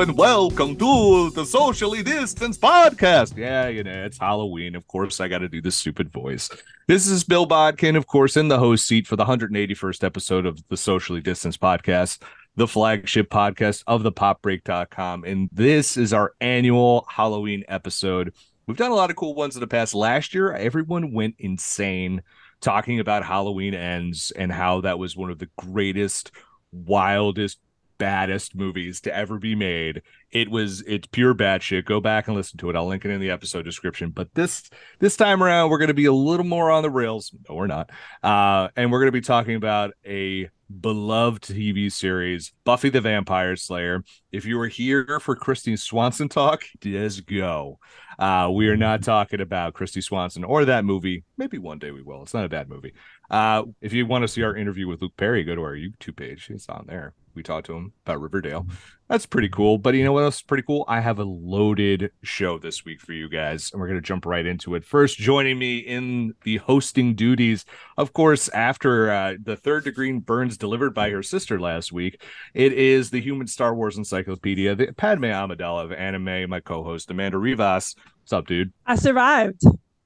And welcome to the Socially Distanced Podcast. Yeah, you know, it's Halloween. Of course, I got to do the stupid voice. This is Bill Bodkin, of course, in the host seat for the 181st episode of the Socially Distanced Podcast, the flagship podcast of the popbreak.com. And this is our annual Halloween episode. We've done a lot of cool ones in the past. Last year, everyone went insane talking about Halloween Ends and how that was one of the greatest, wildest, baddest movies to ever be made. It was it's pure bad shit. Go back and listen to it. I'll link it in the episode description. But this this time around, we're going to be a little more on the rails. No, we're not. Uh, and we're going to be talking about a beloved TV series, Buffy the Vampire Slayer. If you were here for Kristy Swanson talk, just go. Uh, we are not talking about Kristy Swanson or that movie. Maybe one day we will. It's not a bad movie. Uh, if you want to see our interview with Luke Perry, go to our YouTube page. It's on there. We talked to him about Riverdale. That's pretty cool. But you know what else is pretty cool? I have a loaded show this week for you guys, and we're going to jump right into it. First, joining me in the hosting duties, of course, after uh, the third degree burns delivered by her sister last week, it is the Human Star Wars Encyclopedia, the Padme Amidala of anime, my co host, Amanda Rivas. What's up, dude? I survived.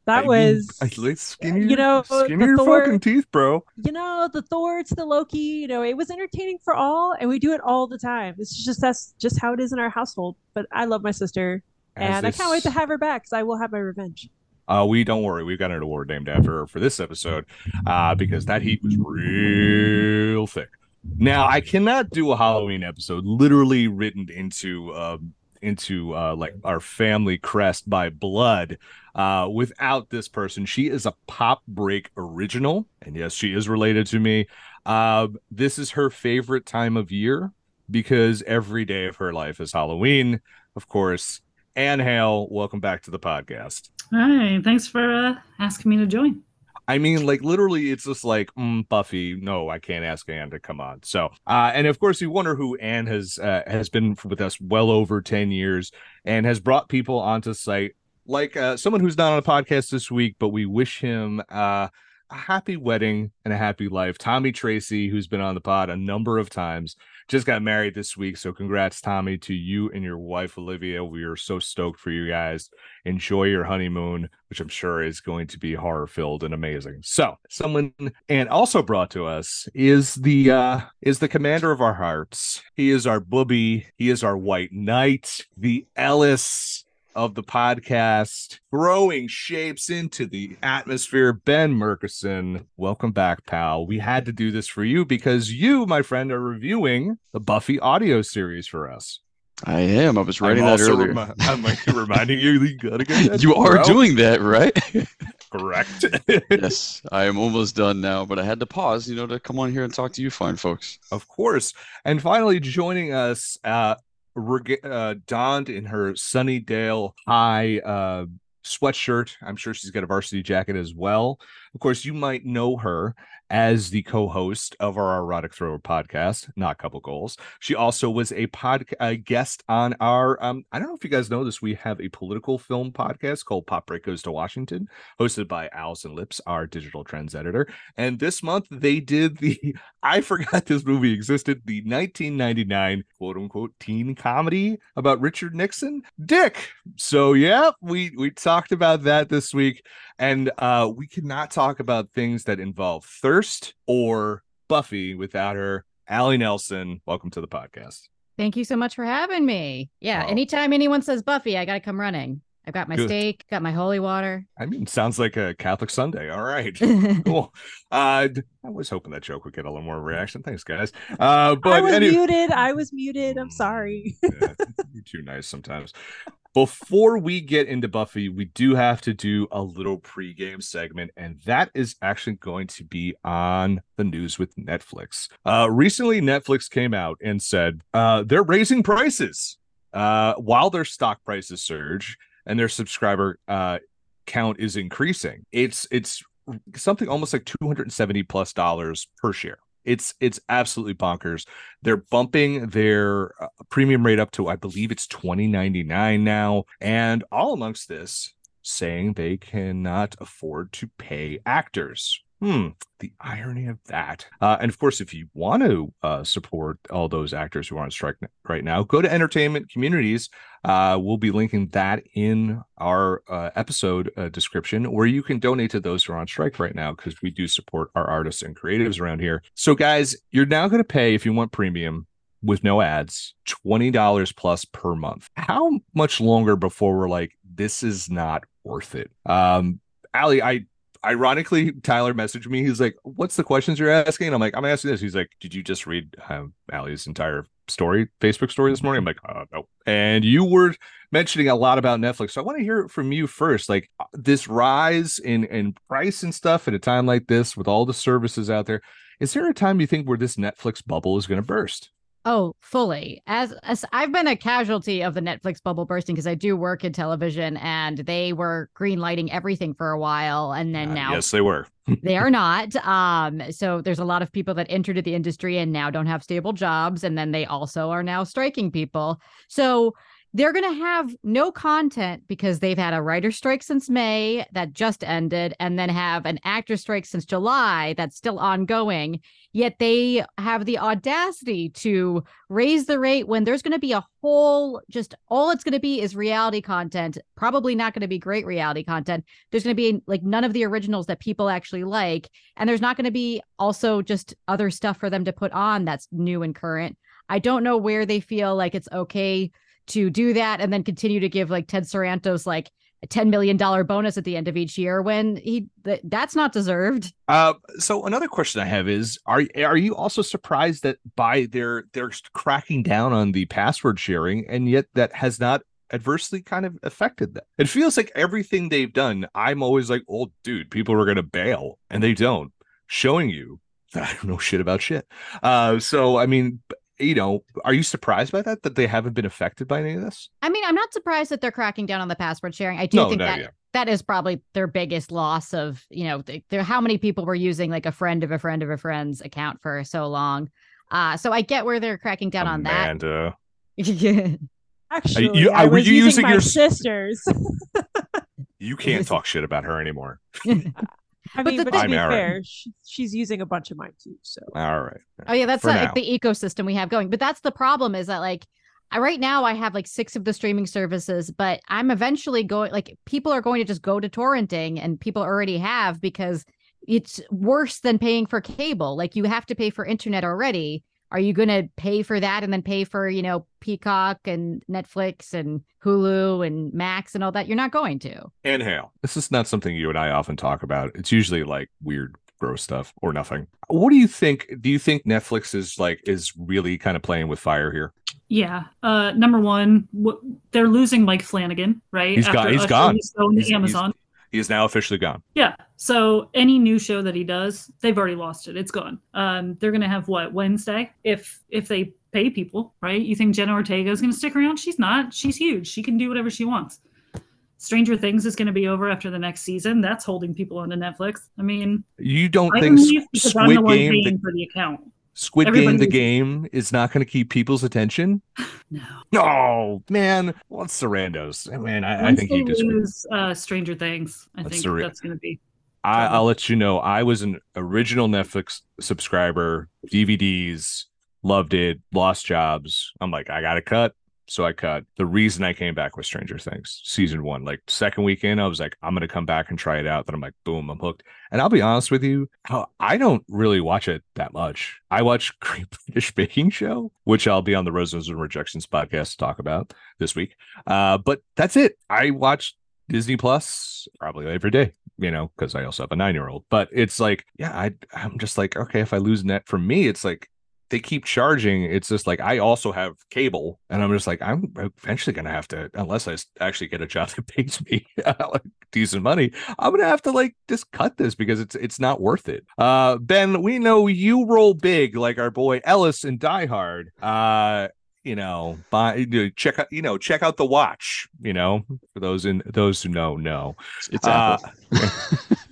That I- was, I, like skinny, you know, skinny the your Thor- fucking teeth, bro. you know, the Thor to the Loki. You know, it was entertaining for all, and we do it all the time. It's just that's just how it is in our household. But I love my sister, As and I can't wait to have her back because I will have my revenge. Uh, we don't worry, we've got an award named after her for this episode, uh, because that heat was real thick. Now I cannot do a Halloween episode literally written into um into uh like our family crest by blood uh without this person. She is a pop break original, and yes, she is related to me. Uh, this is her favorite time of year because every day of her life is Halloween, of course. Ann Hale, welcome back to the podcast. Hi, thanks for uh, asking me to join. I mean, like literally, it's just like mm, Buffy. No, I can't ask Ann to come on. So, uh, and of course, you wonder who Ann has uh, has been with us well over ten years and has brought people onto site, like uh, someone who's not on a podcast this week, but we wish him uh, a happy wedding and a happy life. Tommy Tracy, who's been on the pod a number of times, just got married this week. So, congrats, Tommy, to you and your wife Olivia. We are so stoked for you guys enjoy your honeymoon, which I'm sure is going to be horror filled and amazing. So, someone and also brought to us is the uh is the commander of our hearts. He is our booby. He is our white knight, the Ellis of the podcast, throwing shapes into the atmosphere. Ben Murchison, welcome back, pal. We had to do this for you because you, my friend, are reviewing the Buffy audio series for us. I am. I was writing I'm that earlier. remi- I'm like reminding you, you gotta get that you are out. doing that, right? correct. yes, I am almost done now, but I had to pause, you know, to come on here and talk to you fine folks. of course. And finally, joining us, uh, reg- uh, donned in her Sunnydale High uh, sweatshirt. I'm sure she's got a varsity jacket as well. Of course, you might know her as the co-host of our erotic thrower podcast, not couple goals. She also was a pod a guest on our. Um, I don't know if you guys know this. We have a political film podcast called Pop Break Goes to Washington, hosted by Allison Lips, our digital trends editor. And this month they did the I forgot this movie existed. The 1999 quote unquote teen comedy about Richard Nixon, Dick. So yeah, we we talked about that this week, and uh, we cannot talk about things that involve thirst or Buffy without her. Allie Nelson, welcome to the podcast. Thank you so much for having me. Yeah, Oh. anytime anyone says Buffy, I got to come running. I've got my Good. steak, got my holy water. I mean, sounds like a Catholic Sunday. All right. cool. Uh, d- I was hoping that joke would get a little more reaction. Thanks, guys. Uh, but I was any- muted. I was muted. I'm sorry. Yeah, you're too nice sometimes. Before we get into Buffy, we do have to do a little pregame segment, and that is actually going to be on the news with Netflix. Uh, recently, Netflix came out and said uh, they're raising prices uh, while their stock prices surge and their subscriber uh, count is increasing. It's it's something almost like 270 plus dollars per share. It's it's absolutely bonkers. They're bumping their uh, premium rate up to I believe it's 20.99 now and all amongst this saying they cannot afford to pay actors. Hmm, the irony of that. Uh, and of course, if you want to uh, support all those actors who are on strike n- right now, go to Entertainment Communities. Uh, we'll be linking that in our uh, episode uh, description, where you can donate to those who are on strike right now because we do support our artists and creatives around here. So, guys, you're now going to pay if you want premium with no ads, $20 plus per month. How much longer before we're like, this is not worth it? Um, Allie, I ironically, Tyler messaged me. He's like, What's the questions you're asking? I'm like, I'm asking this. He's like, Did you just read um, Allie's entire story, Facebook story this morning? I'm like, uh, no. And you were mentioning a lot about Netflix. So I want to hear it from you first. Like this rise in, in price and stuff at a time like this with all the services out there. Is there a time you think where this Netflix bubble is going to burst? Oh, fully. As, as I've been a casualty of the Netflix bubble bursting because I do work in television and they were green lighting everything for a while and then Uh, now yes, they were. they are not. Um, so there's a lot of people that entered the industry and now don't have stable jobs, and then they also are now striking people. So they're going to have no content because they've had a writer strike since May that just ended, and then have an actor strike since July that's still ongoing. Yet they have the audacity to raise the rate when there's going to be a whole just all it's going to be is reality content. Probably not going to be great reality content there's going to be like none of the originals that people actually like and there's not going to be also just other stuff for them to put on that's new and current i don't know where they feel like it's okay to do that and then continue to give like ted sarandos like a 10 million dollar bonus at the end of each year when he th- that's not deserved Uh, so another question I have is: Are are you also surprised that by their they're cracking down on the password sharing, and yet that has not adversely kind of affected that? It feels like everything they've done. I'm always like, "Oh, dude, people are going to bail," and they don't. Showing you that I don't know shit about shit. Uh, so I mean, you know, are you surprised by that that they haven't been affected by any of this? i mean i'm not surprised that they're cracking down on the password sharing i do No, think no, that yeah. that is probably their biggest loss of you know there how many people were using like a friend of a friend of a friend's account for so long uh so i get where they're cracking down on that Amanda. Actually, you- I uh, were was you using, using my your- sisters. You can't talk shit about her anymore. I But mean, the but thing- to be Aaron. fair, she, she's using a bunch of mine too. So All right. Oh yeah, that's For like the ecosystem we have going. But that's the problem is that like I, right now I have like six of the streaming services, but I'm eventually going like people are going to just go to torrenting and people already have because it's worse than paying for cable. Like you have to pay for internet already. Are you going to pay for that and then pay for, you know, Peacock and Netflix and Hulu and Max and all that? You're not going to. Ann Hale. This is not something you and I often talk about. It's usually like weird, gross stuff or nothing. What do you think? Do you think Netflix is like is really kind of playing with fire here? Yeah. Uh, number one, w- they're losing Mike Flanagan, right? He's gone- he's Usher gone. was going to He's- he's- Amazon. He is now officially gone. Yeah. So any new show that he does, they've already lost it. It's gone. Um, they're gonna have what Wednesday if if they pay people, right? You think Jenna Ortega is gonna stick around? She's not. She's huge. She can do whatever she wants. Stranger Things is gonna be over after the next season. That's holding people onto Netflix. I mean, You don't I think believe I'm the Squid one Game, paying the, for the account. Squid Game, the game is not going to keep people's attention? No. No, man. What's Sarandos? Man, I, I think he just. lose uh, Stranger Things, I That's think surreal. that's gonna be. I, I'll let you know. I was an original Netflix subscriber, DVDs, loved it, lost jobs. I'm like, I got to cut. So I cut. The reason I came back was Stranger Things season one. Like second weekend, I was like, I'm gonna come back and try it out. Then I'm like, boom, I'm hooked. And I'll be honest with you, I don't really watch it that much. I watch Great British Baking Show, which I'll be on the Roses and Rejections podcast to talk about this week. Uh, but that's it. I watch Disney Plus probably every day, you know, because I also have a nine year old. But it's like, yeah, I I'm just like, okay, if I lose net for me, it's like they keep charging. It's just like I also have cable, and I'm just like, I'm eventually gonna have to, unless I actually get a job that pays me like decent money, I'm gonna have to like just cut this because it's it's not worth it. Uh, Ben, we know you roll big like our boy Ellis in Die Hard. Uh, you know, buy check out you know check out the watch. You know, for those in those who know know. It's Uh.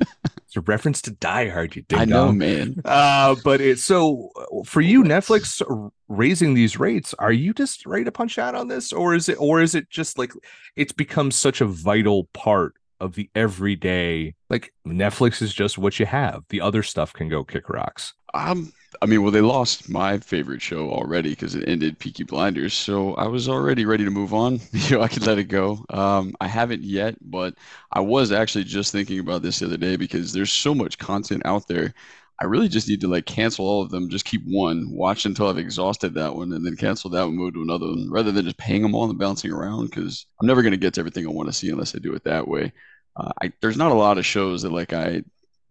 It's a reference to Die Hard. You ding I know, dong. man. Uh, but it's so for you, Netflix raising these rates. Are you just ready to punch out on this, or is it, or is it just like it's become such a vital part of the everyday. Like Netflix is just what you have. The other stuff can go kick rocks. Um, I mean, well, they lost my favorite show already because it ended Peaky Blinders, so I was already ready to move on. You know, I could let it go. Um, I haven't yet, but I was actually just thinking about this the other day because there's so much content out there. I really just need to like cancel all of them, just keep one, watch until I've exhausted that one, and then cancel that one, move to another one, rather than just paying them all and bouncing around. Because I'm never gonna get to everything I want to see unless I do it that way. Uh, I, there's not a lot of shows that like I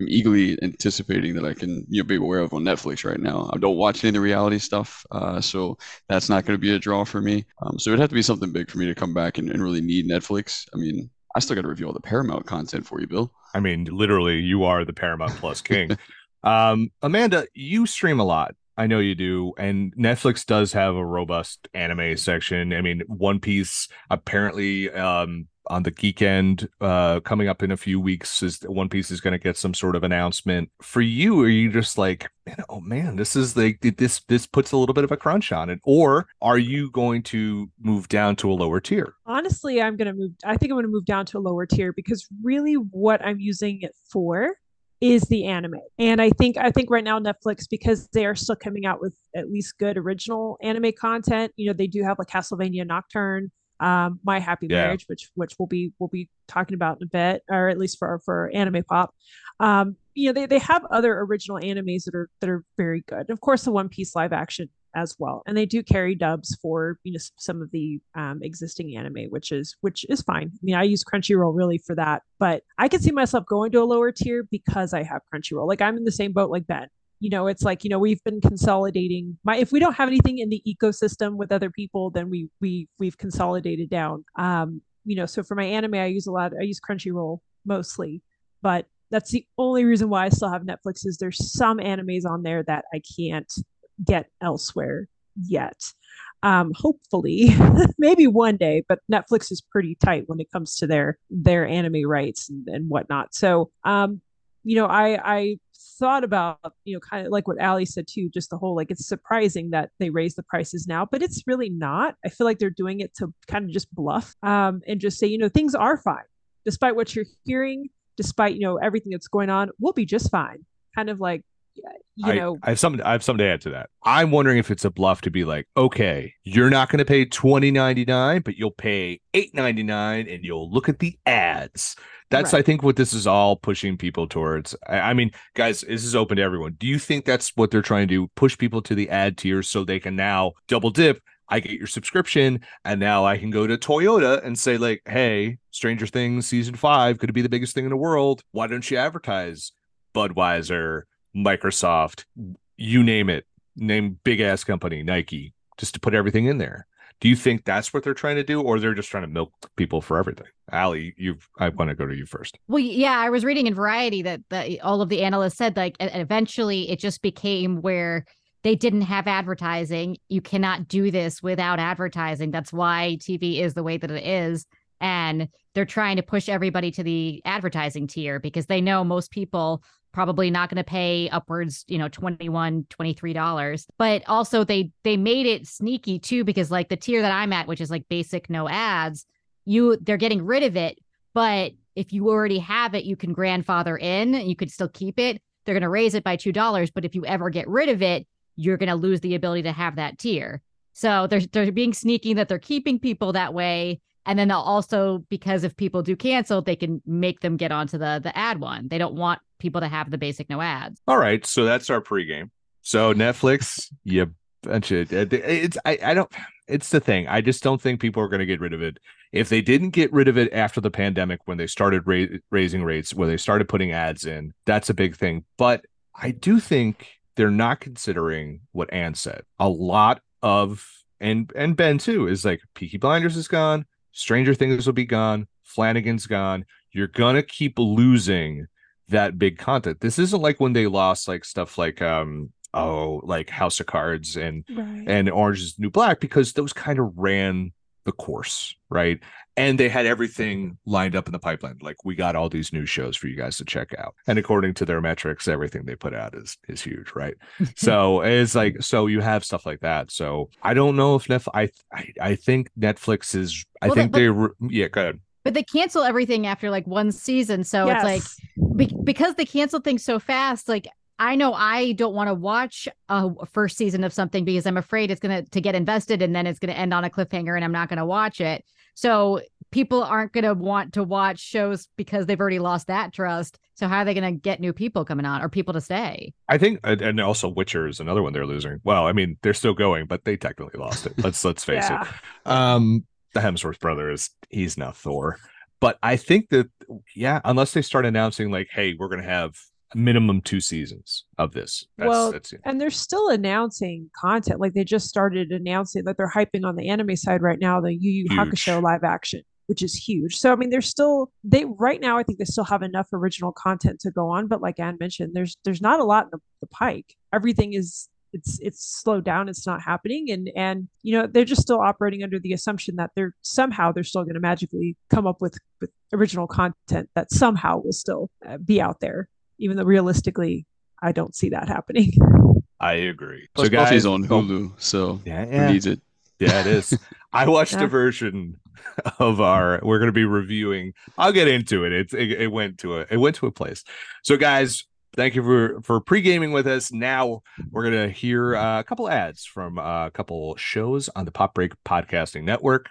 I'm eagerly anticipating that I can you know, be aware of on Netflix right now. I don't watch any of the reality stuff, uh, so that's not going to be a draw for me. Um, so it'd have to be something big for me to come back and, and really need Netflix. I mean, I still got to review all the Paramount content for you, Bill. I mean, literally, you are the Paramount Plus king. um, Amanda, you stream a lot. I know you do. And Netflix does have a robust anime section. I mean, One Piece apparently um on the Geekend uh coming up in a few weeks is One Piece is going to get some sort of announcement. For you, are you just like, oh man, this is like this this puts a little bit of a crunch on it or are you going to move down to a lower tier? Honestly, I'm going to move I think I'm going to move down to a lower tier because really what I'm using it for is the anime. And I think I think right now Netflix because they are still coming out with at least good original anime content. You know, they do have like Castlevania Nocturne, um, My Happy Yeah. Marriage, which which we'll be we'll be talking about in a bit, or at least for for anime pop. Um, you know, they, they have other original animes that are that are very good. Of course, the One Piece live action as well, and they do carry dubs for you know some of the um, existing anime, which is which is fine. I mean, I use Crunchyroll really for that, but I can see myself going to a lower tier because I have Crunchyroll. Like I'm in the same boat like Ben. You know, it's like you know we've been consolidating. My if we don't have anything in the ecosystem with other people, then we we we've consolidated down. Um, you know, so for my anime, I use a lot. I use Crunchyroll mostly, but that's the only reason why I still have Netflix is there's some animes on there that I can't get elsewhere yet. Um, hopefully, maybe one day, but Netflix is pretty tight when it comes to their their anime rights and, and whatnot. So, um, you know, I I thought about you know kind of like what Allie said too, just the whole like it's surprising that they raise the prices now, but it's really not. I feel like they're doing it to kind of just bluff um, and just say you know things are fine despite what you're hearing, despite you know everything that's going on, we'll be just fine. Kind of like you I, know I have something I have something to add to that. I'm wondering if it's a bluff to be like, okay, you're not going to pay twenty ninety nine, but you'll pay eight ninety nine, and you'll look at the ads. That's Right. I think what this is all pushing people towards. I, I mean, guys, this is open to everyone. Do you think that's what they're trying to do? Push people to the ad tier so they can now double dip. I get your subscription, and now I can go to Toyota and say, like, hey, Stranger Things season five could be the biggest thing in the world. Why don't you advertise Budweiser, Microsoft, you name it, name big ass company, Nike, just to put everything in there. Do you think that's what they're trying to do, or they're just trying to milk people for everything? Allie, you I want to go to you first. Well, yeah, I was reading in Variety that all of the analysts said like eventually it just became where they didn't have advertising. You cannot do this without advertising. That's why TV is the way that it is. And they're trying to push everybody to the advertising tier because they know most people probably not going to pay upwards you know 21 23 dollars. But also they they made it sneaky too because like the tier that i'm at which is like basic no ads you they're getting rid of it. But if you already have it you can grandfather in you could still keep it. They're going to raise it by two dollars but if you ever get rid of it you're going to lose the ability to have that tier. So they're they're being sneaky that they're keeping people that way. And then they'll also because if people do cancel they can make them get onto the the ad one. They don't want people to have the basic no ads All right, so that's our pregame. So Netflix, you of uh, it's I, I don't it's the thing. I just don't think people are going to get rid of it. If they didn't get rid of it after the pandemic when they started ra- raising rates, when they started putting ads in, that's a big thing. But I do think they're not considering what Ann said. A lot of and and Ben too is like Peaky Blinders is gone, Stranger Things will be gone, Flanagan's gone. You're gonna keep losing that big content. This isn't like when they lost like stuff like um oh like House of Cards and right. and Orange is New Black because those kind of ran the course, right? And they had everything lined up in the pipeline. Like we got all these new shows for you guys to check out. And according to their metrics, everything they put out is is huge, right? so it's like so you have stuff like that. So I don't know if Netflix. I I, I think Netflix is. I Well, think they. Yeah, go ahead. But they cancel everything after like one season, so it's like be- because they cancel things so fast like i know i don't want to watch a first season of something because i'm afraid it's going to to get invested and then it's going to end on a cliffhanger and i'm not going to watch it so people aren't going to want to watch shows because they've already lost that trust so how are they going to get new people coming on or people to stay I think, and and also Witcher is another one they're losing. Well, I mean, they're still going, but they technically lost it. Let's let's face Yeah. it. Um, the Hemsworth brother is he's now Thor, but I think that yeah, unless they start announcing like, hey, we're gonna have minimum two seasons of this. That's, Well, that's And they're still announcing content. Like they just started announcing that they're hyping on the anime side right now, the Yu Yu Hakusho live action, which is huge. So I mean, they're still they right now. I think they still have enough original content to go on. But like Ann mentioned, there's there's not a lot in the, the pike. Everything is it's it's slowed down. It's not happening, and and you know they're just still operating under the assumption that they're somehow they're still going to magically come up with with original content that somehow will still uh, be out there, even though realistically, I don't see that happening. I agree. Plus, so guys, Buffy's on oh, Hulu, so Yeah, who yeah. needs it? Yeah, it is. I watched Yeah. a version of our. We're going to be reviewing. I'll get into it. It's it, it went to a it went to a place. So guys, thank you for for pre gaming with us. Now we're going to hear uh, a couple ads from uh, a couple shows on the Pop Break Podcasting Network.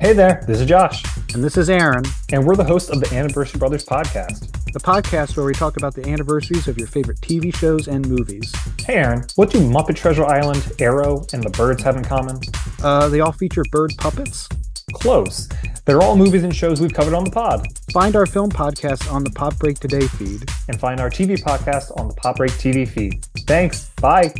Hey there, this is Josh, And this is Aaron, and we're the hosts of the Anniversary Brothers podcast. the podcast where we talk about the anniversaries of your favorite TV shows and movies. Hey Aaron, what do Muppet Treasure Island, Arrow, and the Birds have in common? Uh, they all feature bird puppets. Close. They're all movies and shows we've covered on the pod. Find our film podcast on the Pop Break Today feed. And find our TV podcast on the Pop Break TV feed. Thanks. Bye.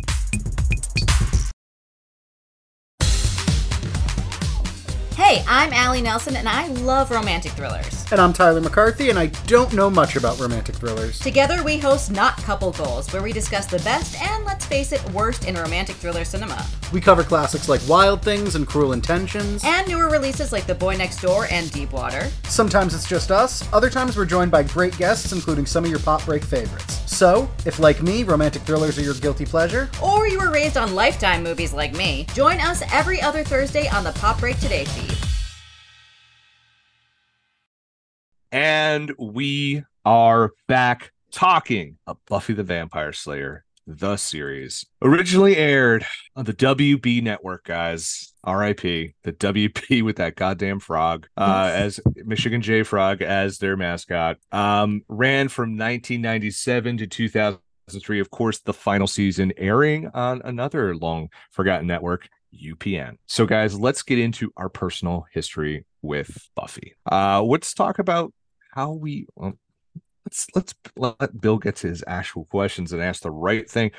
Hey, I'm Allie Nelson, and I love romantic thrillers. And I'm Tyler McCarthy, and I don't know much about romantic thrillers. Together, we host Not Couple Goals, where we discuss the best and, let's face it, worst in romantic thriller cinema. We cover classics like Wild Things and Cruel Intentions. And newer releases like The Boy Next Door and Deep Water. Sometimes it's just us, other times we're joined by great guests, including some of your Pop Break favorites. So, if like me, romantic thrillers are your guilty pleasure, Or you were raised on Lifetime movies like me, join us every other Thursday on the Pop Break Today feed. And we are back talking of Buffy the Vampire Slayer, the series. Originally aired on the WB network, guys. RIP, the WB with that goddamn frog, uh, as Michigan J Frog as their mascot. Um, ran from 1997 to 2003. Of course, the final season airing on another long forgotten network, UPN. So, guys, let's get into our personal history with Buffy. Uh, let's talk about how we. Well, let's let's let Bill get to his actual questions and ask the right thing.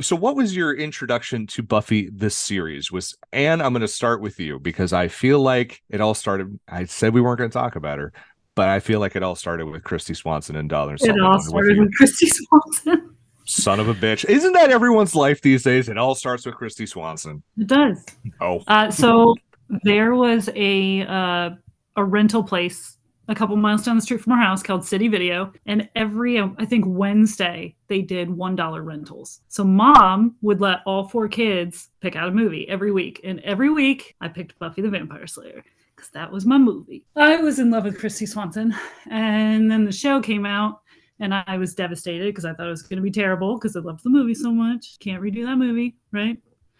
So, what was your introduction to Buffy this series? Was Ann? I'm going to start with you because I feel like it all started. I said we weren't going to talk about her, but I feel like it all started with Kristy Swanson and Dollar. It all started with Kristy Swanson. Son of a bitch! Isn't that everyone's life these days? It all starts with Kristy Swanson. It does. Oh, Uh, so there was a uh, a rental place a couple miles down the street from our house called City Video, and every I think Wednesday they did one dollar rentals. So mom would let all four kids pick out a movie every week, and every week I picked Buffy the Vampire Slayer because that was my movie. I was in love with Kristy Swanson, and then the show came out. And I was devastated because I thought it was going to be terrible because I loved the movie so much. Can't redo that movie, right?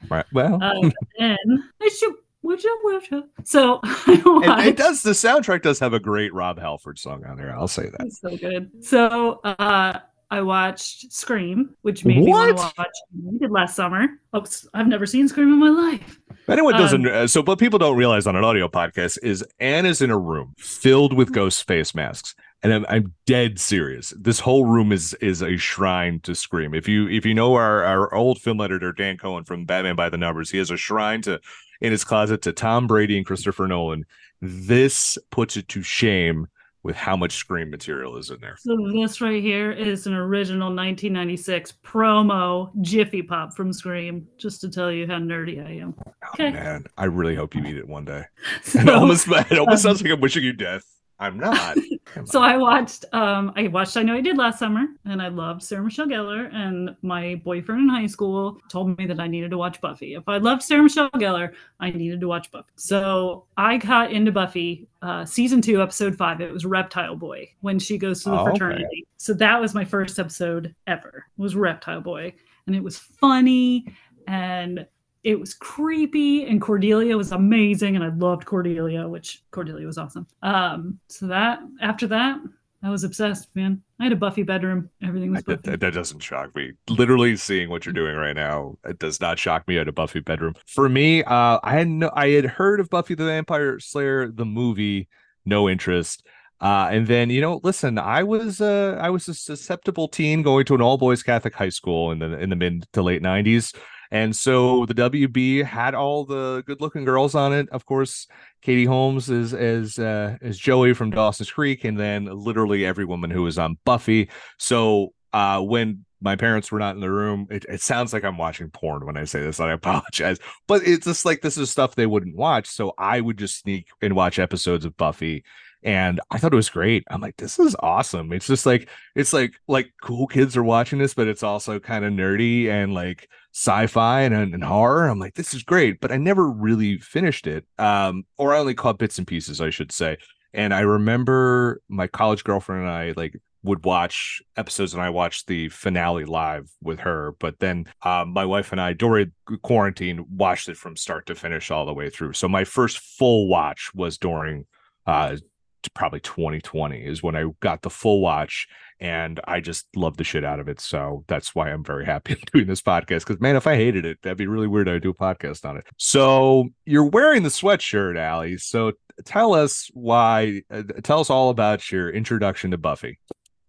right. Well, Uh, and I should, would you, would you? So I it, it does. The soundtrack does have a great Rob Halford song on there. I'll say that. It's so good. So uh, I watched Scream, which made me want What? to watch. We did last summer. Oh, I've never seen Scream in my life. Anyone Um, doesn't, uh, so but people don't realize on an audio podcast is Anne is in a room filled with ghost face masks, and I'm, I'm dead serious. This whole room is is a shrine to Scream. If you if you know our our old film editor Dan Cohen from Batman by the Numbers, he has a shrine to in his closet to Tom Brady and Christopher Nolan. This puts it to shame with how much Scream material is in there. So this right here is an original 1996 promo Jiffy Pop from Scream, just to tell you how nerdy I am. Oh, Okay. man, I really hope you eat it one day. So, It almost it almost um, sounds like I'm wishing you death. I'm not. so I watched um I watched I Know I Did last summer and I loved Sarah Michelle Gellar and my boyfriend in high school told me that I needed to watch Buffy. If I loved Sarah Michelle Gellar, I needed to watch Buffy. So I got into Buffy uh season 2 episode 5. It was Reptile Boy when she goes to the Oh, okay. fraternity. So that was my first episode ever. Was Reptile Boy and it was funny and it was creepy and Cordelia was amazing and I loved Cordelia, which Cordelia was awesome. Um, so that after that, I was obsessed, man. I had a Buffy bedroom. Everything was Buffy. that, that doesn't shock me. Literally seeing what you're doing right now, it does not shock me at a Buffy bedroom. For me, uh, I had no, I had heard of Buffy the Vampire Slayer the movie, no interest. Uh, and then you know, listen, I was uh, I was a susceptible teen going to an all boys Catholic high school in the in the mid to late '90s, and so the WB had all the good looking girls on it. Of course, Katie Holmes is as uh, as Joey from Dawson's Creek, and then literally every woman who was on Buffy. So uh, when my parents were not in the room, it, it sounds like I'm watching porn when I say this, and I apologize. But it's just like this is stuff they wouldn't watch, so I would just sneak and watch episodes of Buffy. And I thought it was great. I'm like, this is awesome. It's just like it's like like cool kids are watching this, but it's also kind of nerdy and like sci-fi and, and horror. I'm like, this is great, but I never really finished it. Um, or I only caught bits and pieces, I should say. And I remember my college girlfriend and I like would watch episodes and I watched the finale live with her. But then um, my wife and I, during quarantine, watched it from start to finish all the way through. So my first full watch was during uh, probably 2020 is when I got the full watch and I just love the shit out of it. So that's why I'm very happy doing this podcast. Because man, if I hated it, that'd be really weird. I do a podcast on it. So you're wearing the sweatshirt, Allie. So tell us why. Uh, tell us all about your introduction to Buffy.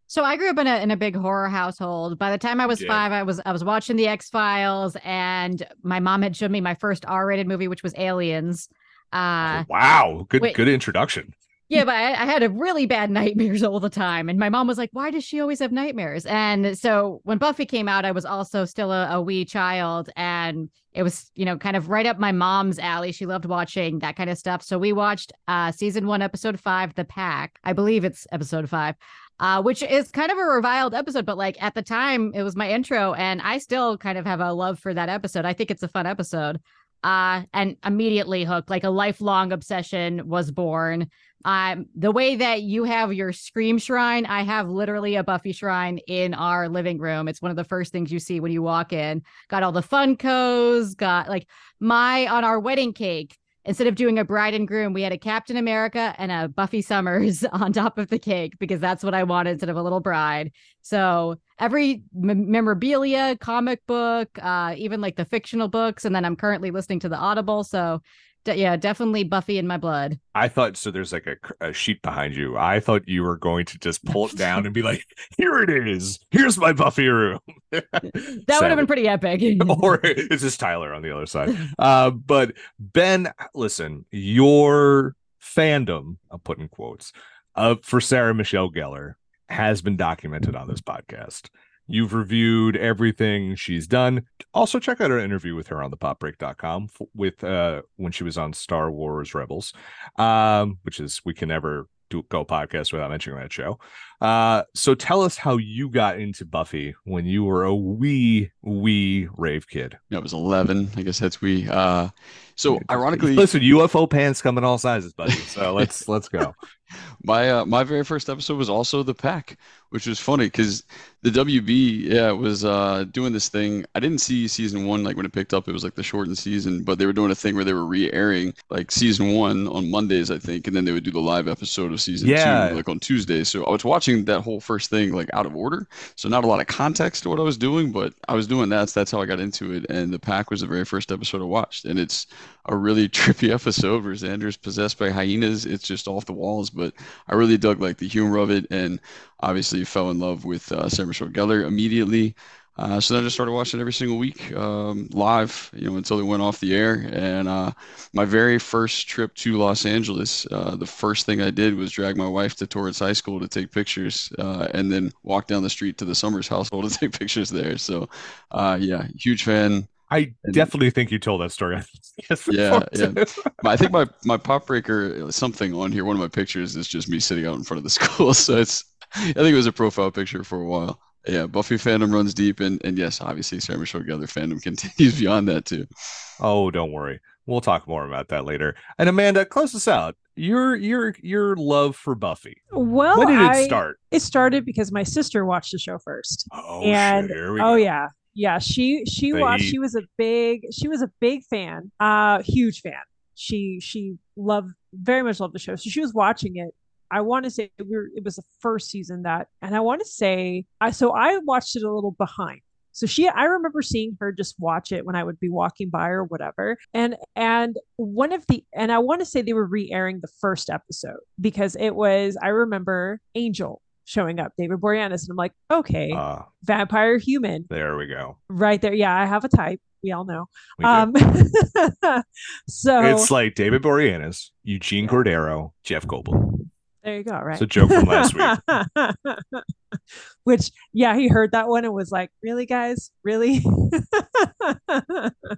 So I grew up in a in a big horror household. By the time I was Yeah. five, I was I was watching the X Files, and my mom had shown me my first R rated movie, which was Aliens. Uh, wow, good good introduction. Yeah, but I, I had a really bad nightmares all the time, and my mom was like, "Why does she always have nightmares?" And so when Buffy came out, I was also still a, a wee child, and it was you know kind of right up my mom's alley. She loved watching that kind of stuff. So we watched uh, season one, episode five, The Pack. I believe it's episode five uh, which is kind of a reviled episode, but like at the time it was my intro, and I still kind of have a love for that episode. I think it's a fun episode. Uh, and immediately hooked, like a lifelong obsession was born. Um, the way that you have your Scream shrine, I have literally a Buffy shrine in our living room. It's one of the first things you see when you walk in. Got all the Funkos, got like my on our wedding cake instead of doing a bride and groom, we had a Captain America and a Buffy Summers on top of the cake because that's what I wanted instead of a little bride. So every m- memorabilia, comic book, uh, even like the fictional books, and then I'm currently listening to the Audible. So d- yeah, definitely Buffy in my blood. I thought so. There's like a, a sheet behind you. I thought you were going to just pull it down and be like, "Here it is. Here's my Buffy room." That would have been pretty epic. or it's just Tyler on the other side. Uh, but Ben, listen, your fandom, I'll put in quotes, uh, for Sarah Michelle Gellar has been documented on this podcast. You've reviewed everything she's done. Also, check out our interview with her on the popbreak.com with uh when she was on Star Wars Rebels, um, which is we can never do go podcast without mentioning that show. Uh, so tell us how you got into Buffy when you were a wee, wee rave kid. Yeah, I was 11. I guess that's we. Uh, so ironically, listen, UFO pants come in all sizes, buddy. So let's let's go. My uh, my very first episode was also the pack, which was funny because the WB yeah was uh, doing this thing. I didn't see season one like when it picked up. It was like the shortened season, but they were doing a thing where they were re-airing like season one on Mondays, I think, and then they would do the live episode of season Yeah. two like on Tuesdays. So I was watching that whole first thing like out of order, so not a lot of context to what I was doing, but I was doing that. So that's how I got into it. And the pack was the very first episode I watched, and it's a really trippy episode where Xander's possessed by hyenas. It's just off the walls, but I really dug like the humor of it, and obviously fell in love with uh, Sarah Michelle immediately. Uh, so then I just started watching every single week um, live, you know, until it went off the air. And uh, my very first trip to Los Angeles, uh, the first thing I did was drag my wife to Torrance High School to take pictures, uh, and then walk down the street to the Summers household to take pictures there. So, uh, yeah, huge fan. I And- definitely think you told that story. yes, Yeah, yeah. I think my my pop breaker something on here. One of my pictures is just me sitting out in front of the school. So it's I think it was a profile picture for a while. Yeah, Buffy fandom runs deep, and and yes, obviously Sarah Michelle Gellar fandom continues beyond that too. Oh, don't worry. We'll talk more about that later. And Amanda, close us out. Your your your love for Buffy. Well, when did it I- start? It started because my sister watched the show first. Oh, and shit, here we oh go. yeah, yeah. She she The watched. She was a big. She was a big fan. Uh, huge fan. She she loved very much loved the show. So she was watching it. I want to say we were, it was the first season that, and I want to say I so I watched it a little behind. So she, I remember seeing her just watch it when I would be walking by or whatever. And and one of the, and I want to say they were re-airing the first episode because it was. I remember Angel showing up, David Boreanaz, and I'm like, okay, Uh, vampire human there we go. right there. Yeah, I have a type. We all know. We. Um, so it's like David Boreanaz, Eugene Cordero, Jeff Goldblum. there you go. Right. It's a joke from last week. Which, yeah, he heard that one and was like, "Really, guys? Really?"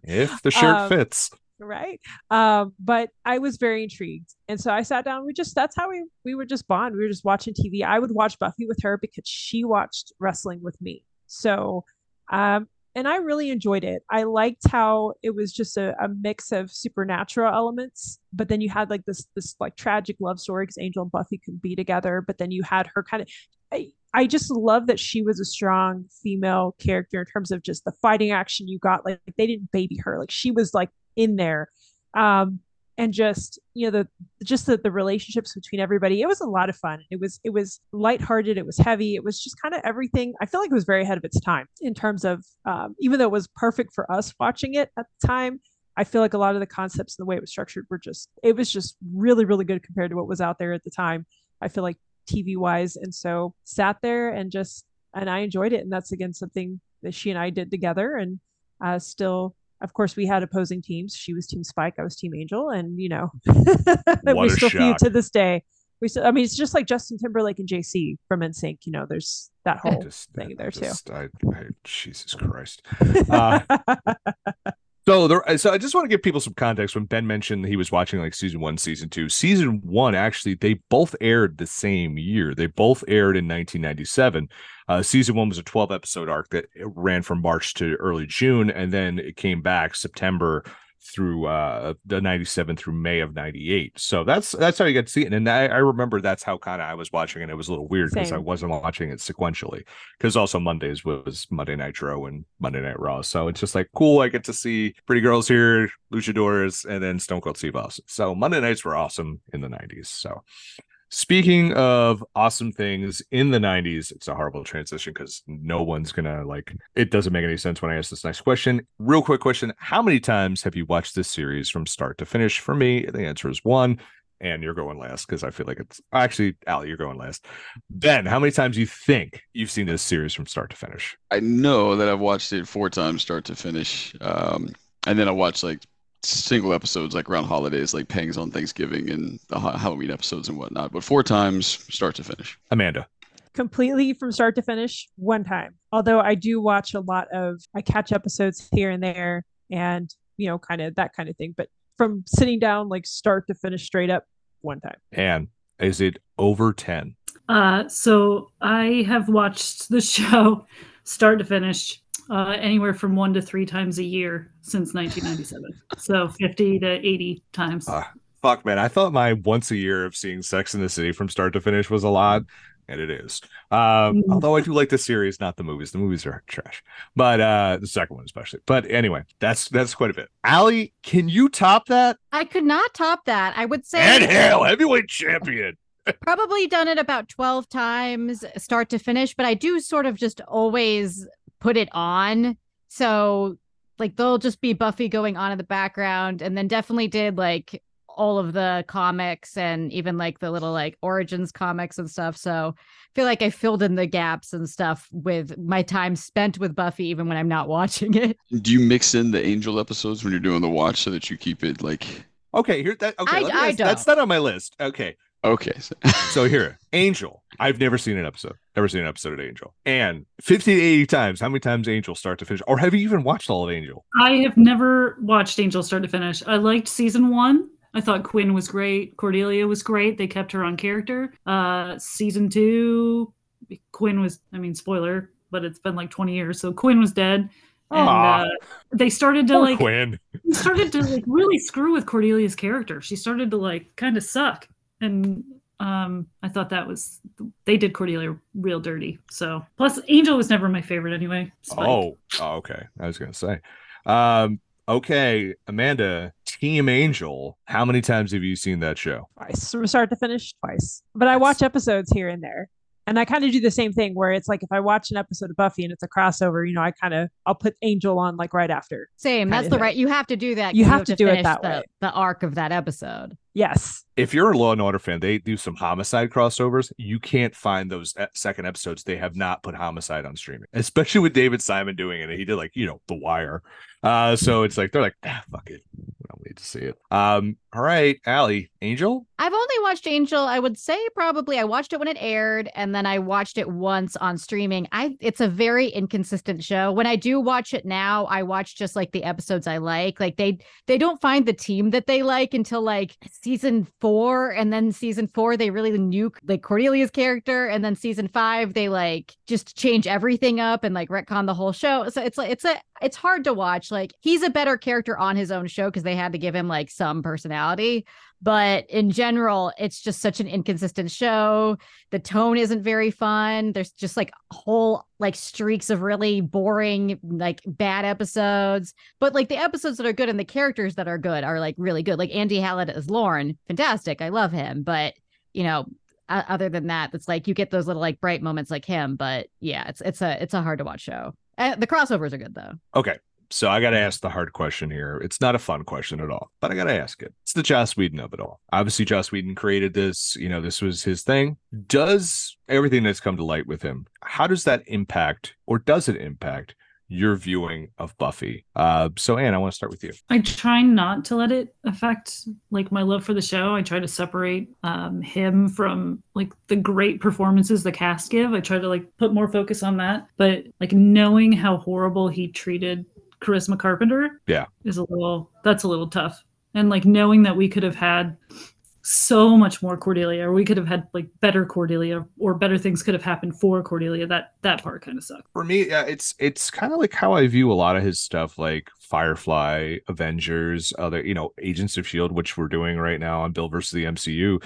If the shirt Um, fits. Right? Um but i was very intrigued. And so i sat down we just that's how we we would just bond. We were just watching tv i would watch buffy with her because she watched wrestling with me. So um and i really enjoyed it. I liked how it was just a, a mix of supernatural elements but then you had like this this like tragic love story because angel and buffy could be together but then you had her kind of I, I just love that she was a strong female character in terms of just the fighting action you got like they didn't baby her. Like she was like in there. Um and just you know the just the, the relationships between everybody it was a lot of fun. It was it was lighthearted it was heavy it was just kind of everything. I feel like it was very ahead of its time in terms of um, even though it was perfect for us watching it at the time i feel like a lot of the concepts and the way it was structured were just it was just really really good compared to what was out there at the time i feel like tv wise and so sat there and just and i enjoyed it. And that's again something that she and i did together. And uh, still of course we had opposing teams she was team spike i was team angel and you know we still feud shock. to this day we still, i mean it's just like justin timberlake and jc from nsync you know there's that whole Just, thing I there too I, I, Jesus Christ. Uh, So there, so I just want to give people some context. When Ben mentioned he was watching like season one, season two, season one actually they both aired the same year. They both aired in 1997. Uh, season one was a 12 episode arc that ran from March to early June, and then it came back September through uh the 97 through May of 98. So that's that's how you get to see it. And I, I remember that's how kind of I was watching it. It was a little weird because I wasn't watching it sequentially because also Mondays was Monday Nitro and Monday Night Raw. So it's just like cool. I get to see pretty girls here, luchadors, and then Stone Cold Steve Austin. So Monday nights were awesome in the 90s. So speaking of awesome things in the 90s, it's a horrible transition because no one's gonna like it doesn't make any sense when I ask this next question. Real quick question: How many times have you watched this series from start to finish? For me, the answer is one. And you're going last because I feel like it's actually Allie, you're going last. Ben, how many times do you think you've seen this series from start to finish? I know that I've watched it four times start to finish. Um, and then I watched like single episodes like around holidays, like Pangs on Thanksgiving and the Halloween episodes and whatnot. But four times start to finish. Amanda. completely from start to finish one time although i do watch a lot of i catch episodes here and there and you know kind of that kind of thing but from sitting down like start to finish straight up one time And is it over 10? Uh, so I have watched the show start to finish uh, anywhere from one to three times a year since 1997. so 50 to 80 times. Ah. Fuck, man. I thought my once a year of seeing Sex in the City from start to finish was a lot, and it is. Um, Mm. although I do like the series, not the movies. The movies are trash, but uh, the second one especially. But anyway, that's that's quite a bit. Allie, can you top that? I could not top that. I would say Ann Hale, heavyweight champion. probably done it about 12 times start to finish but i do sort of just always put it on so like they'll just be buffy going on in the background and then definitely did like all of the comics and even like the little like origins comics and stuff so i feel like i filled in the gaps and stuff with my time spent with buffy even when i'm not watching it Do you mix in the Angel episodes when you're doing the watch so that you keep it like Okay, here that okay. I- me I ask- that's not on my list. Okay. Okay. So, So here, Angel. I've never seen an episode. Never seen an episode of Angel. And 50 to 80 times, how many times Angel start to finish? Or have you even watched all of Angel? I have never watched Angel start to finish. I liked season one. I thought Quinn was great. Cordelia was great. They kept her on character. Uh, season two, Quinn was. I mean, spoiler, but it's been like twenty years, so Quinn was dead. And uh, they started to Poor like Quinn. started to like really screw with Cordelia's character. She started to like kind of suck, and um, I thought that was they did Cordelia real dirty. So plus Angel was never my favorite anyway. Spike. Oh, oh, okay. I was gonna say. Um, okay, Amanda, Team Angel. How many times have you seen that show? twice from start to finish twice but i watch episodes here and there and i kind of do the same thing where it's like if i watch an episode of buffy and it's a crossover you know i kind of i'll put angel on like right after Same. That's the thing. right. You have to do that. You have to do it that the, way. The arc of that episode. yes If you're a Law and Order fan, they do some homicide crossovers. You can't find those second episodes. They have not put homicide on streaming, especially with David Simon doing it. He did like you know The Wire. Uh, so it's like they're like, ah, fuck it, we don't need to see it. Um, all right, Allie, Angel. I've only watched Angel. I would say probably I watched it when it aired, and then I watched it once on streaming. I it's a very inconsistent show. When I do watch it now, I watch just like the episodes I like. Like they they don't find the team that they like until like season four, and then season four they really nuke like Cordelia's character, and then season five they like just change everything up and like retcon the whole show. So it's like it's a it's hard to watch. Like he's a better character on his own show because they had to give him like some personality but in general it's just such an inconsistent show. The tone isn't very fun. There's just like whole like streaks of really boring like bad episodes but like the episodes that are good and the characters that are good are like really good. Like andy hallett as lorne fantastic i love him but you know other than that it's like you get those little like bright moments like him but yeah it's it's a it's a hard to watch show uh, the crossovers are good though Okay. So I got to ask the hard question here. It's not a fun question at all, but I got to ask it. It's the Joss Whedon of it all. Obviously, Joss Whedon created this. You know, this was his thing. Does everything that's come to light with him, how does that impact or does it impact your viewing of Buffy? Uh, so, Anne, I want to start with you. I try not to let it affect like my love for the show. I try to separate um, him from like the great performances the cast give. I try to like put more focus on that. But like knowing how horrible he treated Charisma Carpenter, Yeah. is a little that's a little tough. And like knowing that we could have had so much more Cordelia, or we could have had like better Cordelia, or better things could have happened for Cordelia. That that part kind of sucked. For me, yeah, it's it's kind of like how I view a lot of his stuff, like Firefly, Avengers, other you know, Agents of Shield, which we're doing right now on Bill versus the MCU.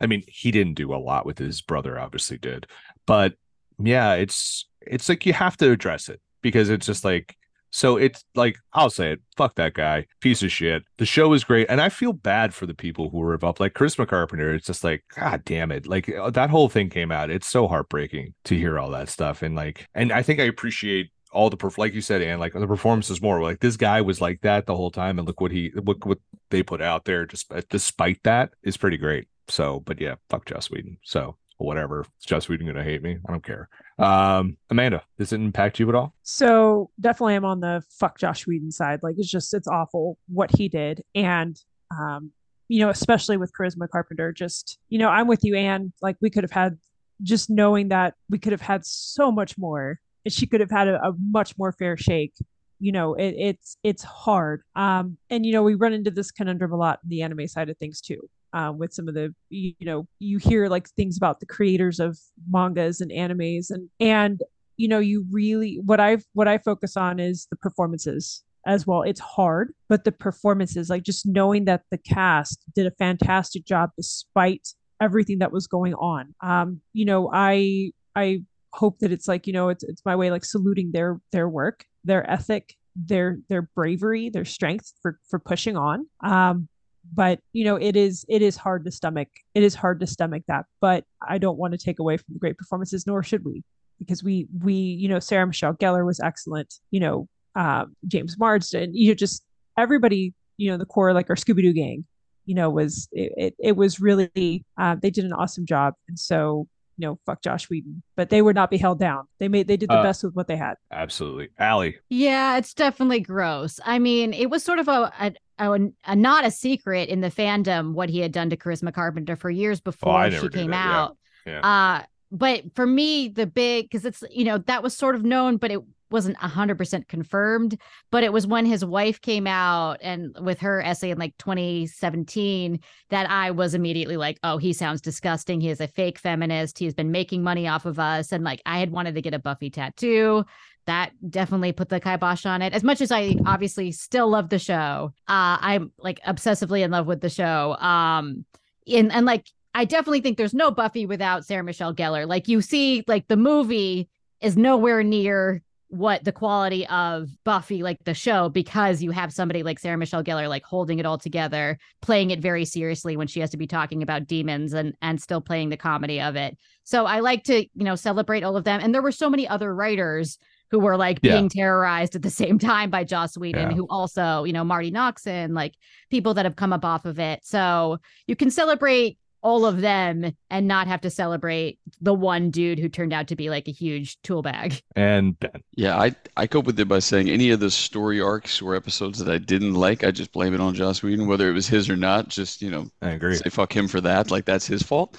I mean, he didn't do a lot with his brother, obviously did, but yeah, it's it's like you have to address it because it's just like so it's like I'll say it, fuck that guy, piece of shit. The show is great, and I feel bad for the people who were involved, like Chris Carpenter. It's just like, god damn it, like uh, that whole thing came out. It's so heartbreaking to hear all that stuff, and like, and I think I appreciate all the perf- like you said, and like the performances more. Like this guy was like that the whole time, and look what he look what they put out there. Just despite that, is pretty great. So, but yeah, fuck Joss Whedon. So whatever, is Joss Whedon gonna hate me? I don't care. Um, Amanda, does it impact you at all? So definitely I'm on the fuck Josh Whedon side. Like it's just it's awful what he did. And um, you know, especially with Charisma Carpenter, just you know, I'm with you, Anne. Like we could have had just knowing that we could have had so much more. And she could have had a, a much more fair shake. You know, it, it's it's hard. Um, and you know, we run into this conundrum a lot in the anime side of things too. Um, with some of the you, you know you hear like things about the creators of mangas and animes and and you know you really what i what i focus on is the performances as well. It's hard but the performances like just knowing that the cast did a fantastic job despite everything that was going on. Um you know i i hope that it's like you know it's it's my way like saluting their their work their ethic their their bravery their strength for for pushing on. Um but you know it is it is hard to stomach it is hard to stomach that but i don't want to take away from the great performances nor should we because we we you know Sarah Michelle Gellar was excellent. You know um, James Marsters. You know just everybody. You know the core like our Scooby Doo gang. You know was it, it, it was really uh, they did an awesome job. And so you know, fuck Josh Whedon, but they would not be held down. They made they did the Uh, best with what they had. Absolutely. Allie. Yeah, it's definitely gross. I mean, it was sort of a, a, a, a not a secret in the fandom what he had done to Charisma Carpenter for years before Oh, she came that, yeah. out. Yeah. Uh, but for me, the big because it's you know that was sort of known, but it wasn't hundred percent confirmed. But it was when his wife came out and with her essay in like 2017 that I was immediately like, oh, he sounds disgusting. He is a fake feminist. He's been making money off of us, and like I had wanted to get a Buffy tattoo that definitely put the kibosh on it. As much as I obviously still love the show, uh, I'm like obsessively in love with the show. Um, in and like I definitely think there's no Buffy without Sarah Michelle Gellar. Like you see, like the movie is nowhere near what the quality of Buffy, like the show, because you have somebody like Sarah Michelle Gellar, like holding it all together, playing it very seriously when she has to be talking about demons and and still playing the comedy of it. So I like to, you know, celebrate all of them. And there were so many other writers who were like Yeah. being terrorized at the same time by Joss Whedon, Yeah. who also, you know, Marti Noxon, like people that have come up off of it. So you can celebrate all of them and not have to celebrate the one dude who turned out to be like a huge tool bag. And Ben. Yeah, I I cope with it by saying any of the story arcs or episodes that I didn't like, I just blame it on Joss Whedon, whether it was his or not. Just you know, I agree. say fuck him for that. Like that's his fault.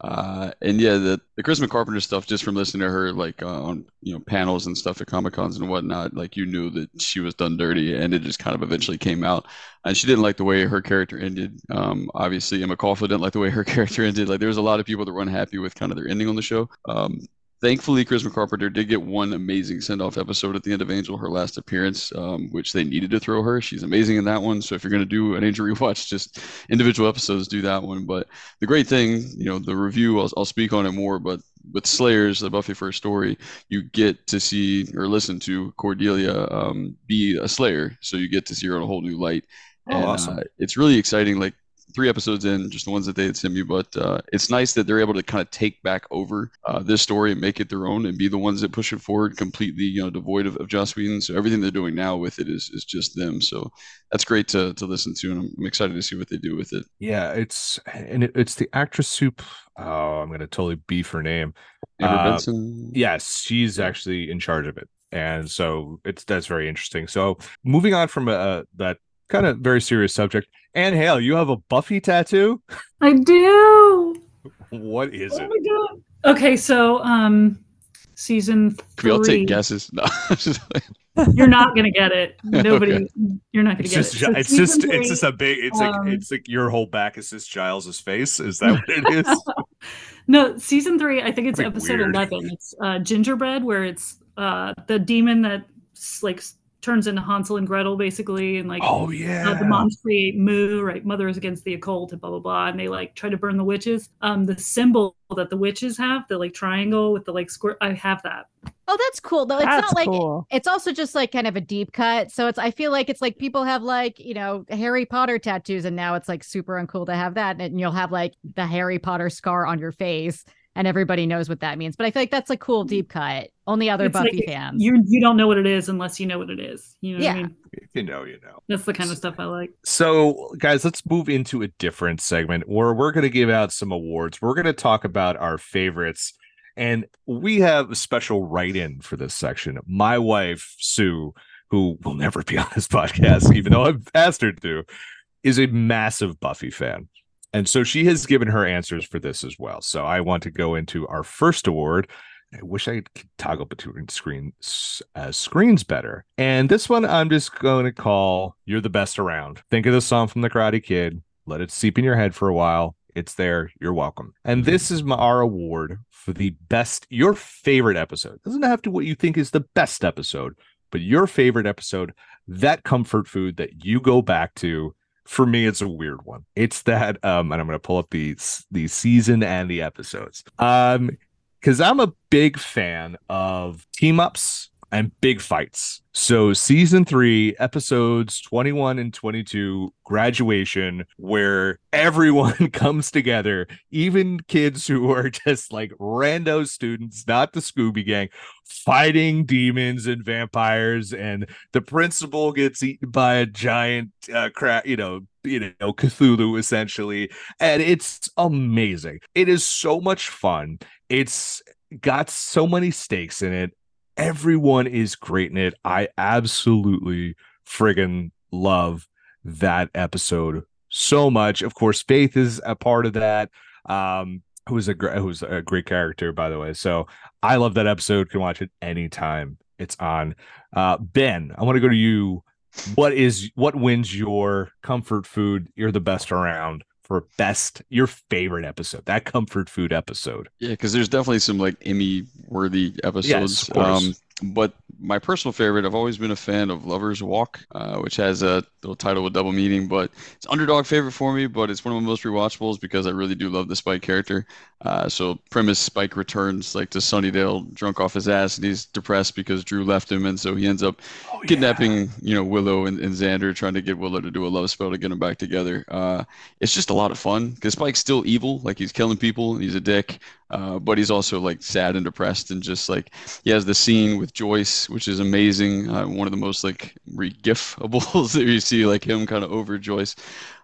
Uh, and yeah, the the Chris Carpenter stuff, just from listening to her like uh, on you know panels and stuff at Comic Cons and whatnot, like you knew that she was done dirty, and it just kind of eventually came out. And she didn't like the way her character ended. Um, obviously, Emma Caulfield didn't like the way her character ended. Like there was a lot of people that were unhappy with kind of their ending on the show. Um, thankfully, Chris Carpenter did get one amazing send off episode at the end of Angel, her last appearance, um, which they needed to throw her. She's amazing in that one. So if you're going to do an Angel rewatch, just individual episodes, do that one. But the great thing, you know, the review, I'll, I'll speak on it more, but with Slayers, the Buffyverse Story, you get to see or listen to Cordelia um, be a Slayer. So you get to see her in a whole new light. Oh, and awesome. uh, it's really exciting. Like three episodes in, just the ones that they had sent me, but uh, it's nice that they're able to kind of take back over uh, this story and make it their own and be the ones that push it forward completely, you know, devoid of, of Joss Whedon. So everything they're doing now with it is is just them. So that's great to to listen to, and I'm, excited to see what they do with it. Yeah, it's and it, it's the actress soup. Oh, I'm gonna totally beef her name. Amber Uh, Benson. Yes, she's actually in charge of it, and so it's that's very interesting. So moving on from uh, that kind of very serious subject, Anne Hale, you have a Buffy tattoo. I do. What is Oh it? my god. Okay, so um, season Can we all three. take guesses? No. You're not gonna get it. Nobody. You're not gonna It's get just it. So it's just season it's just a big. It's like um, it's like your whole back is just Giles's face. Is that what it is? no, season three. I think it's That'd episode weird. eleven. It's uh, gingerbread, where it's uh, the demon that s- like s- turns into Hansel and Gretel, basically, and like oh uh, yeah. the moms create Moo, right? Mothers against the occult, and blah blah blah, and they like try to burn the witches. Um, the symbol that the witches have, the like triangle with the like squirt. I have that. Oh, that's cool though. It's That's not like cool. it's also just like kind of a deep cut. So it's I feel like it's like people have like, you know, Harry Potter tattoos and now it's like super uncool to have that. And you'll have like the Harry Potter scar on your face and everybody knows what that means. But I feel like that's a cool mm-hmm. deep cut. Only other It's like Buffy fans. You you don't know what it is unless you know what it is. You know what I Yeah. mean? If you know, you know. That's the kind of stuff I like. So, guys, let's move into a different segment where we're going to give out some awards. We're going to talk about our favorites. And we have a special write in for this section. My wife, Sue, who will never be on this podcast, even though I've asked her to, is a massive Buffy fan. And so she has given her answers for this as well. So I want to go into our first award. I wish I could toggle between screens uh, screens better. And this one I'm just going to call "You're the Best Around." Think of the song from The Karate Kid. Let it seep in your head for a while. It's there. You're welcome. And this is my, our award for the best, your favorite episode. doesn't have to what you think is the best episode, but your favorite episode. That comfort food that you go back to for me it's a weird one. It's that um and i'm to pull up the the season and the episodes. Um because i'm a big fan of team ups and big fights so season three episodes 21 and 22 graduation where everyone comes together even kids who are just like rando students not the scooby gang fighting demons and vampires and the principal gets eaten by a giant uh crap you know you know Cthulhu essentially, and it's amazing. It is so much fun. It's got so many stakes in it. Everyone is great in it. I absolutely friggin' love that episode so much. Of course, Faith is a part of that. Um, who's a who's a great character, by the way. So I love that episode. Can watch it anytime it's on. Uh, ben, I want to go to you. What is what wins your comfort food? You're the best around for best your favorite episode. That comfort food episode. Yeah, because there's definitely some like Emmy worthy episodes. Yes, of course. um, but my personal favorite, I've always been a fan of Lover's Walk, uh, which has a little title with double meaning, but it's underdog favorite for me. But it's one of my most rewatchables because I really do love the Spike character. Uh, so premise Spike returns like to Sunnydale, drunk off his ass, and he's depressed because Dru left him, and so he ends up Oh, kidnapping you know Willow and, and Xander, trying to get Willow to do a love spell to get them back together. Uh, it's just a lot of fun because Spike's still evil, like he's killing people, and he's a dick, uh, but he's also like sad and depressed, and just like he has the scene with Joyce, which is amazing. Uh, one of the most like re-gifables that you see, like him kind of over Joyce.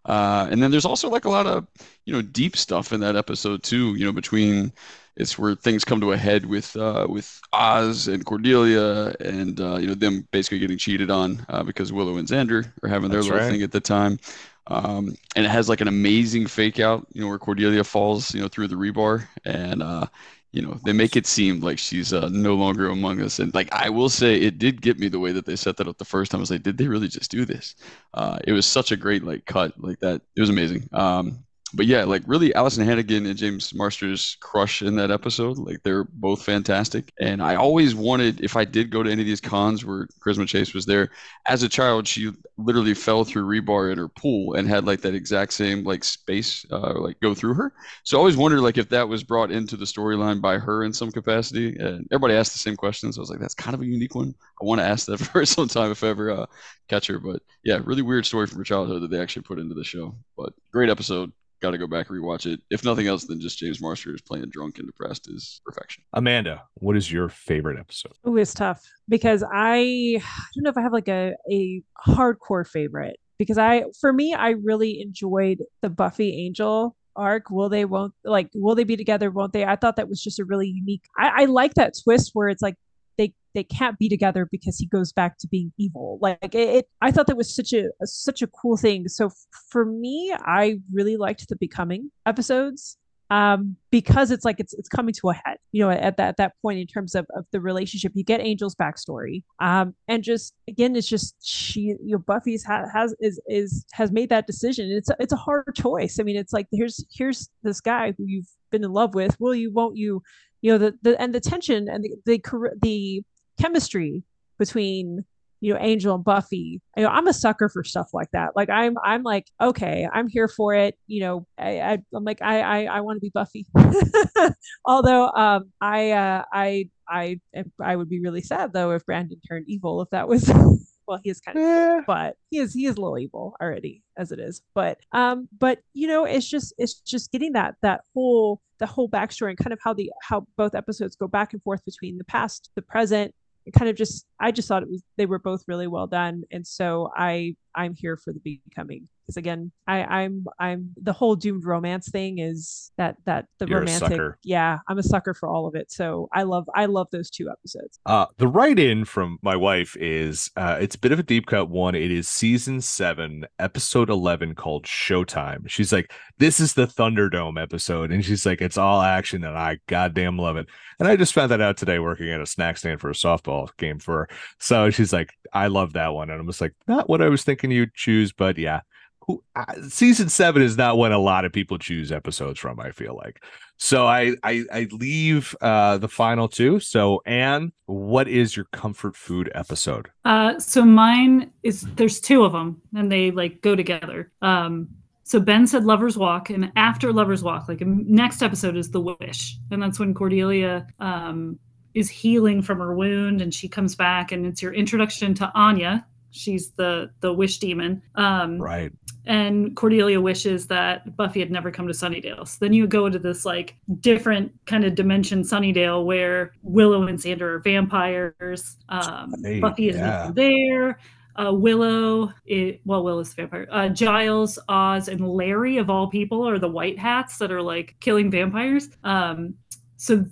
Uh, and then there's also like a lot of you know deep stuff in that episode too. You know between it's where things come to a head with uh, with Oz and Cordelia, and uh, you know them basically getting cheated on uh, because Willow and Xander are having their That's little right. thing at the time. Um, and it has like an amazing fake out, you know, where Cordelia falls, you know, through the rebar, and uh, you know they make it seem like she's uh, no longer among us. And like I will say, it did get me the way that they set that up the first time. I was like, did they really just do this? Uh, it was such a great like cut, like that. It was amazing. Um, but yeah, like really, Alyson Hannigan and James Marsters crush in that episode. Like they're both fantastic. And I always wanted, if I did go to any of these cons where Charisma Chase was there, as a child, she literally fell through rebar in her pool and had like that exact same like space uh, like go through her. So I always wondered like if that was brought into the storyline by her in some capacity. And everybody asked the same questions. I was like, that's kind of a unique one. I want to ask that for sometime if I ever uh, catch her. But yeah, really weird story from her childhood that they actually put into the show. But great episode. Got to go back and rewatch it. If nothing else than just James Marsters playing drunk and depressed is perfection. Amanda, what is your favorite episode? Oh, it's tough because I, I don't know if I have like a a hardcore favorite because I for me I really enjoyed the Buffy Angel arc. Will they won't like will they be together? Won't they? I thought that was just a really unique. I, I like that twist where it's like they they can't be together because he goes back to being evil. Like it, it I thought that was such a, a such a cool thing. So f- for me, I really liked the Becoming episodes um because it's like it's it's coming to a head you know at that at that point in terms of, of the relationship you get angel's backstory um and just again it's just she you know buffy's ha- has is is has made that decision it's a, it's a hard choice i mean it's like here's here's this guy who you've been in love with will you won't you you know the the and the tension and the the, the chemistry between you know angel and buffy you know i'm a sucker for stuff like that. Like i'm i'm like okay i'm here for it. You know i, I i'm like i i, I want to be buffy. Although um i uh i i i would be really sad though if brandon turned evil if that was well he is kind of Eh, but he is he is a little evil already as it is. But um but you know it's just it's just getting that that whole the whole backstory and kind of how the how both episodes go back and forth between the past the present. It kind of just i just thought it was they were both really well done. And so i i'm here for the becoming because again i i'm i'm the whole doomed romance thing is that that the You're romantic yeah i'm a sucker for all of it so i love i love those two episodes Uh, the write in from my wife is uh, it's a bit of a deep cut one. It is season seven, episode 11 called Showtime. She's like, This is the Thunderdome episode. And she's like, It's all action and I goddamn love it. And I just found that out today working at a snack stand for a softball game for her. So she's like, I love that one. And I'm just like, Not what I was thinking you'd choose, but yeah. Who, season seven is not when a lot of people choose episodes from, I feel like. So I I, I leave uh, the final two. So Anne, what is your comfort food episode? Uh, so mine is there's two of them, and they like go together. Um, so Ben said Lover's Walk, and after Lover's Walk, like next episode is The Wish, and that's when Cordelia um, is healing from her wound, and she comes back, and it's your introduction to Anya. She's the the wish demon. Um, Right. and Cordelia wishes that Buffy had never come to Sunnydale. So then you go into this like different kind of dimension Sunnydale where Willow and Xander are vampires. Um, Right, Buffy isn't yeah. there. uh, Willow, it, well, Willow's a vampire. Uh, Giles, Oz, and Larry of all people are the white hats that are like killing vampires. Um, so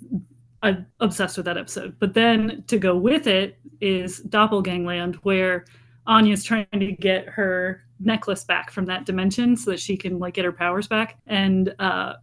I'm obsessed with that episode. But then to go with it is Doppelgangland, where Anya's trying to get her necklace back from that dimension so that she can like get her powers back. And uh,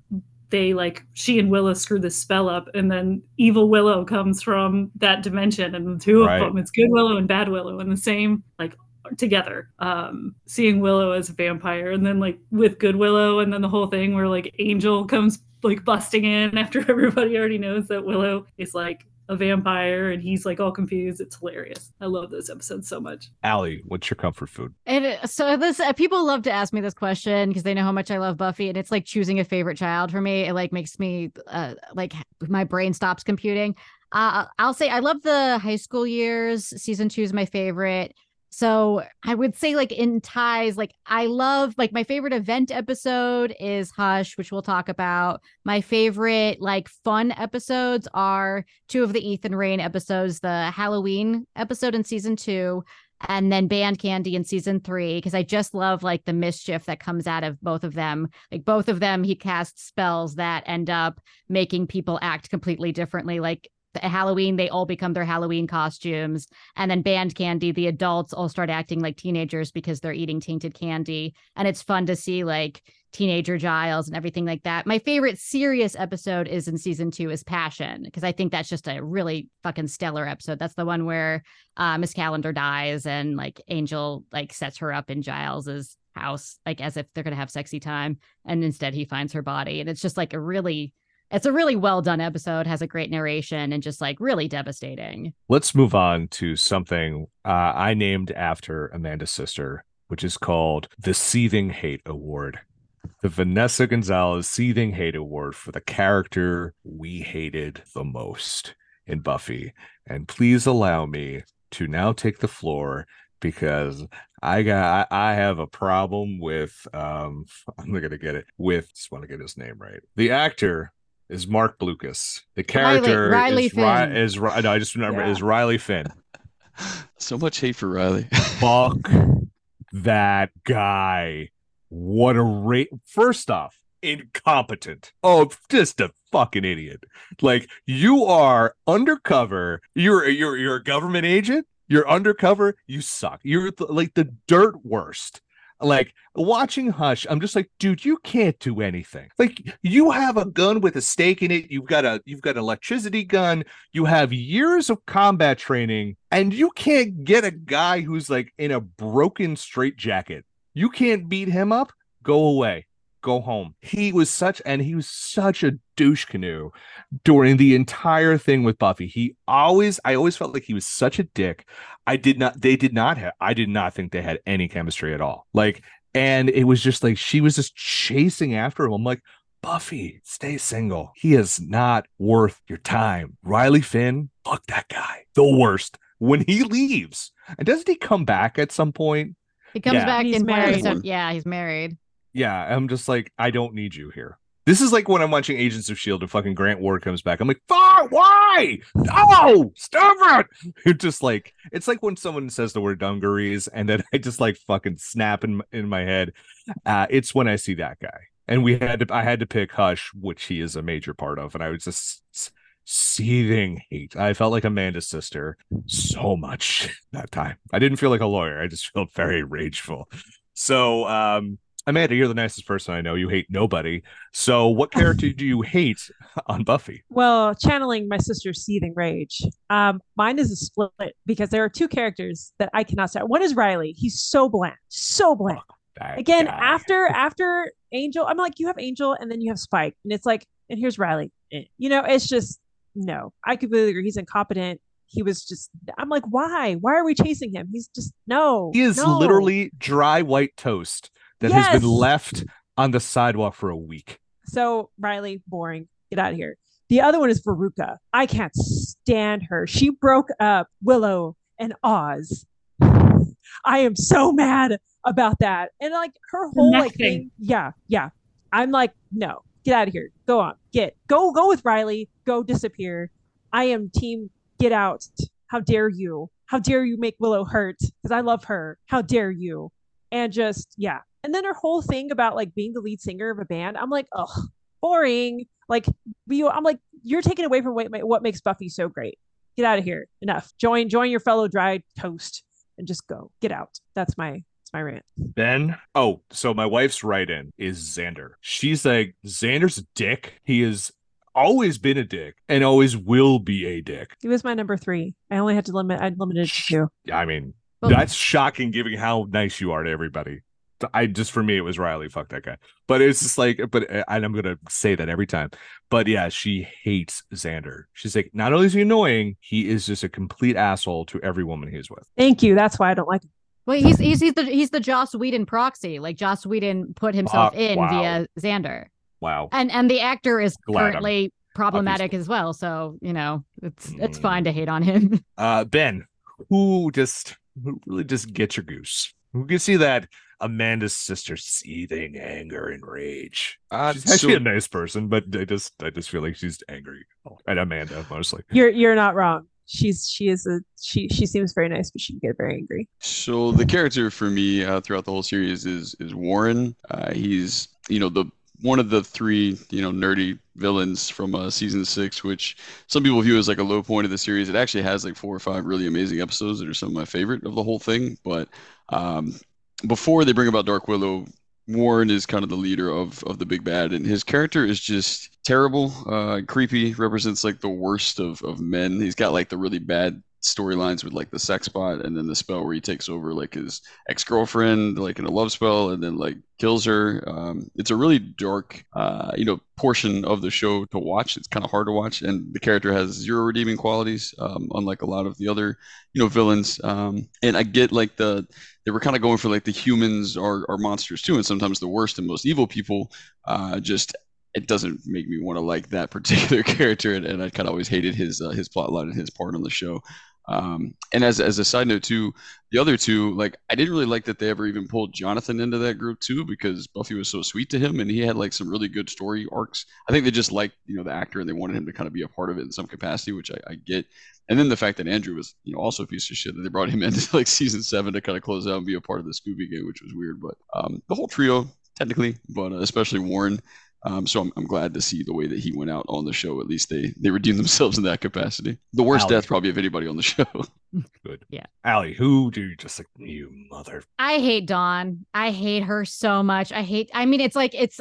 they like she and Willow screw this spell up, and then evil Willow comes from that dimension, and the two of Right. them, it's good Willow and bad Willow in the same like together. Um, seeing Willow as a vampire, and then like with good Willow, and then the whole thing where like Angel comes like busting in after everybody already knows that Willow is like a vampire and he's like all confused. It's hilarious. I love those episodes so much. Allie, what's your comfort food? And so this uh, people love to ask me this question because they know how much I love Buffy, and it's like choosing a favorite child for me. It like makes me uh, like my brain stops computing. Uh, I'll say I love the high school years. Season two is my favorite. So I would say like in ties, like I love like my favorite event episode is Hush, which we'll talk about. My favorite like fun episodes are two of the Ethan Rayne episodes, the Halloween episode in season two, and then Band Candy in season three, because I just love like the mischief that comes out of both of them. Like both of them, he casts spells that end up making people act completely differently. Like Halloween, they all become their Halloween costumes. And then Band Candy, the adults all start acting like teenagers because they're eating tainted candy. And it's fun to see like teenager Giles and everything like that. My favorite serious episode is in season two is Passion, because I think that's just a really fucking stellar episode. That's the one where uh, Miss Calendar dies and like Angel like sets her up in Giles's house, like as if they're gonna have sexy time, and instead he finds her body, and it's just like a really, it's a really well done episode. Has a great narration and just like really devastating. Let's move on to something uh, I named after Amanda's sister, which is called the Seething Hate Award. The Vanessa Gonzalez Seething Hate Award for the character we hated the most in Buffy. And please allow me to now take the floor because I got I, I have a problem with um I'm not gonna get it with just want to get his name right. The actor is Marc Blucas. The character Riley is, Ri- Finn. is Ri- no, I just remember Yeah. is Riley Finn. So much hate for Riley. Fuck that guy. What a rate. First off, incompetent. Oh, just a fucking idiot. Like you are undercover. You're you're you're a government agent. You're undercover. You suck. You're th- like the dirt worst. Like watching Hush, I'm just like, dude, you can't do anything. Like you have a gun with a stake in it. You've got a you've got an electricity gun. You have years of combat training, and you can't get a guy who's like in a broken straitjacket. You can't beat him up. Go away. Go home. He was such, and he was such a douche canoe during the entire thing with Buffy. He always, I always felt like he was such a dick. I did not, they did not have, I did not think they had any chemistry at all. Like, and it was just like she was just chasing after him. I'm like, Buffy, stay single. He is not worth your time. Riley Finn, fuck that guy. The worst. When he leaves, and doesn't he come back at some point? He comes Yeah. back He's in one married. episode. Yeah, he's married. Yeah, I'm just like, I don't need you here. This is like when I'm watching Agents of Shield and fucking Grant Ward comes back. I'm like, fuck, why? No, stop it. It just like it's like when someone says the word dungarees and then I just like fucking snap in in my head. Uh, it's when I see that guy. And we had to I had to pick Hush, which he is a major part of, and I was just seething hate. I felt like Amanda's sister so much that time. I didn't feel like a lawyer. I just felt very rageful. So um Amanda, you're the nicest person I know. You hate nobody. So, what character do you hate on Buffy? Well, channeling my sister's seething rage. Um, mine is a split because there are two characters that I cannot stand. One is Riley. He's so bland, so bland. That Again, guy. after after Angel, I'm like, you have Angel, and then you have Spike, and it's like, and here's Riley. Eh. You know, it's just no. I completely agree. He's incompetent. He was just. I'm like, why? Why are we chasing him? He's just no. he is no. literally dry white toast that has been left on the sidewalk for a week. So Riley, boring. Get out of here. The other one is Veruca. I can't stand her. She broke up Willow and Oz. I am so mad about that. And like her whole like thing. Yeah, yeah. I'm like, no, get out of here. Go on. Get go go with Riley. Go disappear. I am team get out. How dare you? how dare you make Willow hurt? Because I love her. How dare you? And just, yeah. And then her whole thing about like being the lead singer of a band, I'm like, oh, boring. Like, you, I'm like, you're taking away from what, what makes Buffy so great. Get out of here. Enough. Join, join your fellow dry toast and just go. Get out. That's my, that's my rant. Ben. Oh, so my wife's right in is Xander. She's like, Xander's a dick. He is always been a dick and always will be a dick. He was my number three. I only had to limit. I limited it to two. I mean, Well- that's shocking given how nice you are to everybody. I just for me it was Riley. Fuck that guy. But it's just like, but uh, and I'm gonna say that every time. But yeah, she hates Xander. She's like, not only is he annoying, he is just a complete asshole to every woman he's with. Thank you. That's why I don't like him. Well, he's he's he's the he's the Joss Whedon proxy. Like Joss Whedon put himself Ah, in wow. via Xander, Wow. and and the actor is Glad I'm- currently problematic as well. So you know, it's it's fine to hate on him. Uh, Ben, who just who really just gets your goose? Who can see that Amanda's sister seething anger and rage? Uh, she's actually so- a nice person, but I just I just feel like she's angry at Amanda mostly. You're you're not wrong. She's she is a she she seems very nice, but she can get very angry. So the character for me uh, throughout the whole series is is Warren. Uh, he's you know the one of the three you know nerdy villains from uh, season six, which some people view as like a low point of the series. It actually has like four or five really amazing episodes that are some of my favorite of the whole thing. But um, before they bring about Dark Willow, Warren is kind of the leader of of the big bad, and his character is just terrible, uh, creepy. Represents like the worst of of men. He's got like the really bad storylines with like the sex bot, and then the spell where he takes over like his ex girlfriend, like in a love spell, and then like kills her. Um, it's a really dark, uh, you know, portion of the show to watch. It's kind of hard to watch, and the character has zero redeeming qualities, um, unlike a lot of the other, you know, villains. Um, and I get like the they were kind of going for like the humans are, are monsters too, and sometimes the worst and most evil people uh, just it doesn't make me want to like that particular character, and, and I kind of always hated his uh, his plot line and his part on the show. Um, and as as a side note too, the other two, like I didn't really like that they ever even pulled Jonathan into that group too, because Buffy was so sweet to him, and he had like some really good story arcs. I think they just liked you know the actor, and they wanted him to kind of be a part of it in some capacity, which I, I get. And then the fact that Andrew was, you know, also a piece of shit that they brought him into like season seven to kind of close out and be a part of the Scooby Gang, which was weird. But um, the whole trio, technically, but uh, especially Warren. Um, so I'm, I'm glad to see the way that he went out on the show. At least they they redeemed themselves in that capacity. The worst Alex. death probably of anybody on the show. Good. Yeah. Allie, who do you just like you mother? I hate Dawn. I hate her so much. I hate. I mean, it's like it's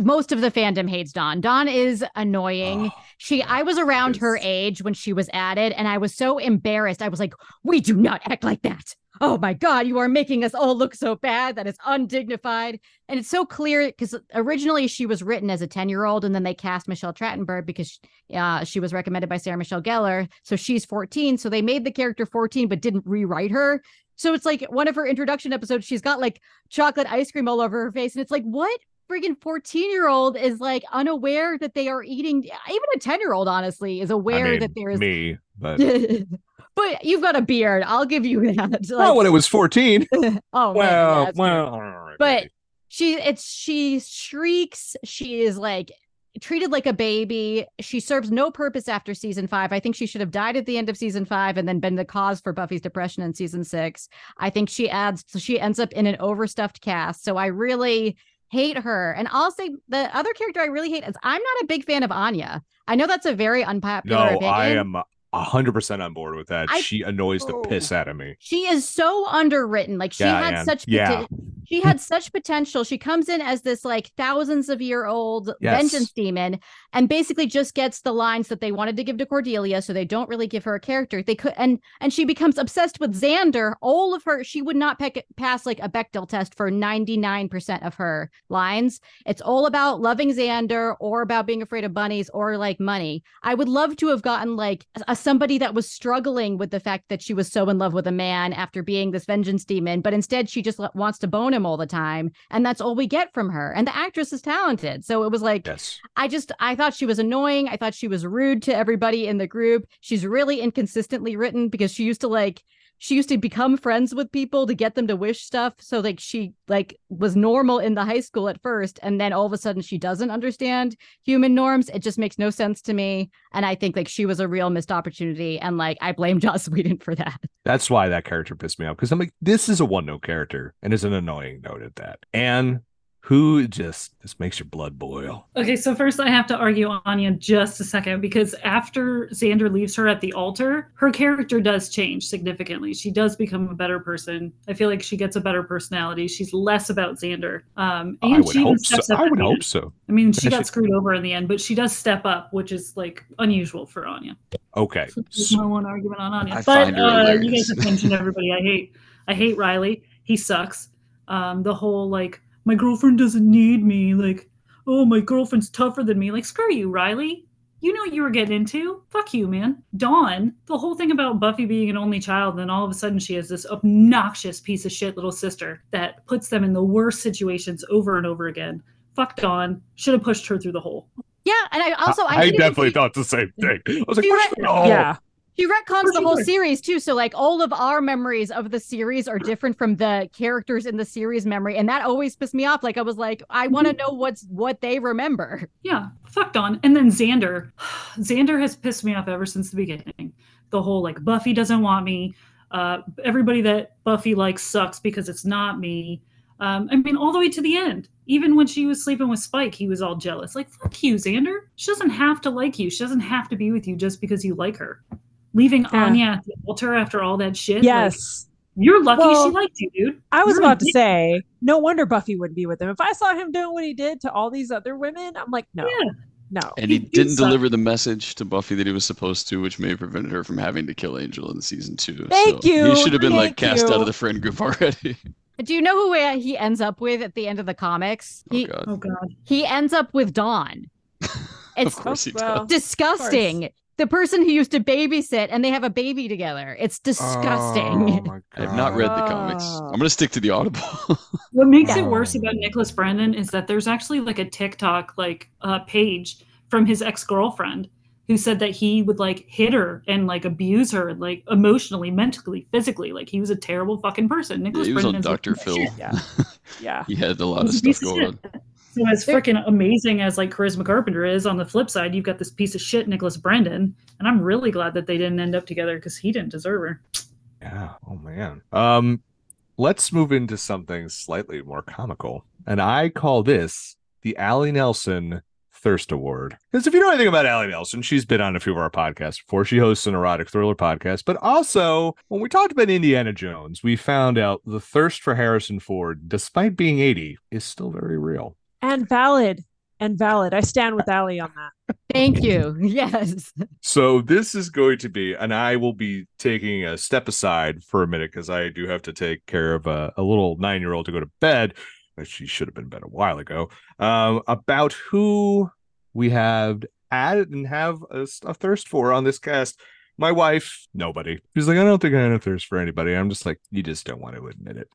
most of the fandom hates Dawn. Dawn is annoying. Oh, She, I was around her age when she was added, and I was so embarrassed. I was like, "We do not act like that." Oh my God, you are making us all look so bad. That is undignified. And it's so clear because originally she was written as a 10 year old, and then they cast Michelle Trachtenberg because uh, she was recommended by Sarah Michelle Gellar. So she's 14. So they made the character 14, but didn't rewrite her. So it's like one of her introduction episodes, she's got like chocolate ice cream all over her face. And it's like, what friggin' 14 year old is like unaware that they are eating? Even a 10 year old, honestly, is aware I mean, that there is. me, but but you've got a beard. I'll give you that. not Like, when it was 14. oh, man, well, that's true. well, all right, But maybe. she it's she shrieks she is like treated like a baby she serves no purpose after season five i think she should have died at the end of season five and then been the cause for buffy's depression in season six i think she adds so she ends up in an overstuffed cast so i really hate her and i'll say the other character i really hate is i'm not a big fan of anya i know that's a very unpopular no, opinion I am a hundred percent on board with that. I- she annoys the Oh. piss out of me. she is so underwritten like she Yeah, had such Yeah. She hmm. had such potential. She comes in as this like thousands of year old Yes. vengeance demon and basically just gets the lines that they wanted to give to cordelia so they don't really give her a character. They could and and she becomes obsessed with xander. All of her she would not peck, pass like a bechdel test for 99% of her lines. It's all about loving xander or about being afraid of bunnies or like money. I would love to have gotten like a, somebody that was struggling with the fact that she was so in love with a man after being this vengeance demon but instead she just wants to bone him all the time and that's all we get from her and the actress is talented so it was like Yes. I just I thought she was annoying. I thought she was rude to everybody in the group. She's really inconsistently written because she used to like she used to become friends with people to get them to wish stuff. So like she like was normal in the high school at first, and then all of a sudden she doesn't understand human norms. It just makes no sense to me. And I think like she was a real missed opportunity. And like I blame Joss Whedon for that. That's why that character pissed me off because I'm like, this is a one note character and is an annoying note at that. And who just this makes your blood boil. Okay, so first I have to argue Anya just a second because after Xander leaves her at the altar, her character does change significantly. She does become a better person. I feel like she gets a better personality. She's less about Xander. Um, and I would she even hope so. steps up I would hope end. so. I mean, she got screwed over in the end, but she does step up, which is like unusual for Anya. Okay. That's So- my one argument on Anya. I but find her uh, you guys have mentioned everybody. I hate I hate Riley. He sucks. Um, the whole like my girlfriend doesn't need me. Like, oh my girlfriend's tougher than me. Like, screw you, Riley. You know what you were getting into. Fuck you, man. Dawn, the whole thing about Buffy being an only child, and then all of a sudden she has this obnoxious piece of shit little sister that puts them in the worst situations over and over again. Fuck Dawn. Should have pushed her through the hole. Yeah, and I also I, I, definitely she- thought the same thing. I was like, She push read- Yeah. She retcons the whole series too. So like all of our memories of the series are different from the characters in the series memory. And that always pissed me off. Like I was like, I want to know what's what they remember. Yeah, fucked on. And then Xander. Xander has pissed me off ever since the beginning. The whole like Buffy doesn't want me. Uh, everybody that Buffy likes sucks because it's not me. Um, I mean, all the way to the end. Even when she was sleeping with Spike, he was all jealous. Like, fuck you, Xander. She doesn't have to like you. She doesn't have to be with you just because you like her. Leaving Yeah. Anya at the altar after all that shit. like, Yes. you're lucky Well, she liked you, dude. I was You're about to dick. say, no wonder Buffy wouldn't be with him. If I saw him doing what he did to all these other women, I'm like, no, Yeah. no. And he He- he didn't sucked. deliver the message to Buffy that he was supposed to, which may have prevented her from having to kill Angel in season two. Thank so you, He should have been like thank cast out of the friend group already. Do you know who he ends up with at the end of the comics? oh He god. Oh, God. he ends up with Dawn. It's of course he Oh, well. does. disgusting. The person who used to babysit and they have a baby together. It's disgusting. Oh I have not read the comics. Oh. I'm gonna stick to the Audible. What makes Yeah. it worse about Nicholas Brandon is that there's actually like a TikTok like uh, page from his ex girlfriend who said that he would like hit her and like abuse her like emotionally, mentally, physically. Like he was a terrible fucking person. Yeah, Nicholas he was on Brandon is Dr. Phil. Yeah. Yeah. he had a lot of He's stuff going on. Shit. So as freaking amazing as like Charisma Carpenter is, on the flip side, you've got this piece of shit Nicholas Brandon, and I'm really glad that they didn't end up together because he didn't deserve her. Yeah. Oh man. Um, let's move into something slightly more comical, and I call this the Allie Nelson Thirst Award. Because if you know anything about Allie Nelson, she's been on a few of our podcasts before. She hosts an erotic thriller podcast, but also when we talked about Indiana Jones, we found out the thirst for Harrison Ford, despite being 80, is still very real. And valid. And valid. I stand with Allie on that. Thank you. Yes. So this is going to be, and I will be taking a step aside for a minute because I do have to take care of a, a little nine-year-old to go to bed. but She should have been in bed a while ago. Um, about who we have added and have a, a thirst for on this cast. My wife, nobody. She's like, I don't think I have a thirst for anybody. I'm just like, you just don't want to admit it.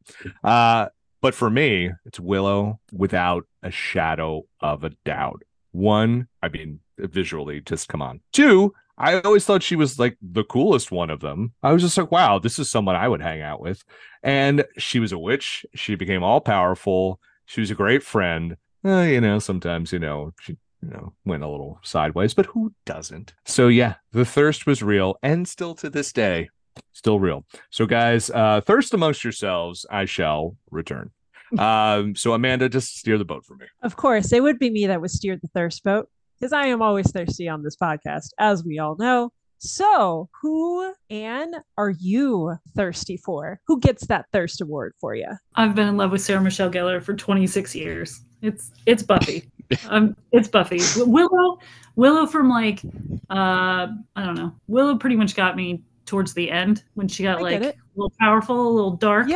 Uh, but for me, it's Willow without a shadow of a doubt. One, I mean, visually, just come on. Two, I always thought she was like the coolest one of them. I was just like, wow, this is someone I would hang out with. And she was a witch. She became all powerful. She was a great friend. Uh, you know, sometimes, you know, she, you know, went a little sideways, but who doesn't? So yeah, the thirst was real and still to this day, still real. So guys, uh, thirst amongst yourselves, I shall return. Um, so Amanda, just steer the boat for me. Of course, it would be me that would steer the thirst boat because I am always thirsty on this podcast, as we all know. So, who, Anne, are you thirsty for? Who gets that thirst award for you? I've been in love with Sarah Michelle Gellar for 26 years. It's it's Buffy. um, it's Buffy. Willow, Willow from like, uh, I don't know. Willow pretty much got me towards the end when she got I like a little powerful, a little dark.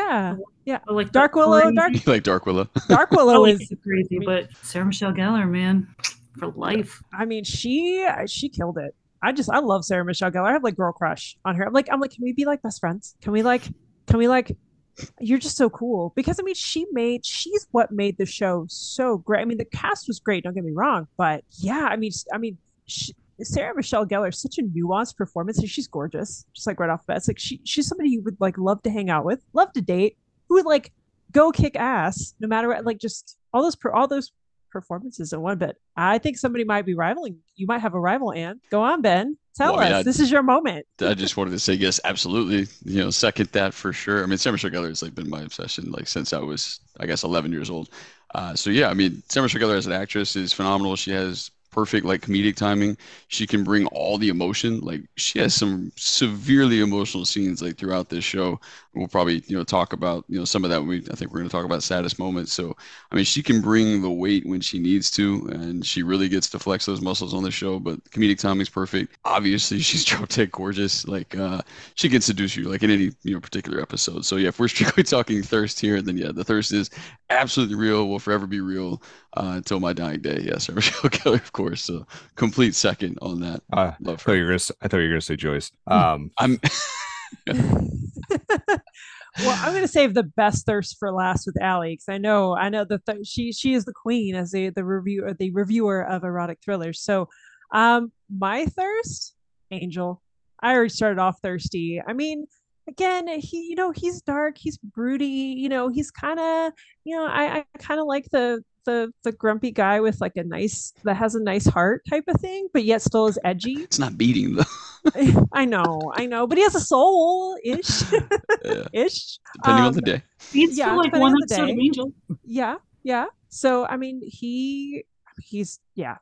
Yeah, I like Dark Willow, crazy- Dark- like Dark Willow. Dark Willow oh, is. crazy, but Sarah Michelle Gellar, man, for life. I mean, she she killed it. I just I love Sarah Michelle Gellar. I have like girl crush on her. I'm like I'm like, can we be like best friends? Can we like can we like? You're just so cool because I mean, she made she's what made the show so great. I mean, the cast was great. Don't get me wrong, but yeah, I mean, I mean, she, Sarah Michelle Gellar is such a nuanced performance, and she's gorgeous, just like right off the bat. It's like she she's somebody you would like love to hang out with, love to date, who would like go kick ass no matter what. Like just all those per, all those performances in one. But I think somebody might be rivaling. You might have a rival, Anne. Go on, Ben. Tell Well, I us. mean, I- this is your moment. I just wanted to say yes, absolutely. You know, second that for sure. I mean, Sarah Michelle Gellar has like been my obsession like since I was, I guess, 11 years old. Uh, so yeah, I mean, Sarah Michelle Gellar as an actress is phenomenal. She has perfect like comedic timing. She can bring all the emotion. Like she has some severely emotional scenes like throughout this show. We'll probably you know talk about you know some of that. We I think we're going to talk about saddest moments. So I mean, she can bring the weight when she needs to, and she really gets to flex those muscles on the show. But comedic timing's perfect. Obviously, she's drop dead gorgeous. Like uh, she can seduce you like in any you know particular episode. So yeah, if we're strictly talking thirst here, then yeah, the thirst is absolutely real. Will forever be real uh, until my dying day. Yes, Sarah Michelle Gellar, of course. So complete second on that. Uh, Love I thought her. you were gonna. s- I thought you were gonna say Joyce. Um, I'm well, I'm going to save the best thirst for last with Allie because I know I know that th- she she is the queen as the the review the reviewer of erotic thrillers. So, um, my thirst, Angel. I already started off thirsty. I mean, again, he you know he's dark, he's broody. You know, he's kind of you know I I kind of like the the the grumpy guy with like a nice that has a nice heart type of thing, but yet still is edgy. it's not beating though. I know, I know, but he has a soul ish, Yeah, ish. depending on Um, the day. It's Yeah, still like one on the episode of. Angel. Yeah, yeah. So I mean, he he's yeah, just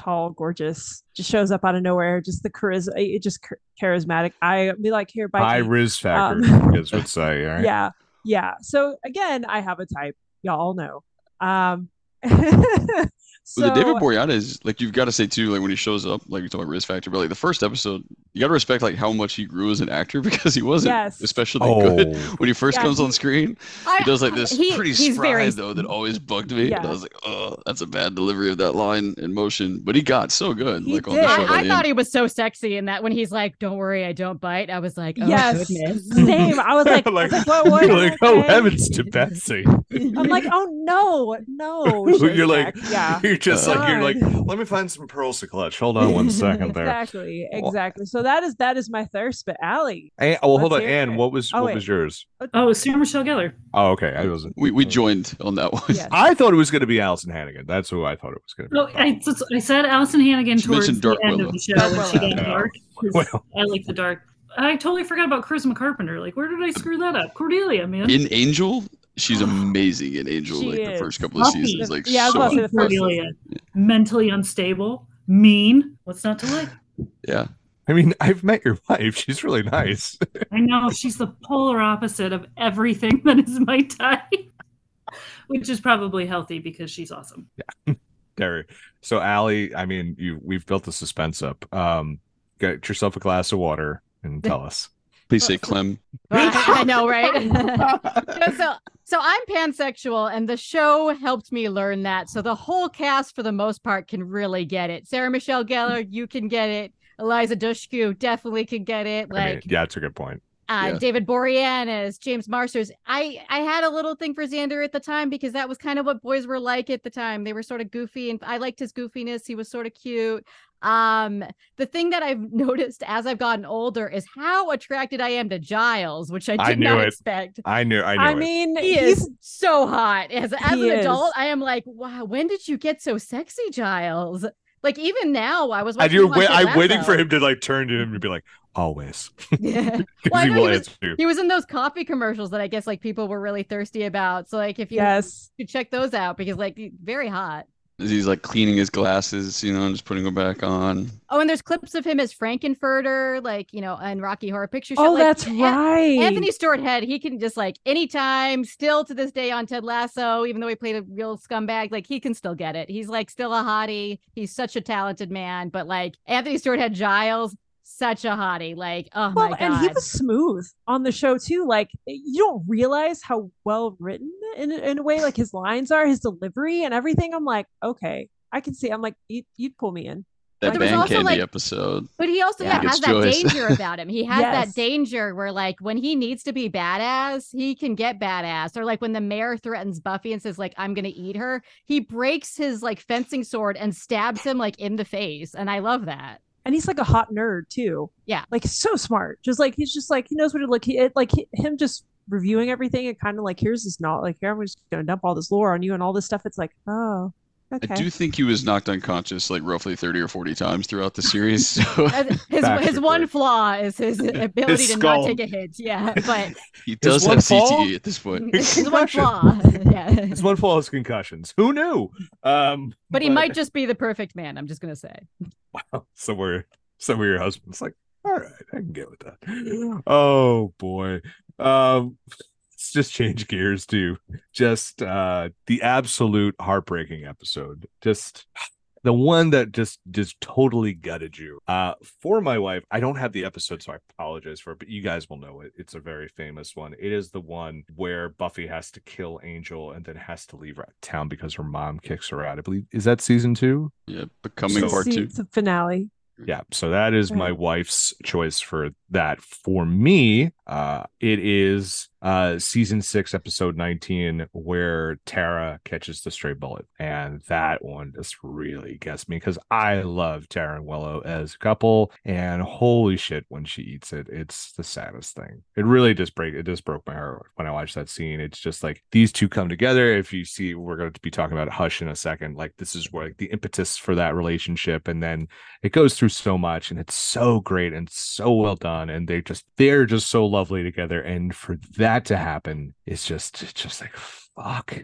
tall, gorgeous, just shows up out of nowhere. Just the charisma, it just charismatic. I be like here by high Riz factor, Um, would say. Right. Yeah, yeah. So again, I have a type. Y'all know. Um. so the David Boreanaz is like you've got to say too, like when he shows up, like you're talking about risk factor, but like the first episode, you got to respect like how much he grew as an actor because he wasn't Yes. especially Oh, good when he first Yeah, comes he- on screen. I- He does like this he- pretty he's very- though that always bugged me. And I was like, oh, that's a bad delivery of that line in motion. But he got so good, He like on did. the show. I, I thought end. he was so sexy in that when he's like, "Don't worry, I don't bite." I was like, "Oh Yes. goodness." Same. I was like, I like, what? what like, oh heavens to Betsy. I'm like, oh no, no. you're like, yeah. you're just Uh, like, you're like, let me find some pearls to clutch. Hold on one second there. Exactly, exactly. So that is that is my thirst. But Allie, And, well, hold on, Let's Ann. What was Oh, what wait. was yours? Oh, Sarah Michelle Gellar. Oh, okay. I wasn't. we we joined on that one. yes. I thought it was going to be Alyson Hannigan. That's who I thought it was going to be. No, I, so- I said Alyson Hannigan She towards mentioned the Dark end Willow. of the show when she got Yeah. dark. 'cause Well. I like the dark. I totally forgot about Charisma Carpenter. Like, where did I screw that up? Cordelia, man. In Angel, she's amazing in Angel. She like the first couple of seasons, like Yeah, I was so about the first Cordelia. Mentally unstable, mean. What's not to like? yeah. I mean, I've met your wife. She's really nice. I know she's the polar opposite of everything that is my type, which is probably healthy because she's awesome. Yeah. Gary. So Allie, I mean, you we've built the suspense up. Um, get yourself a glass of water and tell us. Please say Clem. I, I know, right? Yeah, so so I'm pansexual and the show helped me learn that. So the whole cast for the most part can really get it. Sarah Michelle Gellar, you can get it. Eliza Dushku definitely can get it. I mean, Like yeah, it's a good point. Uh, Yeah. David Boreanaz, James Marsters. I I had a little thing for Xander at the time because that was kind of what boys were like at the time. They were sort of goofy, and I liked his goofiness. He was sort of cute. Um, the thing that I've noticed as I've gotten older is how attracted I am to Giles, which I did I knew not it. expect. I knew. I knew I it. mean, He he's is so hot. As as an is. adult, I am like, wow, when did you get so sexy, Giles? Like even now, I was. And watching you're him on wait, I'm waiting for him to like turn to him and be like, always. Yeah. Well, he will he was- answer you. He was in those coffee commercials that I guess like people were really thirsty about. So like if you yes. could check those out because like very hot. He's like cleaning his glasses, you know, and just putting them back on. Oh, and there's clips of him as Frank-N-Furter, like you know, and Rocky Horror Picture Show. Oh, like, that's An- right. Anthony Stewart Head, he can just like anytime, still to this day on Ted Lasso, even though he played a real scumbag, like he can still get it. He's like still a hottie. He's such a talented man. But like Anthony Stewart Head Giles, such a hottie. Like, oh well, my god. and he was smooth on the show too. Like eh, you don't realize how well written in in a way, like his lines are, his delivery and everything. I'm like, okay, I can see. I'm like, you'd, you'd pull me in. that There band candy like- episode. But he also Yeah. yeah, has that Joyce. danger about him. He has Yes. that danger where, like, when he needs to be badass, he can get badass. Or like when the mayor threatens Buffy and says, like, I'm gonna eat her, he breaks his like fencing sword and stabs him like in the face. And I love that. And he's like a hot nerd too. Yeah. like so smart. Just like he's just like he knows what to look. He it, like he, him just reviewing everything and kind of like here's this not like here I'm just gonna dump all this lore on you and all this stuff. It's like oh okay. I do think he was knocked unconscious like roughly 30 or 40 times throughout the series. So His his one flaw is his ability His to skull. not take a hit. Yeah, but he does one have fall? CTE at this point. his one flaw. yeah. His one flaw is concussions. Who knew? Um, But he might just be the perfect man. I'm just gonna say. Well, somewhere somewhere your husband's like all right i can get with that oh boy um let's just change gears to just uh the absolute heartbreaking episode. Just the one that just just totally gutted you. Uh for my wife i don't have the episode so i apologize for it but you guys will know it. It's a very famous one. It is the one where buffy has to kill angel and then has to leave town because her mom kicks her out i believe. Is that season two? Yeah, becoming So- part two. It's a finale. Yeah so that is my wife's choice for that. For me uh it is uh season six episode 19 where tara catches the stray bullet. And that one just really gets me because i love tara and willow as a couple. And holy shit when she eats it it's the saddest thing. It really just break it just broke my heart when i watched that scene. It's just like these two come together. If you see we're going to be talking about hush in a second. Like this is where like, the impetus for that relationship. And then it goes through so much and it's so great and so well done and they just they're just so lovely together and for that to happen it's just it's just like fuck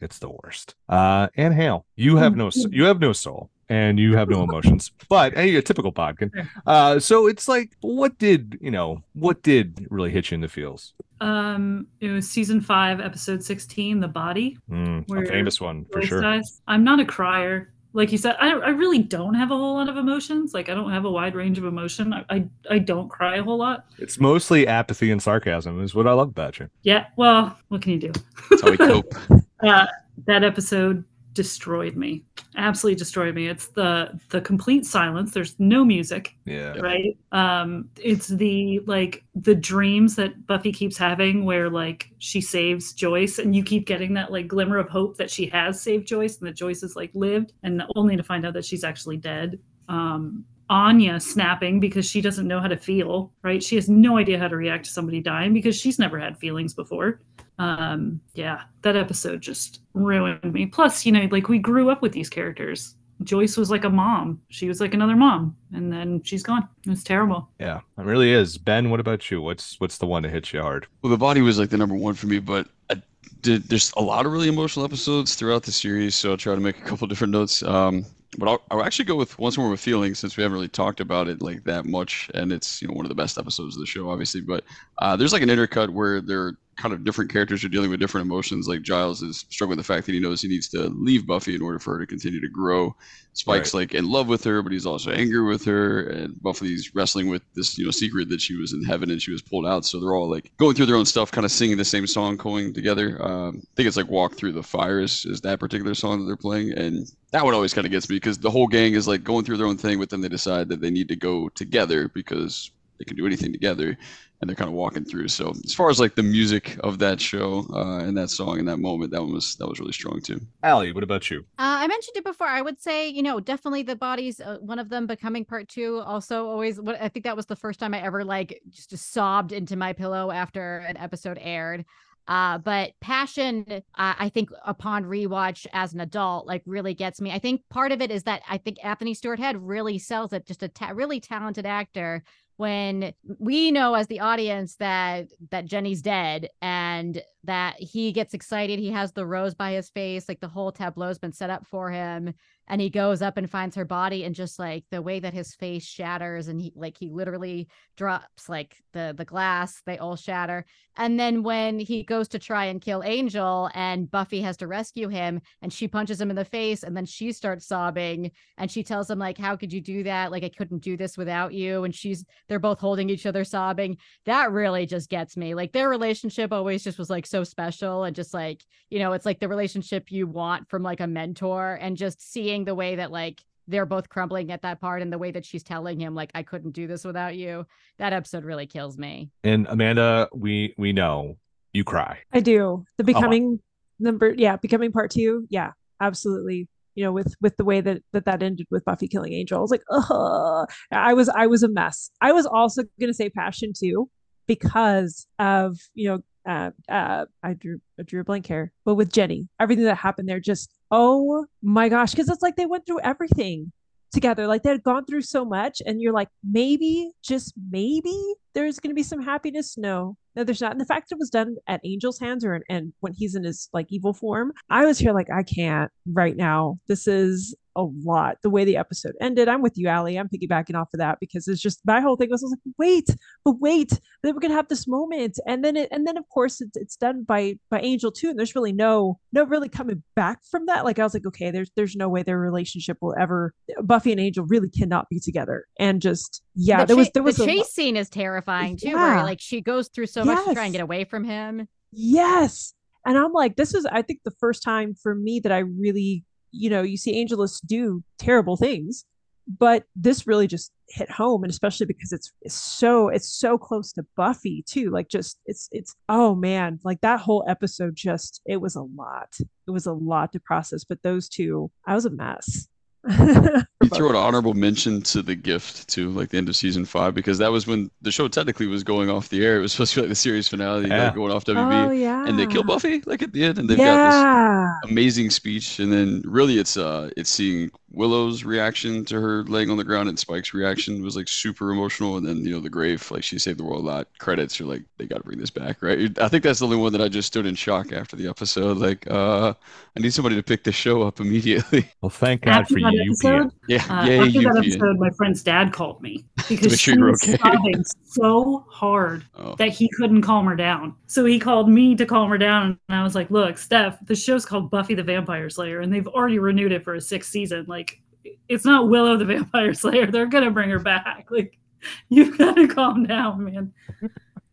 it's the worst uh and hale you have no you have no soul and you have no emotions but hey, a typical bodkin uh so it's like what did you know what did really hit you in the feels Um, it was season five, episode sixteen, the body. Mm, a famous one for sure dies. I'm not a crier. Like you said, I, I really don't have a whole lot of emotions. Like I don't have a wide range of emotion. I, I, I don't cry a whole lot. it's mostly apathy and sarcasm is what i love about you Yeah. Well, what can you do? That's how we cope. uh, that episode destroyed me. Absolutely destroyed me. It's the the complete silence. There's no music yeah. Right? Um it's the like the dreams that buffy keeps having where like she saves joyce and you keep getting that like glimmer of hope that she has saved joyce and that joyce has like lived and only to find out that she's actually dead. Um Anya snapping because she doesn't know how to feel, right? She has no idea how to react to somebody dying because she's never had feelings before. Um, yeah, that episode just ruined me. Plus, you know, like we grew up with these characters. Joyce was like a mom. She was like another mom, and then she's gone. It's terrible. yeah it really is ben what about you what's what's the one that hits you hard Well, the body was like the number one for me, but I did. There's a lot of really emotional episodes throughout the series, so I'll try to make a couple different notes. Um, but I'll, I'll actually go with once more with feeling since we haven't really talked about it like that much, and it's you know one of the best episodes of the show, obviously. But uh, there's like an intercut where they're kind of different characters are dealing with different emotions. Like Giles is struggling with the fact that he knows he needs to leave Buffy in order for her to continue to grow. Spike's like in love with her, but he's also angry with her, and Buffy's wrestling with this you know secret that she was in heaven and she was pulled out. So they're all like going through their own stuff, kind of singing the same song, going together. Um, I think it's like "Walk Through the Fire" is, is that particular song that they're playing, and that one always kind of gets me because the whole gang is like going through their own thing, but then they decide that they need to go together because they can do anything together and they're kind of walking through so as far as like the music of that show uh, and that song and that moment that one was that was really strong too Allie, what about you Uh, I mentioned it before. I would say, you know, definitely the bodies. Uh, one of them becoming part two. Also, always. What I think that was the first time I ever like just, just sobbed into my pillow after an episode aired. Uh, but passion, uh, I think upon rewatch as an adult, like really gets me. I think part of it is that I think Anthony Stewart Head really sells it. Just a ta- really talented actor. When we know as the audience that that Jenny's dead and that he gets excited, he has the rose by his face, like the whole tableau's been set up for him and he goes up and finds her body and just like the way that his face shatters and he like he literally drops like the the glass they all shatter. And then when he goes to try and kill angel and buffy has to rescue him and she punches him in the face and then she starts sobbing and she tells him like how could you do that? Like i couldn't do this without you. And she's they're both holding each other sobbing. That really just gets me. Like their relationship always just was like so special and just like you know it's like the relationship you want from like a mentor and just seeing the way that like they're both crumbling at that part and the way that she's telling him like I couldn't do this without you. That episode really kills me. And Amanda, we we know you cry. I do. Oh, The becoming number, yeah, becoming part two. Yeah, absolutely. You know, with with the way that that that ended with Buffy killing Angel, I was like, oh, I was I was a mess. I was also gonna say passion too, because of you know, uh, uh, I drew I drew a blank here, but with Jenny, everything that happened there, just oh my gosh, because it's like they went through everything together. Like they had gone through so much, and you're like, maybe, just maybe, there's going to be some happiness. No, no, there's not. And the fact that it was done at Angel's hands or and when he's in his like evil form, I was here like, I can't right now. This is a lot. The way the episode ended, I'm with you, Allie. I'm piggybacking off of that because it's just my whole thing was, was like, wait, but wait, then we're gonna have this moment, and then it, and then of course it's, it's done by by Angel too, and there's really no no really coming back from that. Like I was like, okay, there's there's no way their relationship will ever. Buffy and Angel really cannot be together, and just yeah, the there was there was the a, chase scene is terrifying too, where like she goes through so much to try and get away from him. Yes. And I'm like, this is, I think, the first time for me that I really, you know, you see Angelus do terrible things, but this really just hit home. And especially because it's, it's so, it's so close to Buffy too. Like, just, it's, it's, oh man, like that whole episode just, it was a lot. It was a lot to process. But those two, I was a mess. You throw an honorable mention to the gift too, like the end of season five, because that was when the show technically was going off the air. It was supposed to be like the series finale, Yeah. like going off WB, Oh, yeah. and they kill Buffy like at the end, and they've got this amazing speech and then really it's uh it's seeing willow's reaction to her laying on the ground and spike's reaction was like super emotional. And then you know the grave like she saved the world a lot. Credits are like they got to bring this back right? I think that's the only one that i just stood in shock after the episode. Like uh i need somebody to pick this show up immediately. Well, thank God After for you, episode, yeah Uh, yay after that episode, my friend's dad called me because she was okay. sobbing so hard Oh. that he couldn't calm her down. So he called me to calm her down, and I was like, "Look, Steph, the show's called Buffy the Vampire Slayer, and they've already renewed it for a sixth season. Like, it's not Willow the Vampire Slayer. They're gonna bring her back. Like, you've got to calm down, man."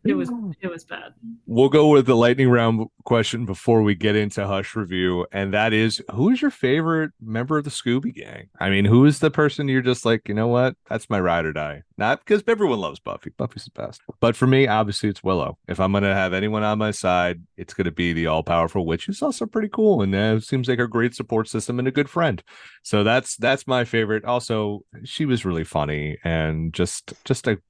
It was it was bad. We'll go with the lightning round question before we get into Hush review, and that is who is your favorite member of the Scooby Gang? I mean, who is the person you're just like, you know what? That's my ride or die. Not because everyone loves Buffy. Buffy's the best. But for me, obviously, it's Willow. If I'm gonna have anyone on my side, it's gonna be the all powerful witch, who's also pretty cool and uh, seems like a great support system and a good friend. So that's that's my favorite. Also, she was really funny and just just a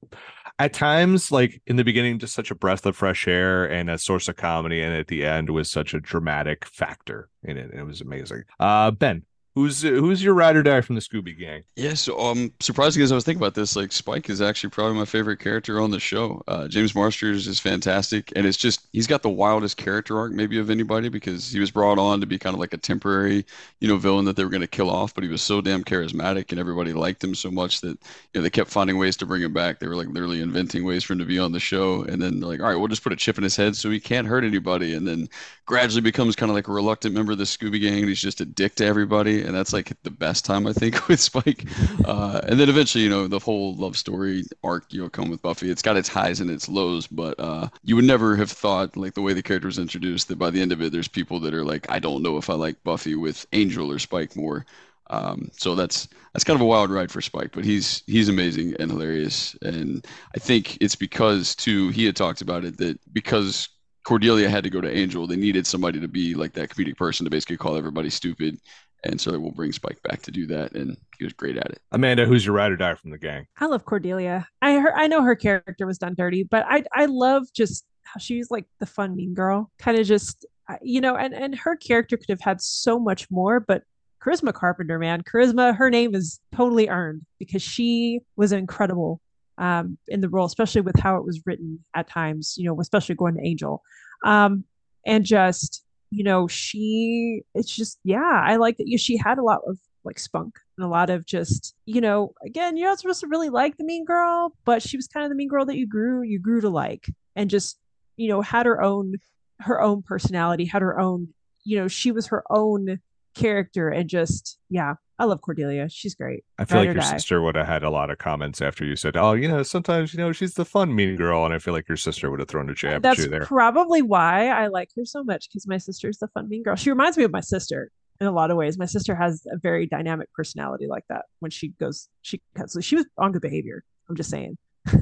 at times like in the beginning just such a breath of fresh air and a source of comedy and at the end was such a dramatic factor in it it was amazing uh ben who's who's your ride or die from the scooby gang Yeah, so um, surprising as I was thinking about this, like Spike is actually probably my favorite character on the show. Uh, James Marsters is fantastic, and it's just he's got the wildest character arc maybe of anybody because he was brought on to be kind of like a temporary, you know, villain that they were going to kill off, but he was so damn charismatic and everybody liked him so much that you know they kept finding ways to bring him back. They were like literally inventing ways for him to be on the show, and then like, all right, we'll just put a chip in his head so he can't hurt anybody, and then gradually becomes kind of like a reluctant member of the Scooby Gang, and he's just a dick to everybody, and that's like the best time I think with Spike. Uh, and then eventually, you know, the whole love story arc, you know, come with Buffy. It's got its highs and its lows, but uh, you would never have thought, like the way the character was introduced, that by the end of it, there's people that are like, I don't know if I like Buffy with Angel or Spike more. Um, so that's that's kind of a wild ride for Spike, but he's he's amazing and hilarious, and I think it's because too he had talked about it that because Cordelia had to go to Angel, they needed somebody to be like that comedic person to basically call everybody stupid, and so we'll bring Spike back to do that, and he was great at it. amanda who's your ride or die from the gang? I love Cordelia. I her, I know her character was done dirty, but I I love just how she's like the fun mean girl, kind of just uh, you know, and and her character could have had so much more, but Charisma Carpenter, man, Charisma, her name is totally earned because she was incredible um in the role, especially with how it was written at times, you know, especially going to Angel. Um and just you know, she it's just yeah, I like that you she had a lot of like spunk and a lot of just you know again you're not supposed to really like the mean girl but she was kind of the mean girl that you grew you grew to like and just you know had her own her own personality had her own you know she was her own character and just yeah i love cordelia she's great i feel Ride like your die. sister would have had a lot of comments after you said oh you know sometimes you know she's the fun mean girl and i feel like your sister would have thrown a jab at you there That's probably why i like her so much because my sister's the fun mean girl she reminds me of my sister in a lot of ways. My sister has a very dynamic personality like that when she goes, she so she was on good behavior. I'm just saying.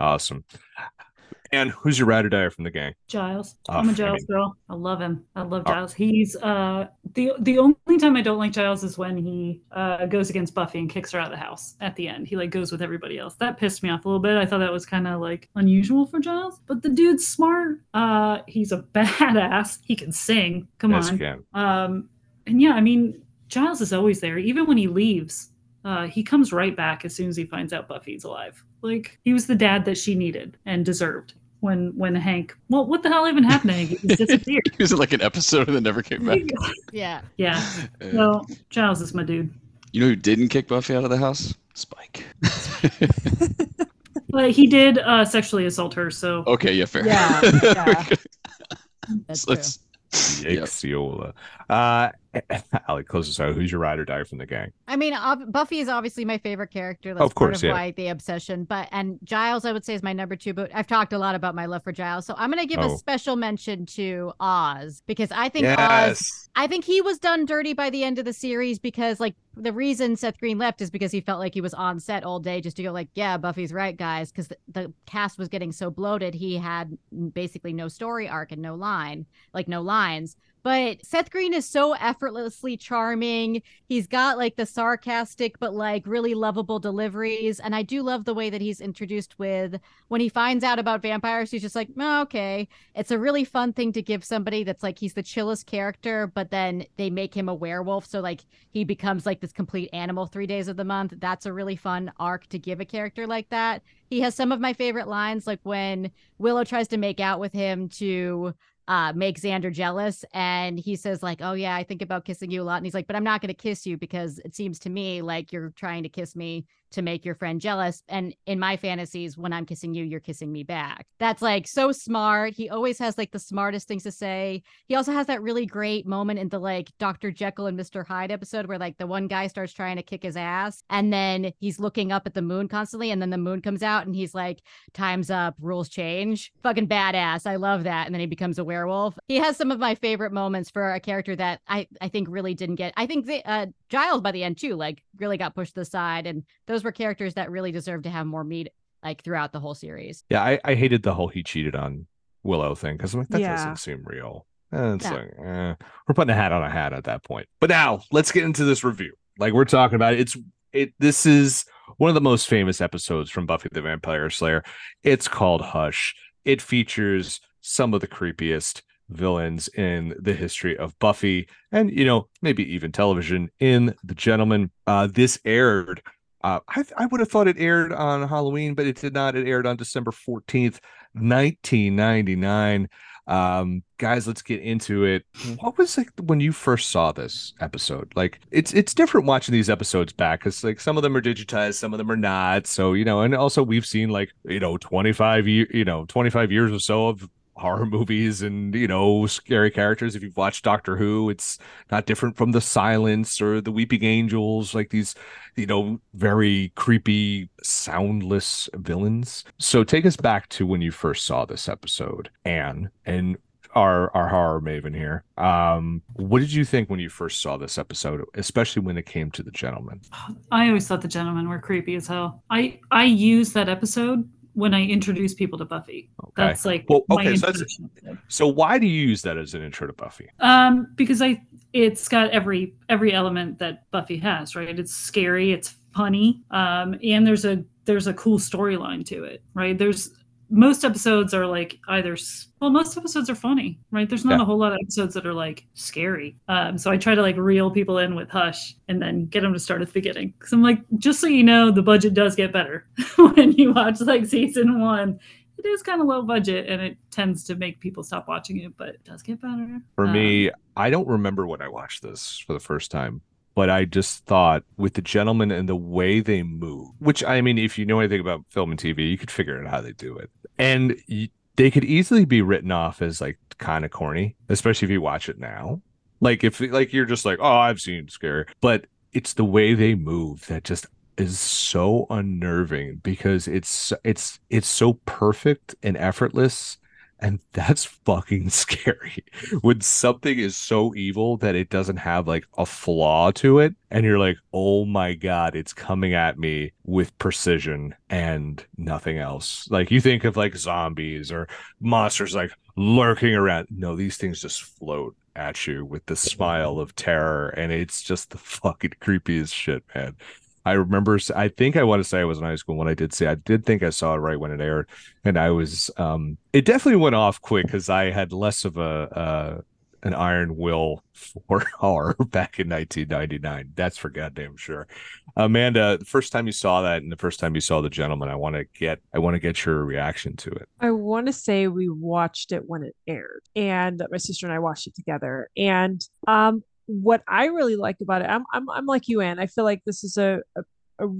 Awesome. And who's your ride or die from the gang? Giles. Oh, I'm a Giles mean- girl. I love him. I love Oh. Giles. He's uh the the only time I don't like Giles is when he uh goes against Buffy and kicks her out of the house at the end. He like goes with everybody else. That pissed me off a little bit. I thought that was kind of like unusual for Giles. But the dude's smart. Uh he's a badass. He can sing. Come yes, on. can. Um, and yeah, I mean, Giles is always there. Even when he leaves, uh, he comes right back as soon as he finds out Buffy's alive. Like he was the dad that she needed and deserved. When when Hank, well, what the hell even happened to Hank? He just disappeared. He was in like an episode that never came back. Yeah. yeah. Uh, Well, Giles is my dude. you know who didn't kick Buffy out of the house? Spike. But he did uh, sexually assault her. So Okay, yeah, fair. Yeah, yeah. That's true. Let's- Yep. Yikes, Uh, Allie, close us out. Who's your ride or die from the gang? I mean, Buffy is obviously my favorite character. That's Of course, part of yeah. why the obsession. But and Giles, I would say, is my number two. But I've talked a lot about my love for Giles, so I'm gonna give Oh. a special mention to Oz because I think Oz. I think he was done dirty by the end of the series because, like, the reason Seth Green left is because he felt like he was on set all day just to go, like, yeah, Buffy's right, guys, because the, the cast was getting so bloated. He had basically no story arc and no line, like, no lines. But Seth Green is so effortlessly charming. He's got like the sarcastic but like really lovable deliveries. And I do love the way that he's introduced with when he finds out about vampires, he's just like, oh, okay. It's a really fun thing to give somebody that's like he's the chillest character, but then they make him a werewolf. So like he becomes like this complete animal three days of the month. That's a really fun arc to give a character like that. He has some of my favorite lines, like when Willow tries to make out with him to uh make Xander jealous and he says like oh yeah I think about kissing you a lot and he's like but I'm not going to kiss you because it seems to me like you're trying to kiss me to make your friend jealous and in my fantasies when I'm kissing you you're kissing me back. That's like so smart. He always has like the smartest things to say. He also has that really great moment in the like Dr. Jekyll and Mr. Hyde episode where like the one guy starts trying to kick his ass and then he's looking up at the moon constantly and then the moon comes out and he's like time's up. Rules change. Fucking badass. I love that. And then he becomes a werewolf. He has some of my favorite moments for a character that I I think really didn't get I think the, uh Giles by the end too like really got pushed to the side and those were characters that really deserve to have more meat like throughout the whole series Yeah, I, I hated the whole he cheated on Willow thing because I'm like, that Yeah. doesn't seem real. And it's No. like, eh, we're putting a hat on a hat at that point. But now let's get into this review. Like we're talking about, it's it. This is one of the most famous episodes from Buffy the Vampire Slayer. It's called Hush. It features some of the creepiest villains in the history of Buffy, and you know maybe even television. In The Gentleman, uh, this aired. Uh, I, I would have thought it aired on Halloween, but it did not. It aired on December 14th, 1999 um guys let's get into it. What was like when you first saw this episode? Like it's it's different watching these episodes back because like some of them are digitized some of them are not. So you know and also we've seen like you know 25 year you know 25 years or so of horror movies and you know scary characters. If you've watched doctor who it's not different from the silence or the weeping angels like these you know very creepy soundless villains. So take us back to when you first saw this episode anne and our our horror maven here. Um what did you think when you first saw this episode especially when it came to the gentleman? I always thought the gentlemen were creepy as hell. I I use that episode when I introduce people to Buffy. okay That's like Well, my okay, so that's- so why do you use that as an intro to buffy Um, because I it's got every every element that Buffy has, right? It's scary, it's funny, um, and there's a there's a cool storyline to it, right? There's most episodes are like either well, most episodes are funny, right? There's not Yeah. a whole lot of episodes that are like scary. Um, so I try to like reel people in with Hush and then get them to start at the beginning. Because I'm like, just so you know, the budget does get better when you watch like season one. It is kind of low budget and it tends to make people stop watching it, but it does get better. For Um, me, I don't remember when I watched this for the first time, but I just thought with the gentleman and the way they move, which I mean, if you know anything about film and TV, you could figure out how they do it. And they could easily be written off as like kind of corny, especially if you watch it now. Like if like you're just like, oh, I've seen scary, but it's the way they move that just is so unnerving because it's it's it's so perfect and effortless And that's fucking scary. When something is so evil that it doesn't have like a flaw to it, and you're like, oh my God, it's coming at me with precision and nothing else. Like you think of like zombies or monsters like lurking around. No, these things just float at you with the smile of terror, and it's just the fucking creepiest shit, man. I remember, I think I want to say I was in high school when I did see, I did think I saw it right when it aired. And I was, um, it definitely went off quick because I had less of a, uh, an iron will for horror back in 1999. That's for goddamn sure. Amanda, the first time you saw that and the first time you saw the gentleman, I want to get I want to get your reaction to it. I want to say we watched it when it aired, and my sister and I watched it together. And um, what I really like about it, I'm I'm, I'm like you, Ann. I feel like this is a, a, a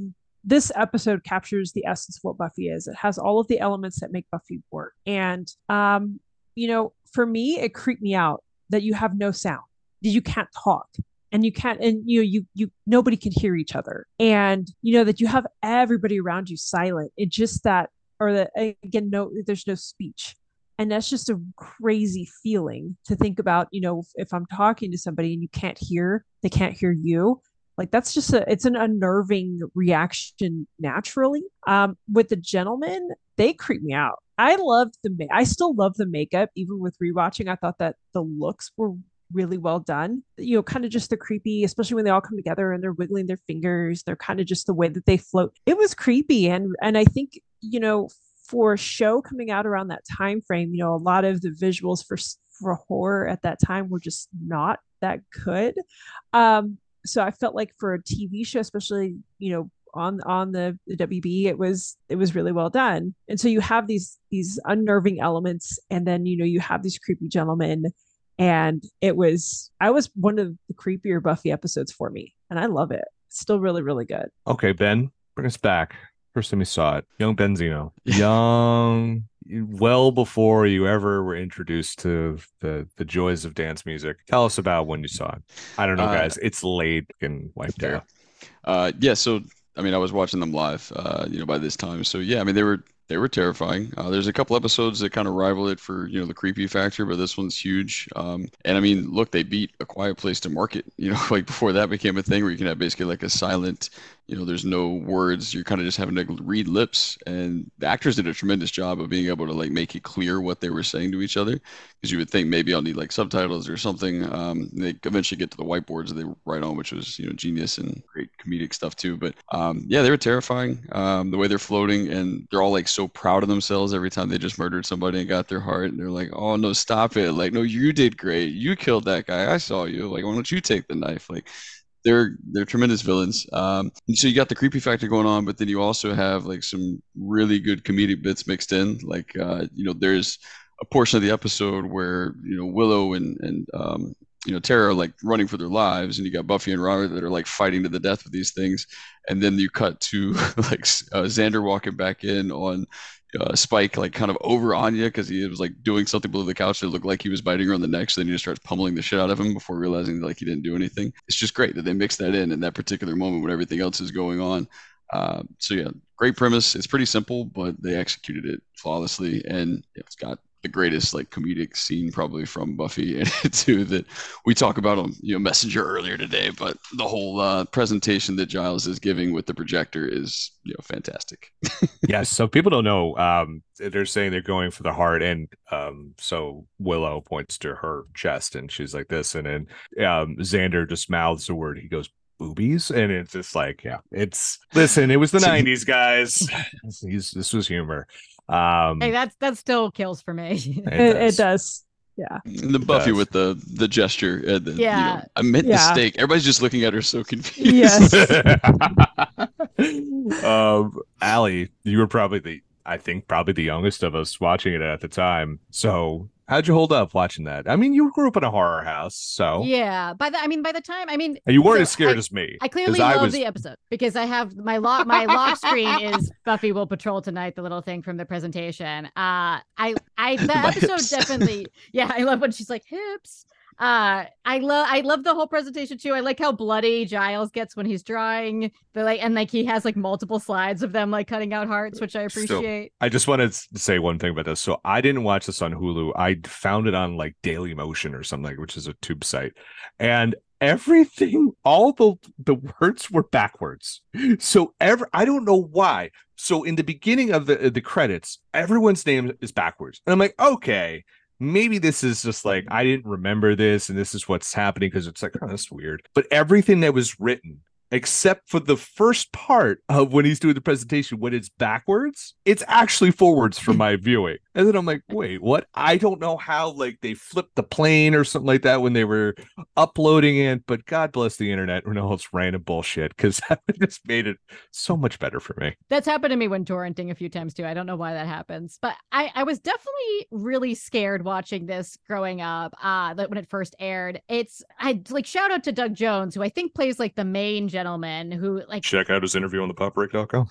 this episode captures the essence of what Buffy is. It has all of the elements that make Buffy work. And um, you know, for me, it creeped me out that you have no sound, that you can't talk. And you can't, and you know, you you nobody can hear each other, and you know that you have everybody around you silent. It just that, or that again, no, there's no speech and that's just a crazy feeling to think about you know if i'm talking to somebody and you can't hear they can't hear you. Like that's just a it's an unnerving reaction naturally. Um with the gentlemen they creep me out. I loved the ma- i still love the makeup. Even with rewatching i thought that the looks were really well done. You know kind of just the creepy especially when they all come together and they're wiggling their fingers. They're kind of just the way that they float. It was creepy and and i think you know for a show coming out around that time frame, you know, a lot of the visuals for for horror at that time were just not that good. Um, so I felt like for a TV show, especially you know on on the, the WB, it was it was really well done. And so you have these these unnerving elements, and then you know you have these creepy gentlemen, and it was I was one of the creepier Buffy episodes for me, and I love it. still really really good. Okay, Ben, bring us back. First time you saw it, young Benzino, young, well before you ever were introduced to the the joys of dance music. Tell us about when you saw it. I don't know, uh, guys. It's late and wiped out. Uh, yeah. So I mean, I was watching them live, uh, you know, by this time. So yeah, I mean, they were they were terrifying. Uh, there's a couple episodes that kind of rival it for you know the creepy factor, but this one's huge. Um, and I mean, look, they beat A Quiet Place to market. You know, like before that became a thing where you can have basically like a silent you know there's no words. You're kind of just having to read lips. And the actors did a tremendous job of being able to like make it clear what they were saying to each other. Because you would think maybe i'll need like subtitles or something. Um, they eventually get to the whiteboards that they write on which was you know genius and great comedic stuff too. But um, yeah they were terrifying um, the way they're floating. And they're all like so proud of themselves every time they just murdered somebody and got their heart. And they're like oh no stop it. Like no you did great. You killed that guy. I saw you. Like why don't you take the knife? Like they're they're tremendous villains. Um, so you got the creepy factor going on, but then you also have like some really good comedic bits mixed in. Like uh, you know, there's a portion of the episode where you know Willow and and um, you know Tara are like running for their lives, and you got Buffy and Robert that are like fighting to the death with these things, and then you cut to like uh, Xander walking back in on uh, Spike like kind of over Anya because he was like doing something below the couch that looked like he was biting her on the neck. So then he just starts pummeling the shit out of him before realizing like he didn't do anything. It's just great that they mix that in in that particular moment when everything else is going on. Uh, so yeah, great premise. It's pretty simple, but they executed it flawlessly, and it's got the greatest like comedic scene probably from Buffy and too that we talk about on you know Messenger earlier today. But the whole uh, presentation that Giles is giving with the projector is you know fantastic. yes, so people don't know. Um, they're saying they're going for the heart, and um, so Willow points to her chest, and she's like this, and then um, Xander just mouths the word. He goes boobies and it's just like yeah it's listen it was the 90s guys this was humor um, hey, that's that still kills for me. it, it, does. it, does. Yeah. the Buffy with the the gesture. the, yeah. You know, I meant yeah. the steak. Everybody's just looking at her so confused. Yes. um, Allie, you were probably the I think probably the youngest of us watching it at the time. So How'd you hold up watching that? I mean, you grew up in a horror house, so yeah. By the, I mean, by the time, I mean, you weren't so as scared I, as me. I clearly love I was... the episode because I have my lock. My lock screen is Buffy will patrol tonight. The little thing from the presentation. Uh, I, I, the episode definitely. Yeah, I love when she's like hips. Uh, I love I love the whole presentation too. I like how bloody Giles gets when he's drawing. The like and like he has like multiple slides of them like cutting out hearts, which I appreciate. I just want to say one thing about this. So I didn't watch this on Hulu. I found it on like Daily Motion or something, which is a tube site, and everything, all the the words were backwards. So ever, I don't know why. So in the beginning of the the credits, everyone's name is backwards, and I'm like, okay. Maybe this is just like I didn't remember this, and this is what's happening because it's like, oh, that's weird. But everything that was written except for the first part of when he's doing the presentation when it's backwards it's actually forwards for my viewing and then i'm like wait what i don't know how like they flipped the plane or something like that when they were uploading it but god bless the internet and all its random bullshit because that just made it so much better for me That's happened to me when torrenting a few times too. I don't know why that happens, but I I was definitely really scared watching this growing up. Uh, that when it first aired, it's I like shout out to Doug Jones, who I think plays like the main gentleman who like check out his interview on the popbreak.com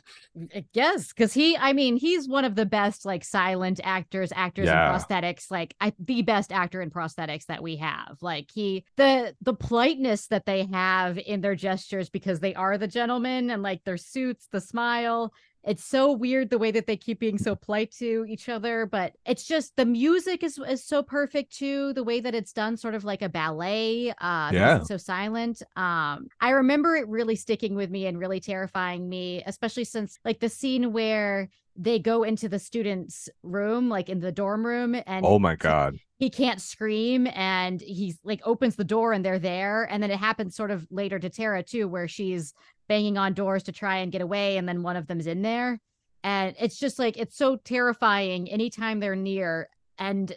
I guess because he, I mean, he's one of the best like silent actors, actors Yeah. in prosthetics, like I, the best actor in prosthetics that we have. Like he, the the politeness that they have in their gestures because they are the gentlemen and like their suits, the smile. It's so weird the way that they keep being so polite to each other, but it's just the music is is so perfect too. The way that it's done, sort of like a ballet. Uh, Yeah. it's so silent. Um, I remember it really sticking with me and really terrifying me, especially since like the scene where they go into the students' room, like in the dorm room, and oh my god he can't scream and he's like opens the door and they're there and then it happens sort of later to Tara too where she's banging on doors to try and get away and then one of them's in there. And it's just like it's so terrifying anytime they're near. And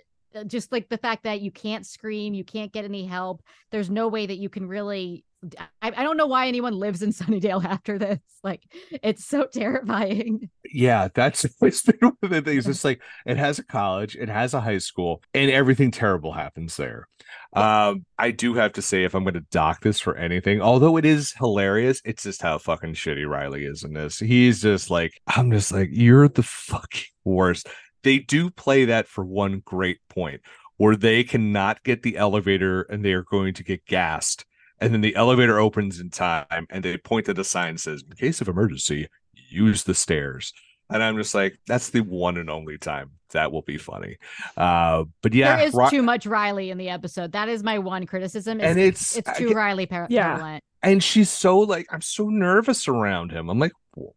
just like the fact that you can't scream you can't get any help there's no way that you can really I, I don't know why anyone lives in Sunnydale after this like it's so terrifying. Yeah that's it's been one of the things it's like it has a college it has a high school and everything terrible happens there. Um i do have to say if i'm going to dock this for anything although it is hilarious it's just how fucking shitty riley is in this. He's just like i'm just like you're the fucking worst they do play that for one great point where they cannot get the elevator and they are going to get gassed and then the elevator opens in time and they point to the sign that says in case of emergency use the stairs and i'm just like that's the one and only time that will be funny uh but yeah there is Ri- too much Riley in the episode. That is my one criticism. is and it's it's too get- Riley par- Yeah. prevalent. and she's so like i'm so nervous around him i'm like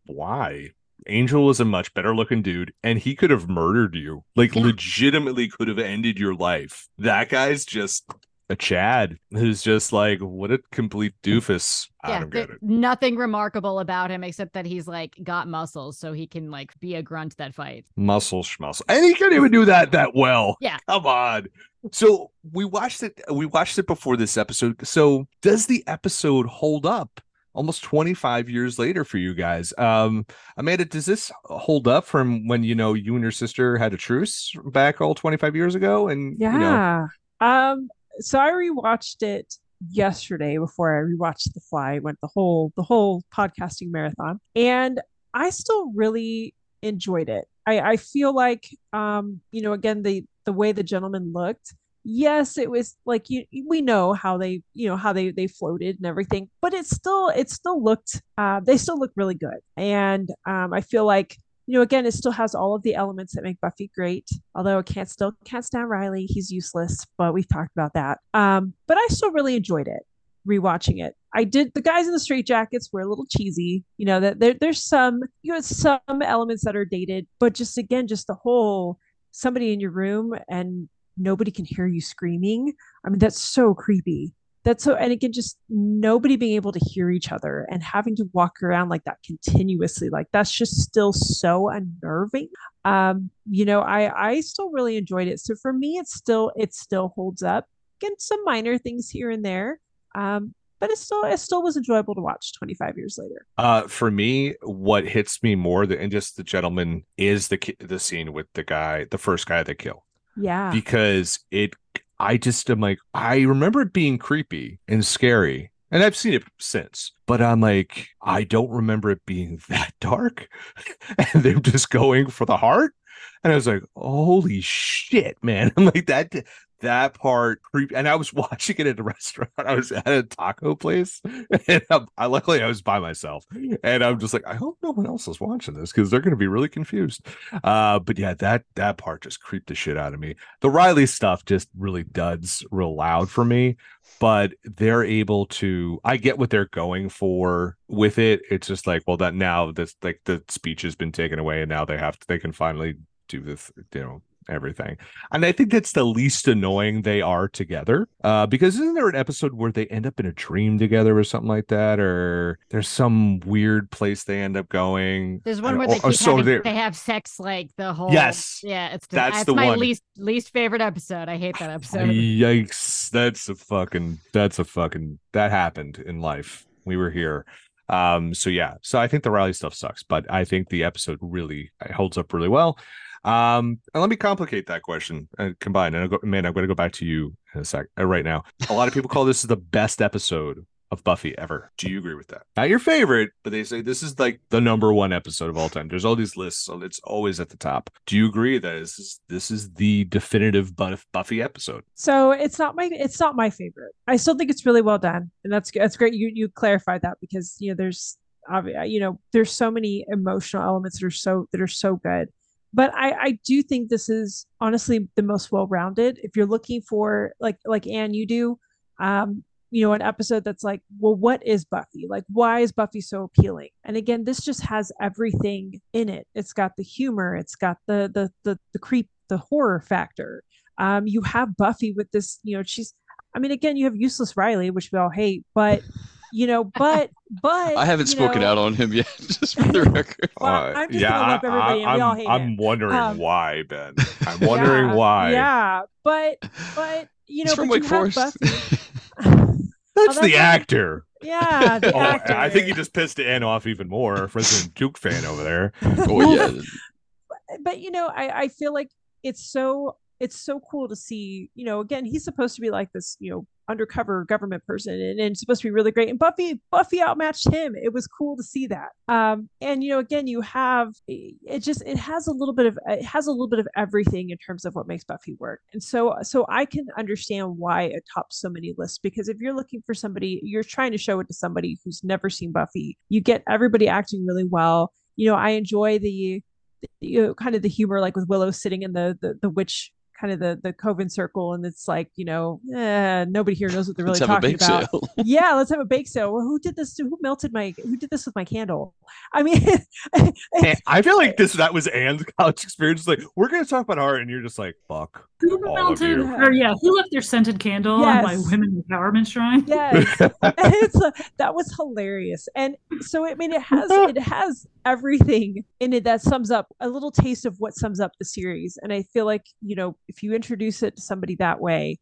why angel was a much better looking dude and he could have murdered you. Like Yeah. legitimately could have ended your life. That guy's just a chad who's just like what a complete doofus. Yeah, don't there- get it. nothing remarkable about him except that he's like got muscles, so he can like be a grunt that fights. muscle schmuscle. And he can't even do that that well. Yeah. come on. So we watched it we watched it before this episode. So does the episode hold up almost 25 years later for you guys um amanda does this hold up from when you know you and your sister had a truce back all 25 years ago and you know Yeah. Um, so I rewatched it yesterday before I rewatched The Fly, went the whole the whole podcasting marathon, and I still really enjoyed it. I, I feel like um, you know, again, the the way the gentleman looked, yes, it was like you we know how they, you know, how they they floated and everything, but it still it still looked uh they still look really good. And um I feel like you know, again, it still has all of the elements that make Buffy great. Although it can't still can't stand Riley, he's useless. But we've talked about that. Um, but I still really enjoyed it, rewatching it. I did. The guys in the straight jackets were a little cheesy. You know that there, there's some you know some elements that are dated, but just again, just the whole somebody in your room and nobody can hear you screaming. I mean, that's so creepy. That's so, and again, just nobody being able to hear each other and having to walk around like that continuously, like that's just still so unnerving. Um, you know, I I still really enjoyed it. So for me, it's still it still holds up. Again, some minor things here and there, um, but it still it still was enjoyable to watch 25 years later. Uh, for me, what hits me more than just the gentleman is the the scene with the guy, the first guy they kill, Yeah, because it. I just am like, I remember it being creepy and scary, and I've seen it since, but I'm like, I don't remember it being that dark, and they're just going for the heart, and I was like, holy shit, man! I'm like that. That part creep and i was watching it at a restaurant i was at a taco place and I'm, i luckily i was by myself and i'm just like i hope no one else is watching this because they're going to be really confused. Uh but yeah that that part just creeped the shit out of me. The riley stuff just really duds real loud for me but they're able to i get what they're going for with it it's just like well that now this like the speech has been taken away and now they have to they can finally do this you know everything. And I think that's the least annoying they are together. Uh, because isn't there an episode where they end up in a dream together or something like that? Or there's some weird place they end up going. There's one where they, or- or keep so having, they're- have sex like the whole. Yes. Yeah, it's That's that's the my one. least least favorite episode. I hate that episode. Yikes. That's a fucking that's a fucking that happened in life. We were here. Um, so yeah, so I think the Riley stuff sucks, but I think the episode really uh, holds up really well. Um, and let me complicate that question and combine. And go, man, I'm going to go back to you in a sec. Uh, right now, a lot of people call this the best episode of Buffy ever. Do you agree with that? Not your favorite, but they say this is like the number one episode of all time. There's all these lists, so it's always at the top. Do you agree that this is this is the definitive Buffy episode? So it's not my it's not my favorite. I still think it's really well done, and that's that's great. You you clarified that because you know there's obvi- you know there's so many emotional elements that are so that are so good. But I I do think this is honestly the most well rounded. If you're looking for like like Ann you do, um you know an episode that's like well what is buffy? Like why is buffy so appealing? And again this just has everything in it. It's got the humor it's got the the the, the creep the horror factor. Um you have buffy with this you know she's i mean again you have useless riley which we all hate but you know but but I haven't spoken know, out on him yet, just for the record. Well, I'm just gonna everybody in. We all am hate I'm wondering Um, why, Ben. I'm wondering yeah, why. yeah but but you know He's from but Wake you Forest. That's Oh, the that's- actor. yeah the Oh, actor. I think he just pissed Ann off even more. President Duke fan over there. oh yeah, but you know i i feel like it's so it's so cool to see you know again he's supposed to be like this you know undercover government person and, and supposed to be really great and buffy buffy outmatched him. It was cool to see that. Um and you know again you have it just it has a little bit of it has a little bit of everything in terms of what makes buffy work. And so so i can understand why it tops so many lists because if you're looking for somebody you're trying to show it to somebody who's never seen buffy. You get everybody acting really well. You know i enjoy the you know, kind of the humor like with Willow sitting in the the, the witch kind of the the coven circle and it's like you know eh, nobody here knows what they're really let's have a talking about sale. yeah let's have a bake sale well, who did this to, who melted my who did this with my candle i mean I feel like this that was Ann's college experience. Like, we're gonna talk about art, and you're just like, fuck. Who melted, or yeah, who left their scented candle on my women empowerment shrine? yes And a, that was hilarious and so i mean it has it has everything in it that sums up a little taste of what sums up the series. And i feel like you know if you introduce it to somebody that way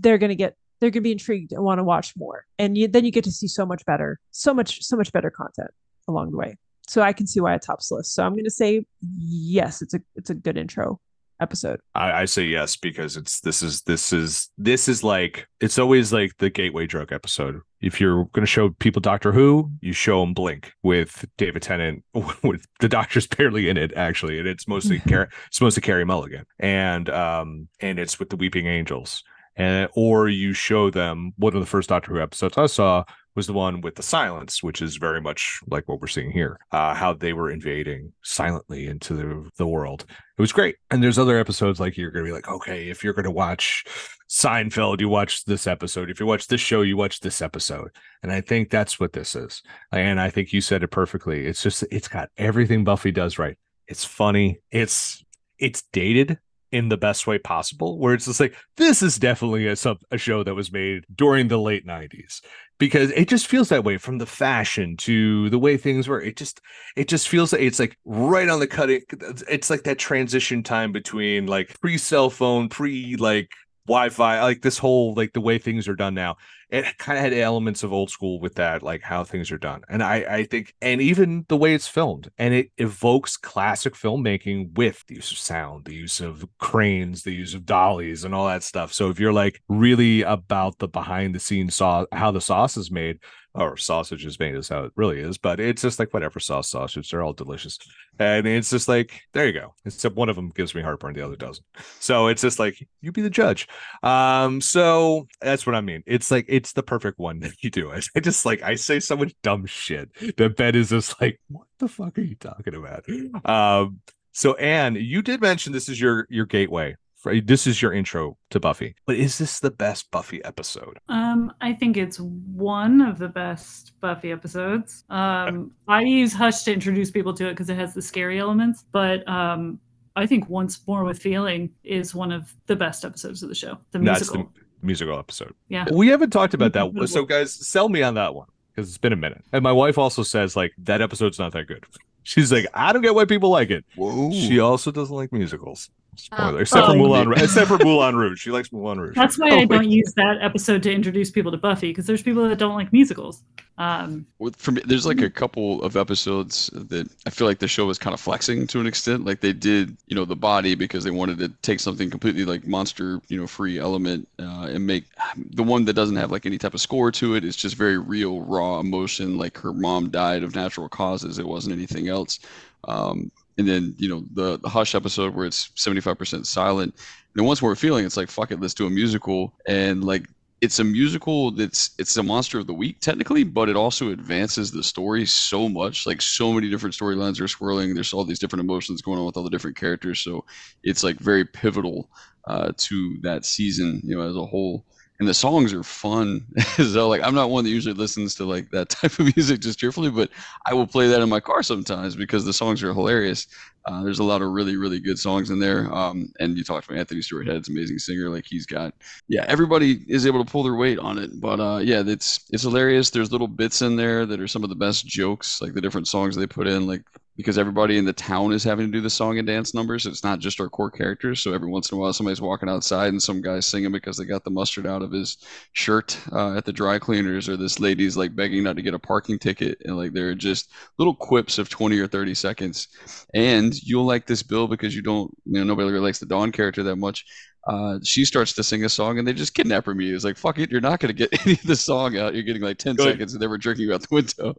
they're gonna get they're gonna be intrigued and want to watch more. And you, then you get to see so much better so much so much better content along the way. So i can see why it tops list. So i'm gonna say yes it's a it's a good intro episode I, I say yes because it's this is this is this is like it's always like the gateway drug episode. If you're going to show people Doctor Who, you show them Blink with David Tennant, with the Doctor's barely in it actually, and it's mostly Car- it's mostly Carey Mulligan, and um and it's with the Weeping Angels, and or you show them one of the first Doctor Who episodes I saw was the one with the silence, which is very much like what we're seeing here. Uh, how they were invading silently into the, the world. It was great. And there's other episodes like you're gonna be like, okay, if you're gonna watch Seinfeld, you watch this episode. If you watch this show, you watch this episode. And I think that's what this is. And I think you said it perfectly. It's just it's got everything Buffy does right. It's funny. It's it's dated in the best way possible where it's just like this is definitely a sub a show that was made during the late 90s because it just feels that way from the fashion to the way things were. It just it just feels like it's like right on the cutting it's like that transition time between like pre cell phone pre like wi-fi like this whole like the way things are done now it kind of had elements of old school with that like how things are done. And i i think and even the way it's filmed and it evokes classic filmmaking with the use of sound the use of cranes the use of dollies and all that stuff. So if you're like really about the behind the scenes saw how the sauce is made or sausage is made is how it really is, but it's just like whatever sauce sausage, they're all delicious. And it's just like, there you go. Except one of them gives me heartburn, the other doesn't. So it's just like, you be the judge. Um, so that's what I mean. It's like it's the perfect one that you do it. I just like I say so much dumb shit that Ben is just like, what the fuck are you talking about? Um, so Ann, you did mention this is your your gateway. For, this is your intro to Buffy. But is this the best Buffy episode? Um, I think it's one of the best Buffy episodes. Um, I use Hush to introduce people to it because it has the scary elements, but um, I think Once More with Feeling is one of the best episodes of the show. The That's musical. the musical episode. Yeah. We haven't talked about that. Incredible. So guys, sell me on that one because it's been a minute. And my wife also says like that episode's not that good. She's like, I don't get why people like it. Whoa. She also doesn't like musicals. Spoiler. Oh. except for Oh. Moulin Rouge. Except for Moulin Rouge. She likes Moulin Rouge. That's why Oh, I wait. don't use that episode to introduce people to Buffy because there's people that don't like musicals. Um, With, for me, there's like a couple of episodes that I feel like the show was kind of flexing to an extent. Like they did, you know, the body because they wanted to take something completely like monster, you know, free element uh, and make the one that doesn't have like any type of score to it. It's just very real, raw emotion. Like her mom died of natural causes. It wasn't anything else. Um, and then you know the the Hush episode where it's 75% silent. And once we're feeling, it's like fuck it, let's do a musical. And like it's a musical that's it's a monster of the week technically but it also advances the story so much like so many different storylines are swirling there's all these different emotions going on with all the different characters so it's like very pivotal uh, to that season you know as a whole and the songs are fun so like i'm not one that usually listens to like that type of music just cheerfully but i will play that in my car sometimes because the songs are hilarious uh, there's a lot of really really good songs in there um, and you talked about anthony stewart head's amazing singer like he's got yeah, everybody is able to pull their weight on it. But uh, yeah, it's it's hilarious. There's little bits in there that are some of the best jokes, like the different songs they put in, like because everybody in the town is having to do the song and dance numbers. It's not just our core characters. So every once in a while, somebody's walking outside and some guy's singing because they got the mustard out of his shirt uh, at the dry cleaners, or this lady's like begging not to get a parking ticket, and like there are just little quips of 20 or 30 seconds. And you'll like this Bill because you don't, you know, nobody really likes the Dawn character that much uh, she starts to sing a song and they just kidnap her immediately. It's like, fuck it, you're not going to get any of the song out. You're getting like 10 Good. seconds and they were jerking you out the window.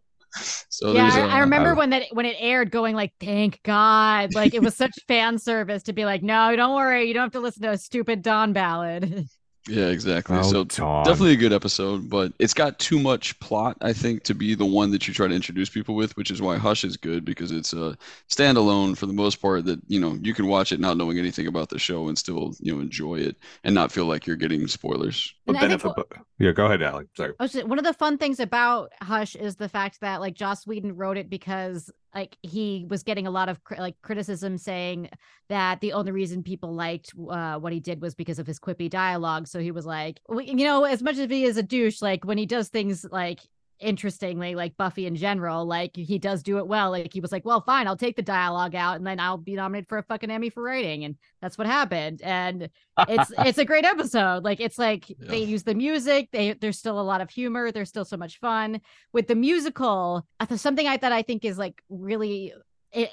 So yeah, there's I, a- I remember I- when that when it aired, going like, "Thank God!" Like it was such fan service to be like, "No, don't worry, you don't have to listen to a stupid Don ballad." Yeah, exactly. Oh, so Dawn. definitely a good episode, but it's got too much plot, I think, to be the one that you try to introduce people with, which is why Hush is good because it's a standalone for the most part that, you know, you can watch it not knowing anything about the show and still, you know, enjoy it and not feel like you're getting spoilers. And think benefit? but- yeah, go ahead, Alec. Sorry. Just- one of the fun things about Hush is the fact that like Joss Whedon wrote it because like he was getting a lot of like criticism saying that the only reason people liked uh, what he did was because of his quippy dialogue. So he was like, well, you know, as much as he is a douche, like when he does things like interestingly like buffy in general like he does do it well like he was like well fine i'll take the dialogue out and then i'll be nominated for a fucking emmy for writing and that's what happened and it's it's a great episode like it's like they use the music they there's still a lot of humor there's still so much fun with the musical uh, something i that i think is like really i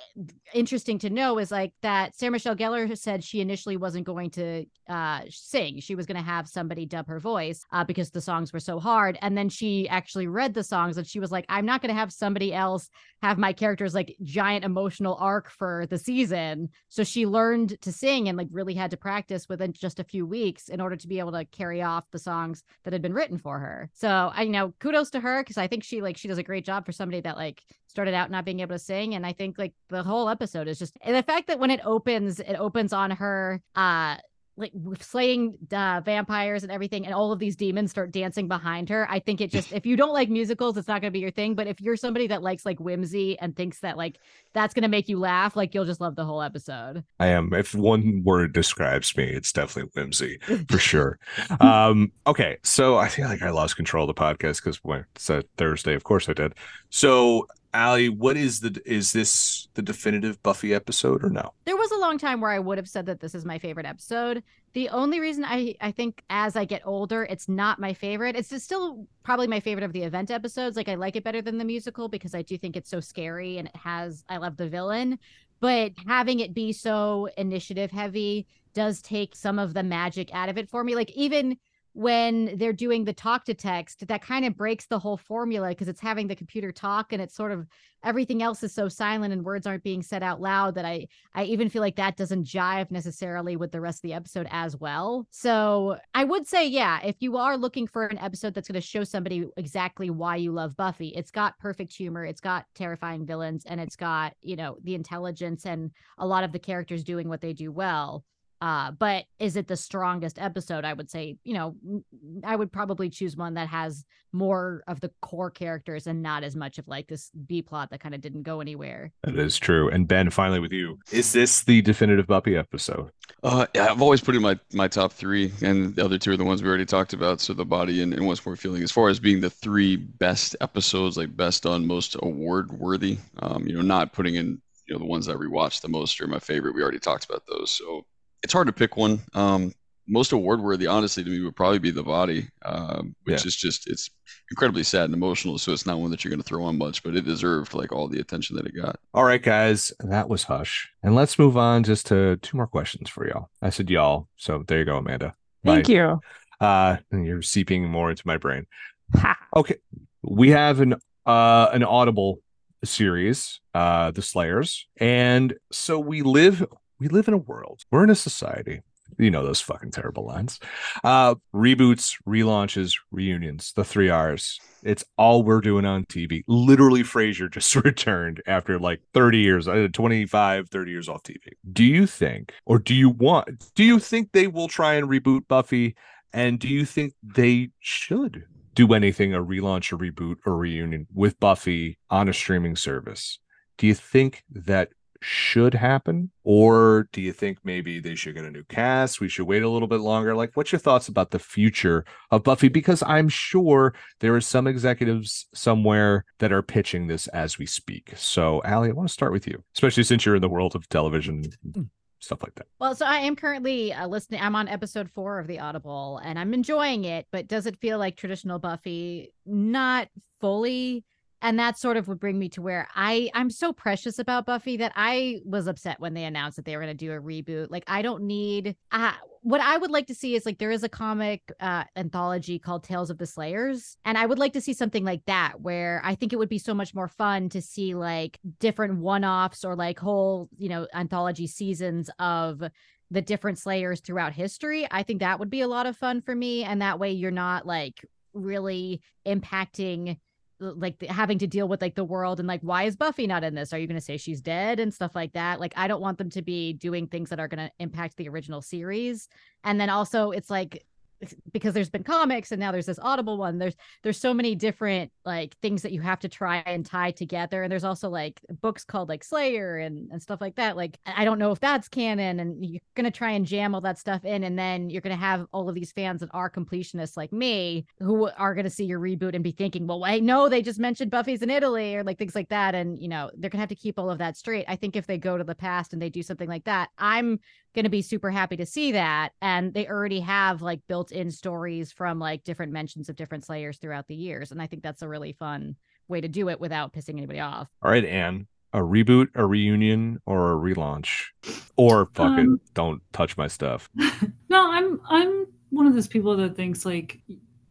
interesting to know is like that Sarah Michelle Gellar said she initially wasn't going to uh, sing. She was going to have somebody dub her voice uh, because the songs were so hard. And then she actually read the songs and she was like, I'm not going to have somebody else have my character's like giant emotional arc for the season. So she learned to sing and like really had to practice within just a few weeks in order to be able to carry off the songs that had been written for her. So I you know kudos to her because I think she like she does a great job for somebody that like started out not being able to sing and I think like the whole episode is just and the fact that when it opens it opens on her uh like slaying uh, vampires and everything and all of these demons start dancing behind her i think it just if you don't like musicals it's not going to be your thing but if you're somebody that likes like whimsy and thinks that like that's going to make you laugh like you'll just love the whole episode I am. If one word describes me, it's definitely whimsy for sure. um, okay, so I feel like I lost control of the podcast because when it's a Thursday, of course I did. So, Allie, what is the is this the definitive Buffy episode or no? there was a long time where I would have said that this is my favorite episode. The only reason I I think as I get older, it's not my favorite. It's still probably my favorite of the event episodes. Like I like it better than the musical because I do think it's so scary and it has I love the villain, but having it be so initiative heavy does take some of the magic out of it for me. Like even when they're doing the talk to text that kind of breaks the whole formula because it's having the computer talk and it's sort of everything else is so silent and words aren't being said out loud that I I even feel like that doesn't jive necessarily with the rest of the episode as well. So I would say yeah, if you are looking for an episode that's going to show somebody exactly why you love Buffy, it's got perfect humor, it's got terrifying villains, and it's got you know the intelligence and a lot of the characters doing what they do well. Uh, but is it the strongest episode? I would say, you know, I would probably choose one that has more of the core characters and not as much of like this B plot that kind of didn't go anywhere. That is true. And Ben, finally with you, is this the definitive Buffy episode? Uh, yeah, I've always put in my my top three, and the other two are the ones we already talked about. So the body and, and what's more feeling, as far as being the three best episodes, like best on, most award worthy. Um, you know, not putting in you know the ones that we watched the most are my favorite. We already talked about those, so it's hard to pick one. Um, most award worthy, honestly, to me would probably be the body, um, which Yeah. is just it's incredibly sad and emotional. So it's not one that you're going to throw on much, but it deserved like all the attention that it got. All right, guys, that was Hush. And let's move on just to two more questions for y'all. I said y'all. So there you go, Amanda. Thank you. Uh, you're seeping more into my brain. Ha. Okay. We have an uh an audible series, uh The Slayers. And so we live we live in a world. We're in a society. You know those fucking terrible lines. Uh reboots, relaunches, reunions, the three R's. It's all we're doing on TV. Literally Frasier just returned after like 30 years, uh, 25, 30 years off TV. Do you think or do you want do you think they will try and reboot Buffy and do you think they should do anything, a relaunch, a reboot, or reunion with Buffy on a streaming service? Do you think that should happen? Or do you think maybe they should get a new cast? We should wait a little bit longer. Like, what's your thoughts about the future of Buffy? Because I'm sure there are some executives somewhere that are pitching this as we speak. So, Allie, I want to start with you, especially since you're in the world of television, and stuff like that. Well, so I am currently uh, listening. I'm on episode four of the Audible, and I'm enjoying it. But does it feel like traditional Buffy? Not fully. And that sort of would bring me to where I I'm so precious about Buffy that I was upset when they announced that they were going to do a reboot. Like I don't need. Uh, what I would like to see is like there is a comic uh, anthology called Tales of the Slayers, and I would like to see something like that where I think it would be so much more fun to see like different one-offs or like whole you know anthology seasons of the different slayers throughout history i think that would be a lot of fun for me and that way you're not like really impacting like having to deal with like the world and like why is buffy not in this? Are you going to say she's dead? and stuff like that like i don't want them to be doing things that are going to impact the original series. And then also it's like because there's been comics and now there's this audible one. There's there's so many different like things that you have to try and tie together. And there's also like books called like slayer and and stuff like that. Like i don't know if that's canon and you're gonna try and jam all that stuff in and then you're gonna have all of these fans that are completionists like me who are gonna see your reboot and be thinking well i know they just mentioned buffy's in italy or like things like that. And you know they're gonna have to keep all of that straight. I think if they go to the past and they do something like that i'm going to be super happy to see that and they already have like built-in stories from like different mentions of different slayers throughout the years and i think that's a really fun way to do it without pissing anybody off All right, Ann, a reboot, a reunion, or a relaunch? Or fuck Um, it, don't touch my stuff. No, I'm I'm one of those people that thinks like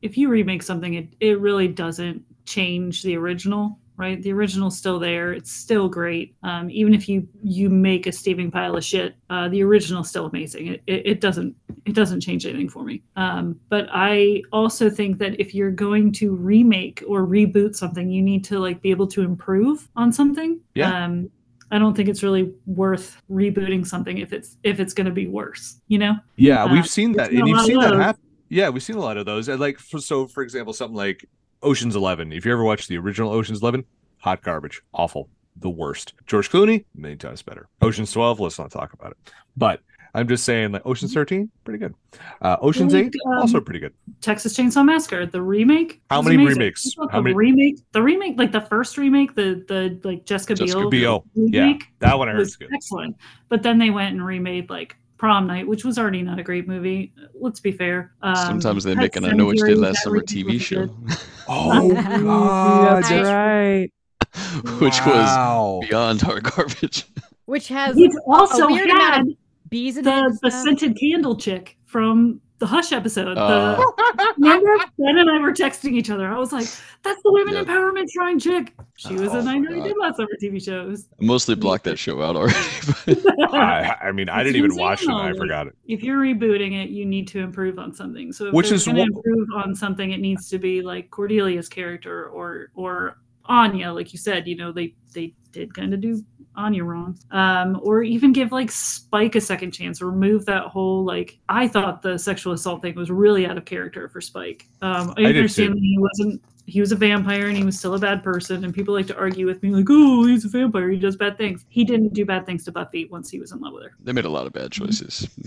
if you remake something, it it really doesn't change the original, right? The original's still there. It's still great. Um, even if you you make a steaming pile of shit, uh, the original's still amazing. It, it it doesn't it doesn't change anything for me. Um, but I also think that if you're going to remake or reboot something, you need to like be able to improve on something. Yeah. Um, I don't think it's really worth rebooting something if it's if it's going to be worse. You know. Yeah, Uh, we've seen that, and you've seen that happen. Yeah, we've seen a lot of those. And like, for, so for example, something like Ocean's Eleven. If you ever watched the original Ocean's Eleven, hot garbage, awful, the worst. George Clooney, many times better. Ocean's Twelve, let's not talk about it. But I'm just saying, like Ocean's Thirteen, pretty good. Uh, Ocean's Eight, um, also pretty good. Texas Chainsaw Massacre, the remake. How many amazing. remakes? How the many- remake? The remake, like the first remake, the the like Jessica, Jessica Biel, Biel, yeah, that one I heard was good. excellent. But then they went and remade like Prom Night, which was already not a great movie. Let's be fair. Um, Sometimes they make an I Know What You Did Last Summer TV was show, good. Oh That's God, right. which was beyond hard garbage. which has Which a also weird amount had of bees in the and the scented candle chick from the Hush episode. Uh. the, remember Ben and I were texting each other. I was like, "That's the women Yep. empowerment shrine chick." She was Oh in my I Know You God. Did Last Summer TV shows. I mostly blocked that show out already. I, I mean, I That's didn't even watch it. I forgot it. If you're rebooting it, you need to improve on something. So, if Which they're is going to improve on something, it needs to be like Cordelia's character or or Anya, like you said. You know, they they did kind of do Anya wrong, um, or even give like Spike a second chance. Remove that whole like. I thought the sexual assault thing was really out of character for Spike. Um, I, I understand that he wasn't. He was a vampire and he was still a bad person. And people like to argue with me, like, "Oh, he's a vampire. He does bad things." He didn't do bad things to Buffy once he was in love with her. they made a lot of bad choices.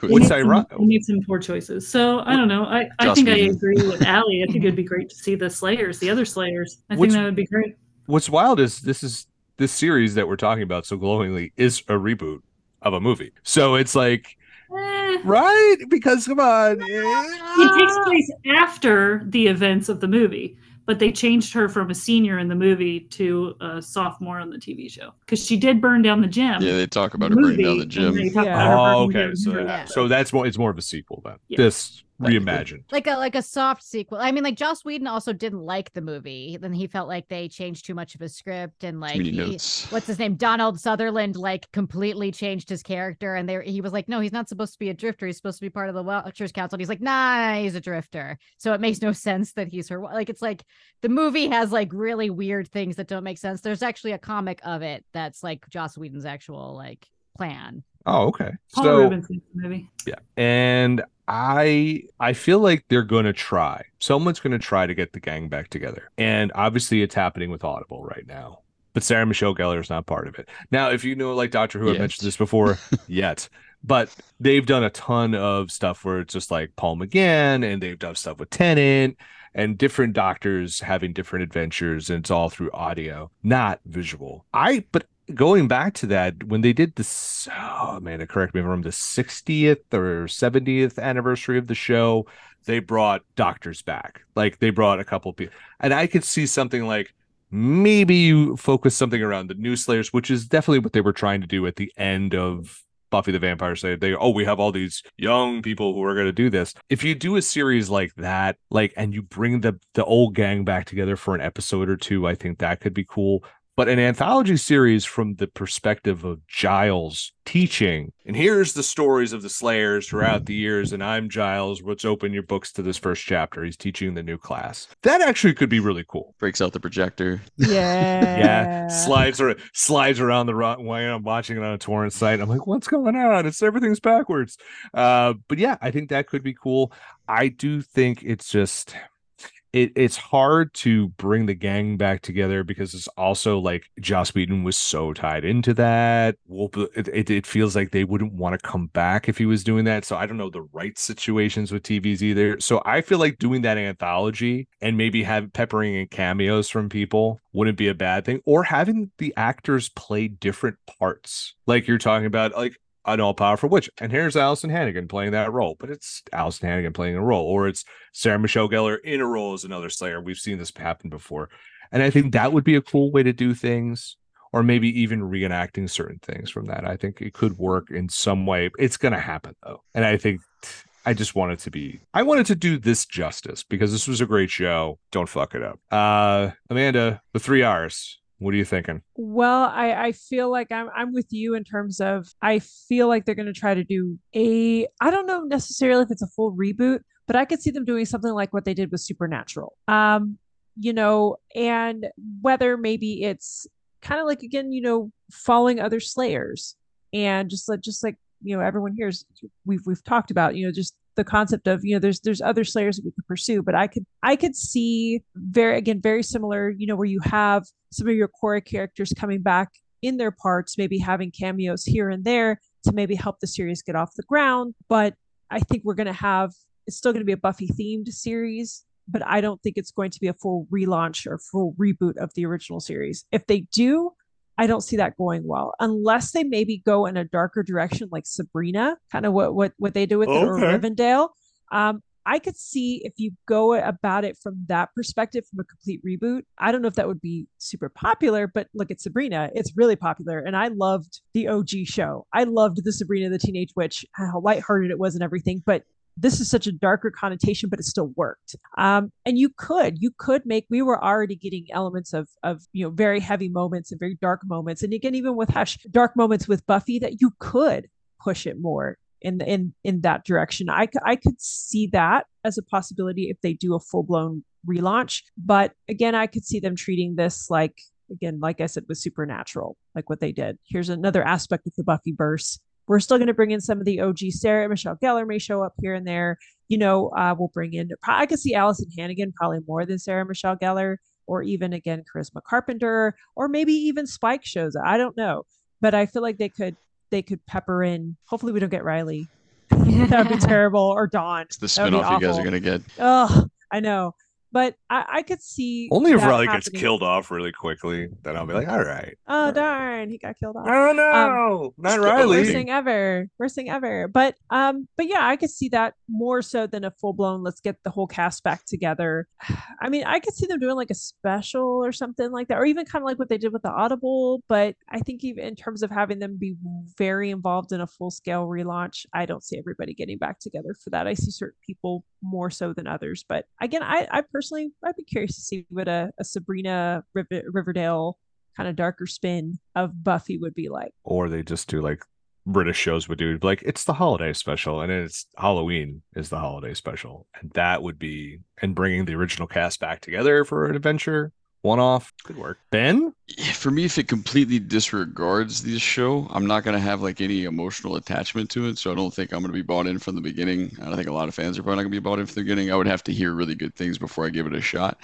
He What's made some- ironic- he made some poor choices. So I don't know. I, I Joss think I agree with Allie. I think it'd be great to see the Slayers, the other Slayers. I Which- think that would be great. What's wild is this is this series that we're talking about so glowingly is a reboot of a movie. So it's like, Eh, right? Because come on. it takes place after the events of the movie, but they changed her from a senior in the movie to a sophomore on the TV show because she did burn down the gym. yeah, they talk about her burning down the gym. Yeah. Oh, okay. So, Yeah. so that's more. It's more of a sequel then. Yeah. This Technically. Reimagined. like a like a soft sequel. I mean, like Joss Whedon also didn't like the movie. Then he felt like they changed too much of his script and like he- what's his name? Donald Sutherland like completely changed his character, and they he was like, no, he's not supposed to be a drifter. He's supposed to be part of the Watchers Council. And he's like, nah, he's a drifter. So it makes no sense that he's her. Like it's like the movie has like really weird things that don't make sense. There's actually a comic of it that's like Joss Whedon's actual like plan. Oh, okay. Paul so Reubens makes movie. yeah, and I I feel like they're gonna try. Someone's gonna try to get the gang back together, and obviously it's happening with Audible right now. But Sarah Michelle Gellar is not part of it. Now, if you know, like Doctor Who, I mentioned this before, yet, but they've done a ton of stuff where it's just like Paul McGann, and they've done stuff with Tennant and different doctors having different adventures, and it's all through audio, not visual. I, but going back to that, when they did this, oh man, correct me if I'm wrong, the 60th or 70th anniversary of the show, they brought doctors back. Like they brought a couple people, and I could see something like maybe you focus something around the new Slayers, which is definitely what they were trying to do at the end of Buffy the Vampire Slayer. They oh, we have all these young people who are going to do this. If you do a series like that, like and you bring the the old gang back together for an episode or two, I think that could be cool. But an anthology series from the perspective of Giles teaching, and here's the stories of the Slayers throughout the years, and I'm Giles. Let's open your books to this first chapter. He's teaching the new class. That actually could be really cool. Breaks out the projector. Yeah. Yeah, slides or slides around the run way I'm watching it on a torrent site. I'm like, what's going on? It's everything's backwards. Uh, but yeah, I think that could be cool. I do think it's just it, it's hard to bring the gang back together because it's also like Joss Whedon was so tied into that. It, it, it feels like they wouldn't want to come back if he was doing that. So I don't know the right situations with TVs either. So I feel like doing that anthology and maybe have peppering in cameos from people wouldn't be a bad thing, or having the actors play different parts, like you're talking about, like an all powerful witch. And here's Alyson Hannigan playing that role, but it's Alyson Hannigan playing a role, or it's Sarah Michelle Gellar in a role as another Slayer. We've seen this happen before. And I think that would be a cool way to do things, or maybe even reenacting certain things from that. I think it could work in some way. It's going to happen though. And I think I just wanted to be, I wanted to do this justice because this was a great show. Don't fuck it up. Uh, Amanda, the three R's. What are you thinking? Well, I, I feel like I'm I'm with you in terms of I feel like they're going to try to do a I don't know necessarily if it's a full reboot, but I could see them doing something like what they did with Supernatural. Um, you know, and whether maybe it's kind of like again, you know, following other slayers and just like just like you know everyone here's we've we've talked about you know just the concept of you know there's there's other slayers that we could pursue but i could i could see very again very similar you know where you have some of your core characters coming back in their parts maybe having cameos here and there to maybe help the series get off the ground. But i think we're going to have it's still going to be a buffy themed series but i don't think it's going to be a full relaunch or full reboot of the original series. If they do I don't see that going well unless they maybe go in a darker direction like Sabrina, kind of what what what they do with it, or Riverdale. Um, I could see if you go about it from that perspective, from a complete reboot. I don't know if that would be super popular, but look at Sabrina; it's really popular, and I loved the OG show. I loved the Sabrina the Teenage Witch, how lighthearted it was and everything. But this is such a darker connotation, but it still worked. Um, and you could, you could make. We were already getting elements of of you know very heavy moments and very dark moments, and again, even with Hush, dark moments with Buffy that you could push it more in in in that direction. I I could see that as a possibility if they do a full blown relaunch. But again, I could see them treating this like again, like I said, with Supernatural, like what they did. Here's another aspect of the Buffyverse. We're still going to bring in some of the OG Sarah Michelle Gellar may show up here and there. You know, uh, we'll bring in. I could see Alyson Hannigan probably more than Sarah Michelle Gellar, or even again Charisma Carpenter, or maybe even Spike shows up. I don't know, but I feel like they could they could pepper in. Hopefully, we don't get Riley. that would be terrible. Or Dawn. It's the spinoff you guys are gonna get. Oh, I know but I, I could see only if Riley happening. gets killed off really quickly, then I'll be like, all right. Oh all right. darn, he got killed off. Oh no, um, not Riley. Worst thing ever, worst thing ever. But um, but yeah, I could see that more so than a full blown. Let's get the whole cast back together. I mean, I could see them doing like a special or something like that, or even kind of like what they did with the Audible. But I think even in terms of having them be very involved in a full scale relaunch, I don't see everybody getting back together for that. I see certain people more so than others. But again, I, I personally, I'd be curious to see what a, a Sabrina River, Riverdale kind of darker spin of Buffy would be like. Or they just do like British shows would do like it's the holiday special and it's Halloween is the holiday special and that would be and bringing the original cast back together for an adventure one off Good work. Ben, for me, if it completely disregards this show, I'm not gonna have like any emotional attachment to it. So I don't think I'm gonna be bought in from the beginning. I think a lot of fans are probably not gonna be bought in from the beginning. I would have to hear really good things before I give it a shot.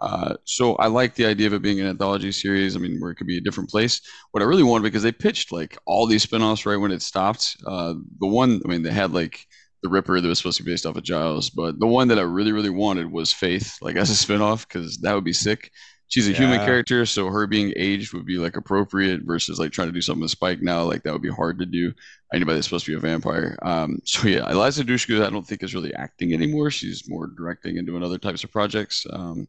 Uh, so I like the idea of it being an anthology series. I mean, where it could be a different place. What I really wanted because they pitched like all these spinoffs right when it stopped. Uh, the one, I mean, they had like the Ripper that was supposed to be based off of Giles, but the one that I really, really wanted was Faith, like as a spinoff, because that would be sick she's a yeah. human character, so her being aged would be like appropriate versus like trying to do something with Spike now. Like that would be hard to do. Anybody that's supposed to be a vampire. Um, so yeah, Eliza Dushku, I don't think is really acting anymore. She's more directing and doing other types of projects. Um,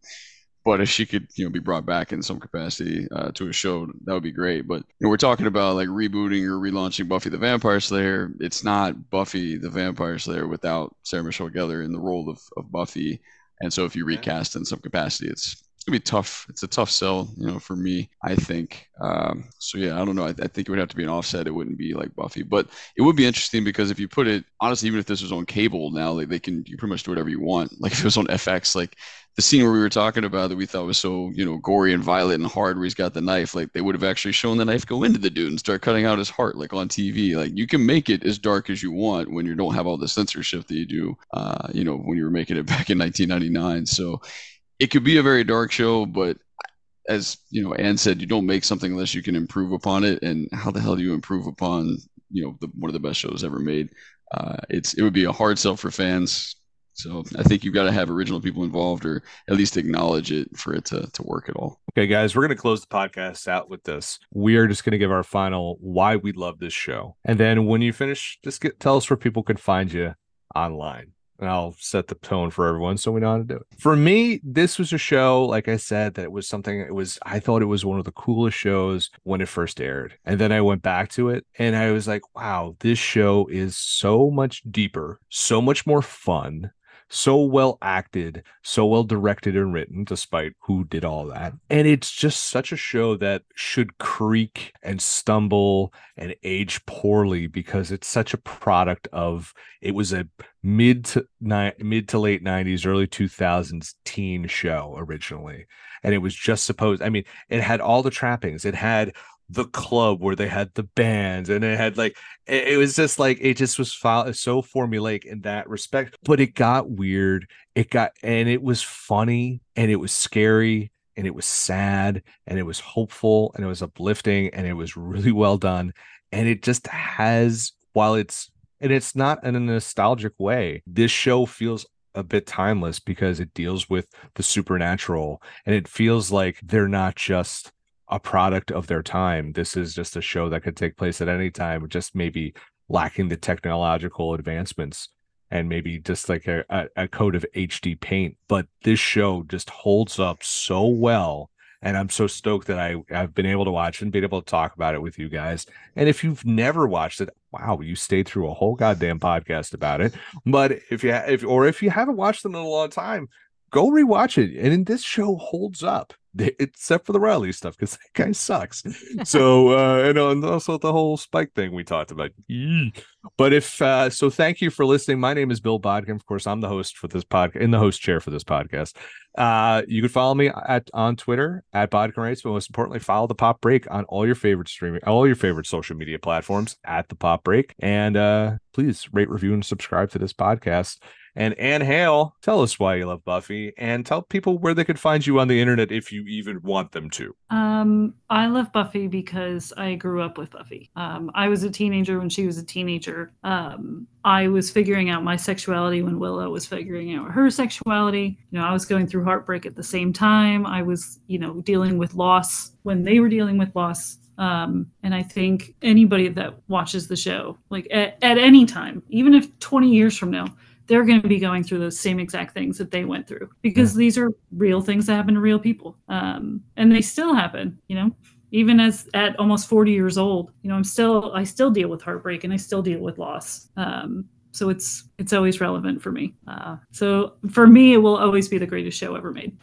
but if she could, you know, be brought back in some capacity uh, to a show, that would be great. But you know, we're talking about like rebooting or relaunching Buffy the Vampire Slayer. It's not Buffy the Vampire Slayer without Sarah Michelle Gellar in the role of, of Buffy. And so if you recast in some capacity, it's gonna be tough. It's a tough sell, you know, for me. I think. Um, so yeah, I don't know. I, I, think it would have to be an offset. It wouldn't be like Buffy, but it would be interesting because if you put it honestly, even if this was on cable now, like they can you pretty much do whatever you want. Like if it was on FX, like the scene where we were talking about that we thought was so you know gory and violent and hard, where he's got the knife, like they would have actually shown the knife go into the dude and start cutting out his heart, like on TV. Like you can make it as dark as you want when you don't have all the censorship that you do, uh, you know, when you were making it back in 1999. So it could be a very dark show, but as you know, Ann said, you don't make something unless you can improve upon it. And how the hell do you improve upon you know the, one of the best shows ever made? Uh, it's it would be a hard sell for fans. So I think you've got to have original people involved, or at least acknowledge it for it to to work at all. Okay, guys, we're going to close the podcast out with this. We are just going to give our final why we love this show, and then when you finish, just get, tell us where people can find you online and I'll set the tone for everyone so we know how to do it. For me, this was a show, like I said, that it was something, it was, I thought it was one of the coolest shows when it first aired. And then I went back to it and I was like, wow, this show is so much deeper, so much more fun, so well acted, so well directed and written, despite who did all that. Mm-hmm. And it's just such a show that should creak and stumble and age poorly because it's such a product of it was a mid to ni- mid to late 90s, early 2000s teen show originally. And it was just supposed, I mean, it had all the trappings. It had the club where they had the bands and it had like it, it was just like it just was fo- so formulaic in that respect but it got weird it got and it was funny and it was scary and it was sad and it was hopeful and it was uplifting and it was really well done and it just has while it's and it's not in a nostalgic way this show feels a bit timeless because it deals with the supernatural and it feels like they're not just a product of their time. This is just a show that could take place at any time, just maybe lacking the technological advancements and maybe just like a, a, coat of HD paint. But this show just holds up so well and I'm so stoked that I I've been able to watch and been able to talk about it with you guys. And if you've never watched it, wow, you stayed through a whole goddamn podcast about it. But if you if or if you haven't watched them in a long time, go rewatch it. And this show holds up except for the Riley stuff because that guy sucks. so uh, and, and also the whole Spike thing we talked about. But if uh, so, thank you for listening. My name is Bill Bodkin. Of course, I'm the host for this podcast, in the host chair for this podcast. Uh, you can follow me at on Twitter at Bodkin Rates, but most importantly, follow the Pop Break on all your favorite streaming, all your favorite social media platforms at the Pop Break, and uh, please rate, review, and subscribe to this podcast. And Ann Hale, tell us why you love Buffy and tell people where they could find you on the internet if you even want them to. Um, I love Buffy because I grew up with Buffy. Um, I was a teenager when she was a teenager. Um, I was figuring out my sexuality when Willow was figuring out her sexuality. You know, I was going through heartbreak at the same time. I was, you know, dealing with loss when they were dealing with loss. Um, and I think anybody that watches the show, like at, at any time, even if 20 years from now, they're going to be going through those same exact things that they went through because yeah. these are real things that happen to real people um, and they still happen you know even as at almost 40 years old you know i'm still i still deal with heartbreak and i still deal with loss um, so it's it's always relevant for me uh, so for me it will always be the greatest show ever made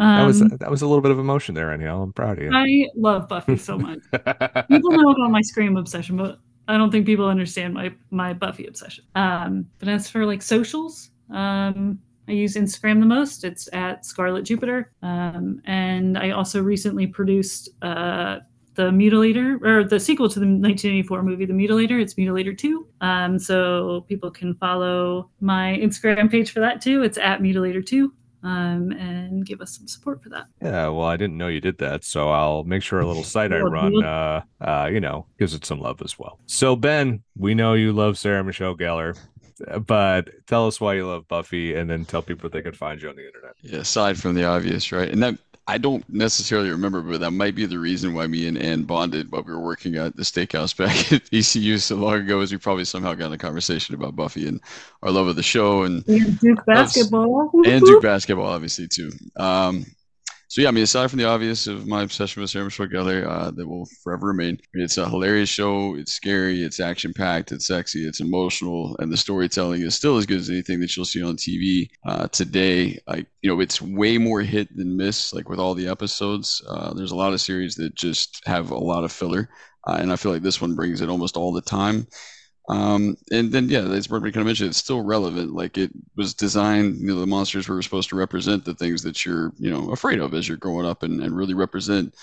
um, that was um, that was a little bit of emotion there, Aniel. I'm proud of you. I love Buffy so much. People know about my Scream obsession, but I don't think people understand my my Buffy obsession. Um, but as for like socials, um, I use Instagram the most. It's at Scarlet Jupiter, um, and I also recently produced uh, the Mutilator or the sequel to the 1984 movie, The Mutilator. It's Mutilator 2. Um, so people can follow my Instagram page for that too. It's at Mutilator 2 um, and give us some support for that. Yeah, well, I didn't know you did that, so I'll make sure a little site I run, uh, uh, you know, gives it some love as well. So Ben, we know you love Sarah Michelle Gellar, but tell us why you love Buffy, and then tell people they can find you on the internet. Yeah, aside from the obvious, right? And that I don't necessarily remember, but that might be the reason why me and Ann bonded while we were working at the steakhouse back at ECU so long ago. Is we probably somehow got in a conversation about Buffy and our love of the show and, and Duke basketball and Duke basketball, obviously too. Um, so yeah, I mean, aside from the obvious of my obsession with Sarah Michelle Gellar, uh, that will forever remain. It's a hilarious show. It's scary. It's action packed. It's sexy. It's emotional, and the storytelling is still as good as anything that you'll see on TV uh, today. Like you know, it's way more hit than miss. Like with all the episodes, uh, there's a lot of series that just have a lot of filler, uh, and I feel like this one brings it almost all the time. Um, and then yeah, as Bernie kind of mentioned, it's still relevant. Like it was designed, you know, the monsters were supposed to represent the things that you're, you know, afraid of as you're growing up and, and really represent,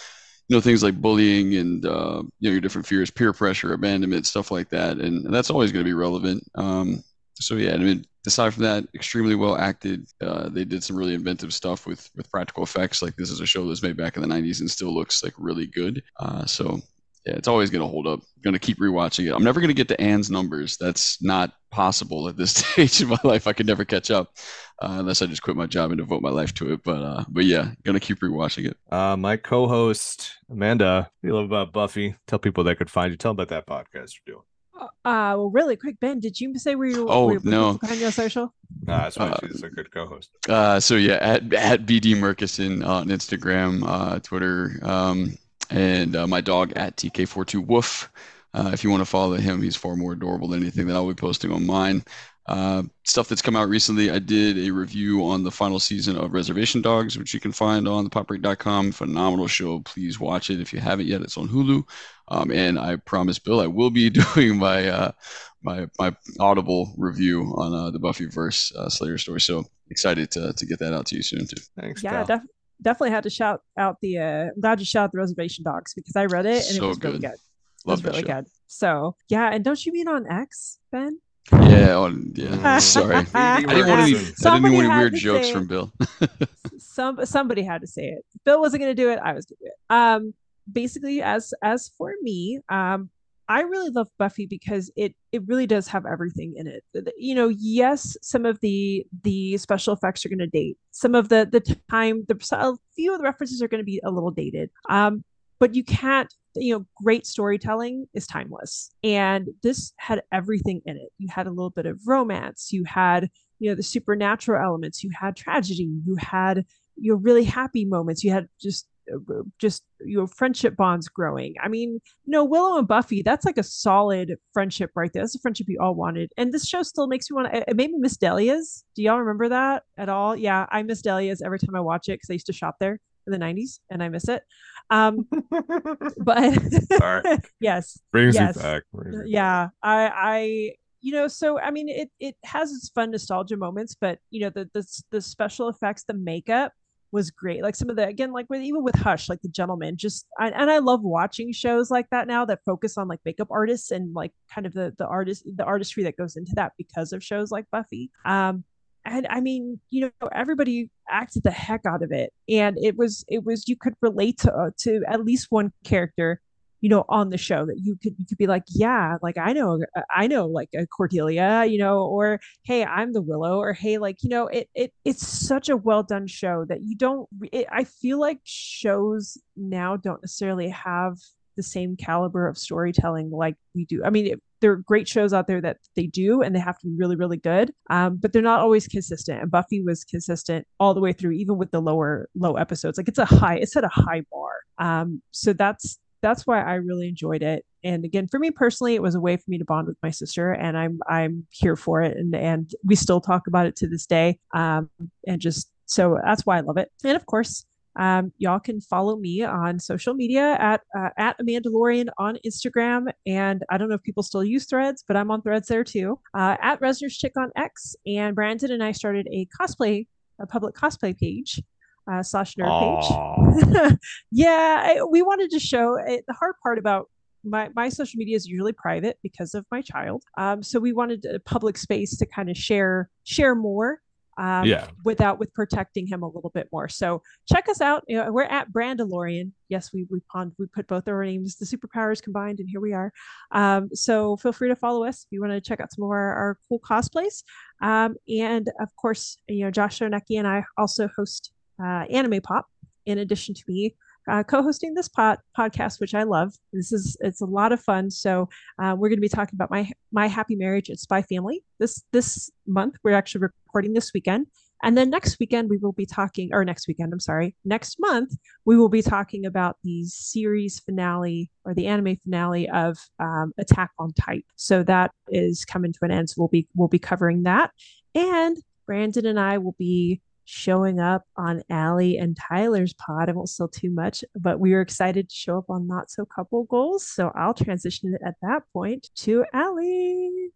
you know, things like bullying and uh, you know, your different fears, peer pressure, abandonment, stuff like that. And, and that's always going to be relevant. Um, so yeah, I mean, aside from that, extremely well acted. Uh, they did some really inventive stuff with with practical effects. Like this is a show that was made back in the '90s and still looks like really good. Uh, so yeah, it's always going to hold up. I'm going to keep rewatching it. I'm never going to get to Ann's numbers. That's not possible at this stage in my life. I could never catch up uh, unless I just quit my job and devote my life to it. But uh, but yeah, going to keep rewatching it. Uh, my co-host Amanda, you love about Buffy. Tell people they could find you. Tell them about that podcast you're doing. Uh, well, really quick, Ben, did you say where you? Oh were, no, behind your social. Nah, that's why uh, she's a good co-host. Uh, so yeah, at at BD Murchison on Instagram, uh, Twitter. Um, and uh, my dog at TK42 Woof. Uh, if you want to follow him, he's far more adorable than anything that I'll be posting on mine. Uh, stuff that's come out recently, I did a review on the final season of Reservation Dogs, which you can find on thepopbreak.com. Phenomenal show. Please watch it if you haven't yet. It's on Hulu. Um, and I promise, Bill, I will be doing my uh, my my Audible review on uh, the Buffyverse uh, Slayer story. So excited to, to get that out to you soon too. Thanks. Yeah, def- definitely had to shout out the. Uh, I'm glad you shout out the Reservation Dogs because I read it and so it was good. really good. It Love was really show. good. So yeah, and don't you mean on X, Ben? Yeah, on, yeah. Sorry, I didn't want any. I didn't Somebody want any weird jokes from Bill. Some somebody had to say it. Bill wasn't going to do it. I was going to do it. Um, basically, as as for me, um, I really love Buffy because it it really does have everything in it. You know, yes, some of the the special effects are going to date. Some of the the time, the a few of the references are going to be a little dated. Um, but you can't. You know, great storytelling is timeless, and this had everything in it. You had a little bit of romance. You had you know the supernatural elements. You had tragedy. You had your really happy moments. You had just just your friendship bonds growing. I mean you know willow and buffy that's like a solid friendship right there. That's a friendship you all wanted. And this show still makes me want to it made me miss delia's do y'all remember that at all? Yeah i miss delia's every time i watch it because i used to shop there in the 90s and i miss it. Um but yes brings yes. you back brings yeah i i you know so i mean it it has its fun nostalgia moments but you know the the, the special effects the makeup was great like some of the again like with even with hush like the gentleman just I, and i love watching shows like that now that focus on like makeup artists and like kind of the the artist the artistry that goes into that because of shows like buffy. Um and i mean you know everybody acted the heck out of it. And it was it was you could relate to uh, to at least one character you know on the show that you could you could be like yeah like i know i know like a cordelia you know or hey i'm the willow or hey like you know it, it it's such a well done show that you don't it, i feel like shows now don't necessarily have the same caliber of storytelling like we do. I mean it, there are great shows out there that they do and they have to be really really good um, but they're not always consistent and buffy was consistent all the way through even with the lower low episodes. Like it's a high it's at a high bar um, so that's that's why I really enjoyed it. And again, for me personally, it was a way for me to bond with my sister, and I'm I'm here for it. And and we still talk about it to this day. Um, and just so that's why I love it. And of course, um, y'all can follow me on social media at uh, at Amandalorian on Instagram, and I don't know if people still use Threads, but I'm on Threads there too. Uh, at Resner's Chick on X, and Brandon and I started a cosplay, a public cosplay page uh, slash nerd page. yeah, I, we wanted to show it, the hard part about my, my social media is usually private because of my child. Um, so we wanted a public space to kind of share share more. Um, Yeah. Without with protecting him a little bit more. So check us out. You know, we're at Brandalorian. Yes, we we pond we put both our names, the superpowers combined, and here we are. Um, so feel free to follow us if you want to check out some of our, our cool cosplays. Um, and of course, you know, Josh Sonecki and I also host uh, Anime Pop, in addition to me uh, co-hosting this pod- podcast, which I love. This is it's a lot of fun. So uh, we're going to be talking about my my happy marriage at Spy Family this this month. We're actually recording this weekend, and then next weekend we will be talking, or next weekend, I'm sorry, next month we will be talking about the series finale or the anime finale of um, Attack on Titan. So that is coming to an end. So we'll be we'll be covering that, and Brandon and I will be showing up on Allie and Tyler's pod. I won't sell too much, but we are excited to show up on Not So Couple Goals. So I'll transition it at that point to Allie.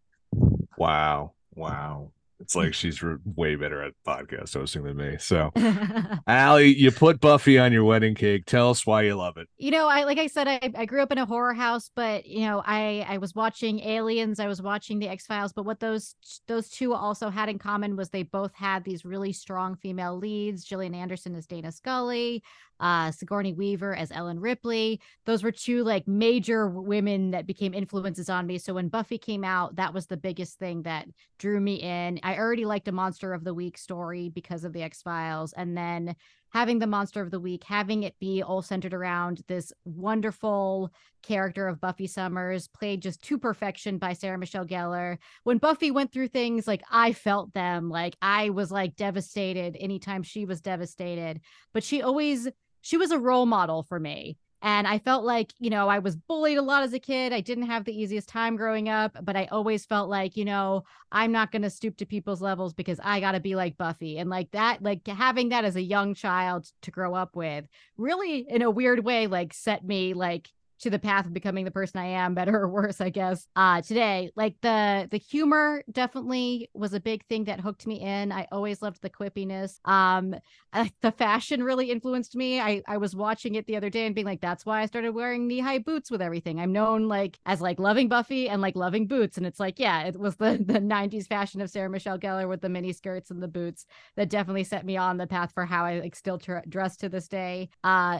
Wow. Wow. It's like she's re- way better at podcast hosting than me. So, Allie, you put Buffy on your wedding cake. Tell us why you love it. you know i like i said I, I grew up in a horror house but you know i i was watching aliens i was watching the x-files but what those those two also had in common was they both had these really strong female leads gillian anderson as dana scully uh sigourney weaver as ellen ripley. Those were two like major women that became influences on me. So when buffy came out that was the biggest thing that drew me in. I already liked a monster of the week story because of the x-files and then having the monster of the week, having it be all centered around this wonderful character of Buffy Summers, played just to perfection by Sarah Michelle Gellar. When Buffy went through things, like I felt them, like I was like devastated anytime she was devastated, but she always she was a role model for me. And I felt like, you know, I was bullied a lot as a kid. I didn't have the easiest time growing up, but I always felt like, you know, I'm not going to stoop to people's levels because I got to be like Buffy. And like that, like having that as a young child to grow up with really, in a weird way, like set me like to the path of becoming the person I am, better or worse, I guess. Uh today, like the the humor definitely was a big thing that hooked me in. I always loved the quippiness. Um I, the fashion really influenced me. I I was watching it the other day and being like, that's why I started wearing knee high boots with everything. I'm known like as like loving Buffy and like loving boots, and it's like, yeah, it was the the '90s fashion of Sarah Michelle Gellar with the mini skirts and the boots that definitely set me on the path for how I like still tr- dress to this day. Uh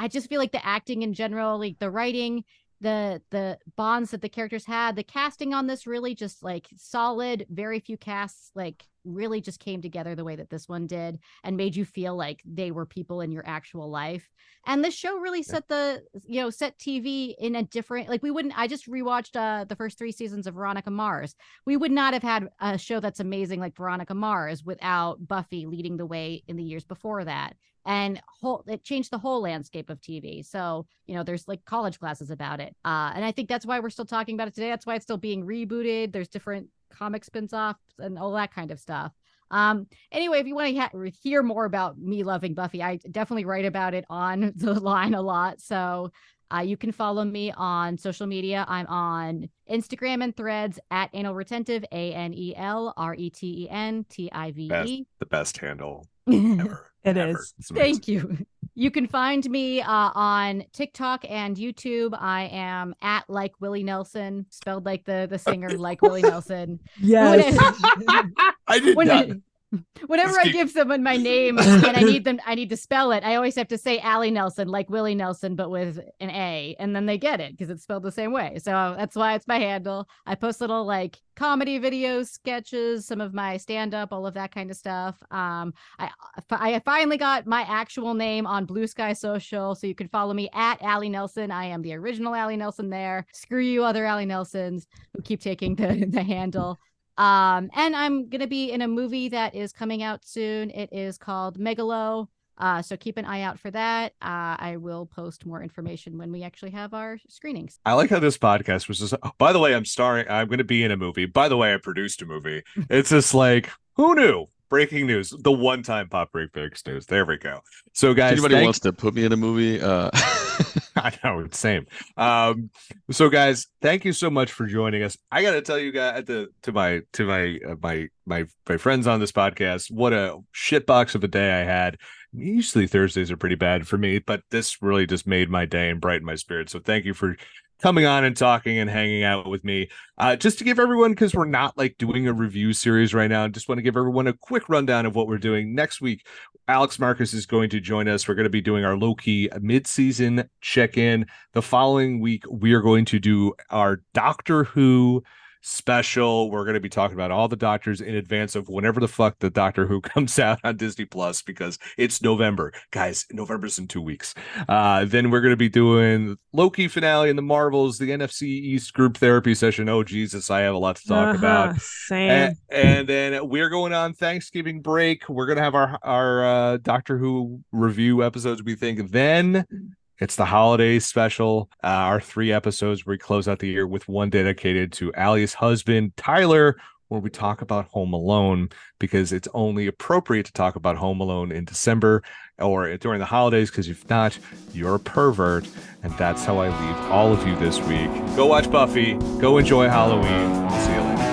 I just feel like the acting in general, like the writing, the the bonds that the characters had, the casting on this really just like solid. Very few casts like really just came together the way that this one did and made you feel like they were people in your actual life. And this show really set the, you know, set TV in a different like we wouldn't I just rewatched uh the first 3 seasons of Veronica Mars. We would not have had a show that's amazing like Veronica Mars without Buffy leading the way in the years before that and whole it changed the whole landscape of TV. So, you know, there's like college classes about it. Uh, and I think that's why we're still talking about it today. That's why it's still being rebooted. There's different comic spins off and all that kind of stuff. Um, anyway, if you want to ha- hear more about me loving Buffy, I definitely write about it on the line a lot. So uh, you can follow me on social media. I'm on Instagram and threads at anal retentive, A N E L R E T E N T I V E. The best handle ever. It is. Thank you. You can find me uh, on TikTok and YouTube. I am at like Willie Nelson, spelled like the the singer, like Willie Nelson. Yes. I did When- not. whenever I give someone my name and I need them, I need to spell it. I always have to say Allie Nelson, like Willie Nelson, but with an A, and then they get it because it's spelled the same way. So that's why it's my handle. I post little like comedy videos, sketches, some of my stand up, all of that kind of stuff. Um, I I finally got my actual name on Blue Sky Social, so you can follow me at Allie Nelson. I am the original Allie Nelson there. Screw you, other Allie Nelsons who keep taking the the handle. Um, and I'm gonna be in a movie that is coming out soon. It is called Megalo. Uh, so keep an eye out for that. Uh, I will post more information when we actually have our screenings. I like how this podcast was just. Oh, by the way, I'm starring. I'm going to be in a movie. By the way, I produced a movie. It's just like who knew? Breaking news. The one time pop break breaks news. There we go. So If guys, anybody wants to put me in a movie, uh, I know it's same. Um, so guys, thank you so much for joining us. I got to tell you guys to to my to my uh, my my my friends on this podcast, what a shitbox of a day I had. Usually Thursdays are pretty bad for me, but this really just made my day and brightened my spirit. So thank you for coming on and talking and hanging out with me. Uh, just to give everyone, because we're not like doing a review series right now, just want to give everyone a quick rundown of what we're doing next week. Alex Marcus is going to join us. We're going to be doing our low key mid season check in. The following week, we are going to do our Doctor Who special. We're going to be talking about all the doctors in advance of whenever the fuck the Doctor Who comes out on Disney Plus because it's November. Guys, November's in two weeks. Uh, then we're going to be doing Loki finale and the Marvels, the NFC East group therapy session. Oh, Jesus, I have a lot to talk about. Uh-huh, Same. And, and then we're going on Thanksgiving break. We're gonna have our our uh, Doctor Who review episodes. We think then it's the holiday special. Uh, our three episodes where we close out the year with one dedicated to Allie's husband Tyler, where we talk about Home Alone because it's only appropriate to talk about Home Alone in December or during the holidays. Because if not, you're a pervert. And that's how I leave all of you this week. Go watch Buffy. Go enjoy Halloween. See you later.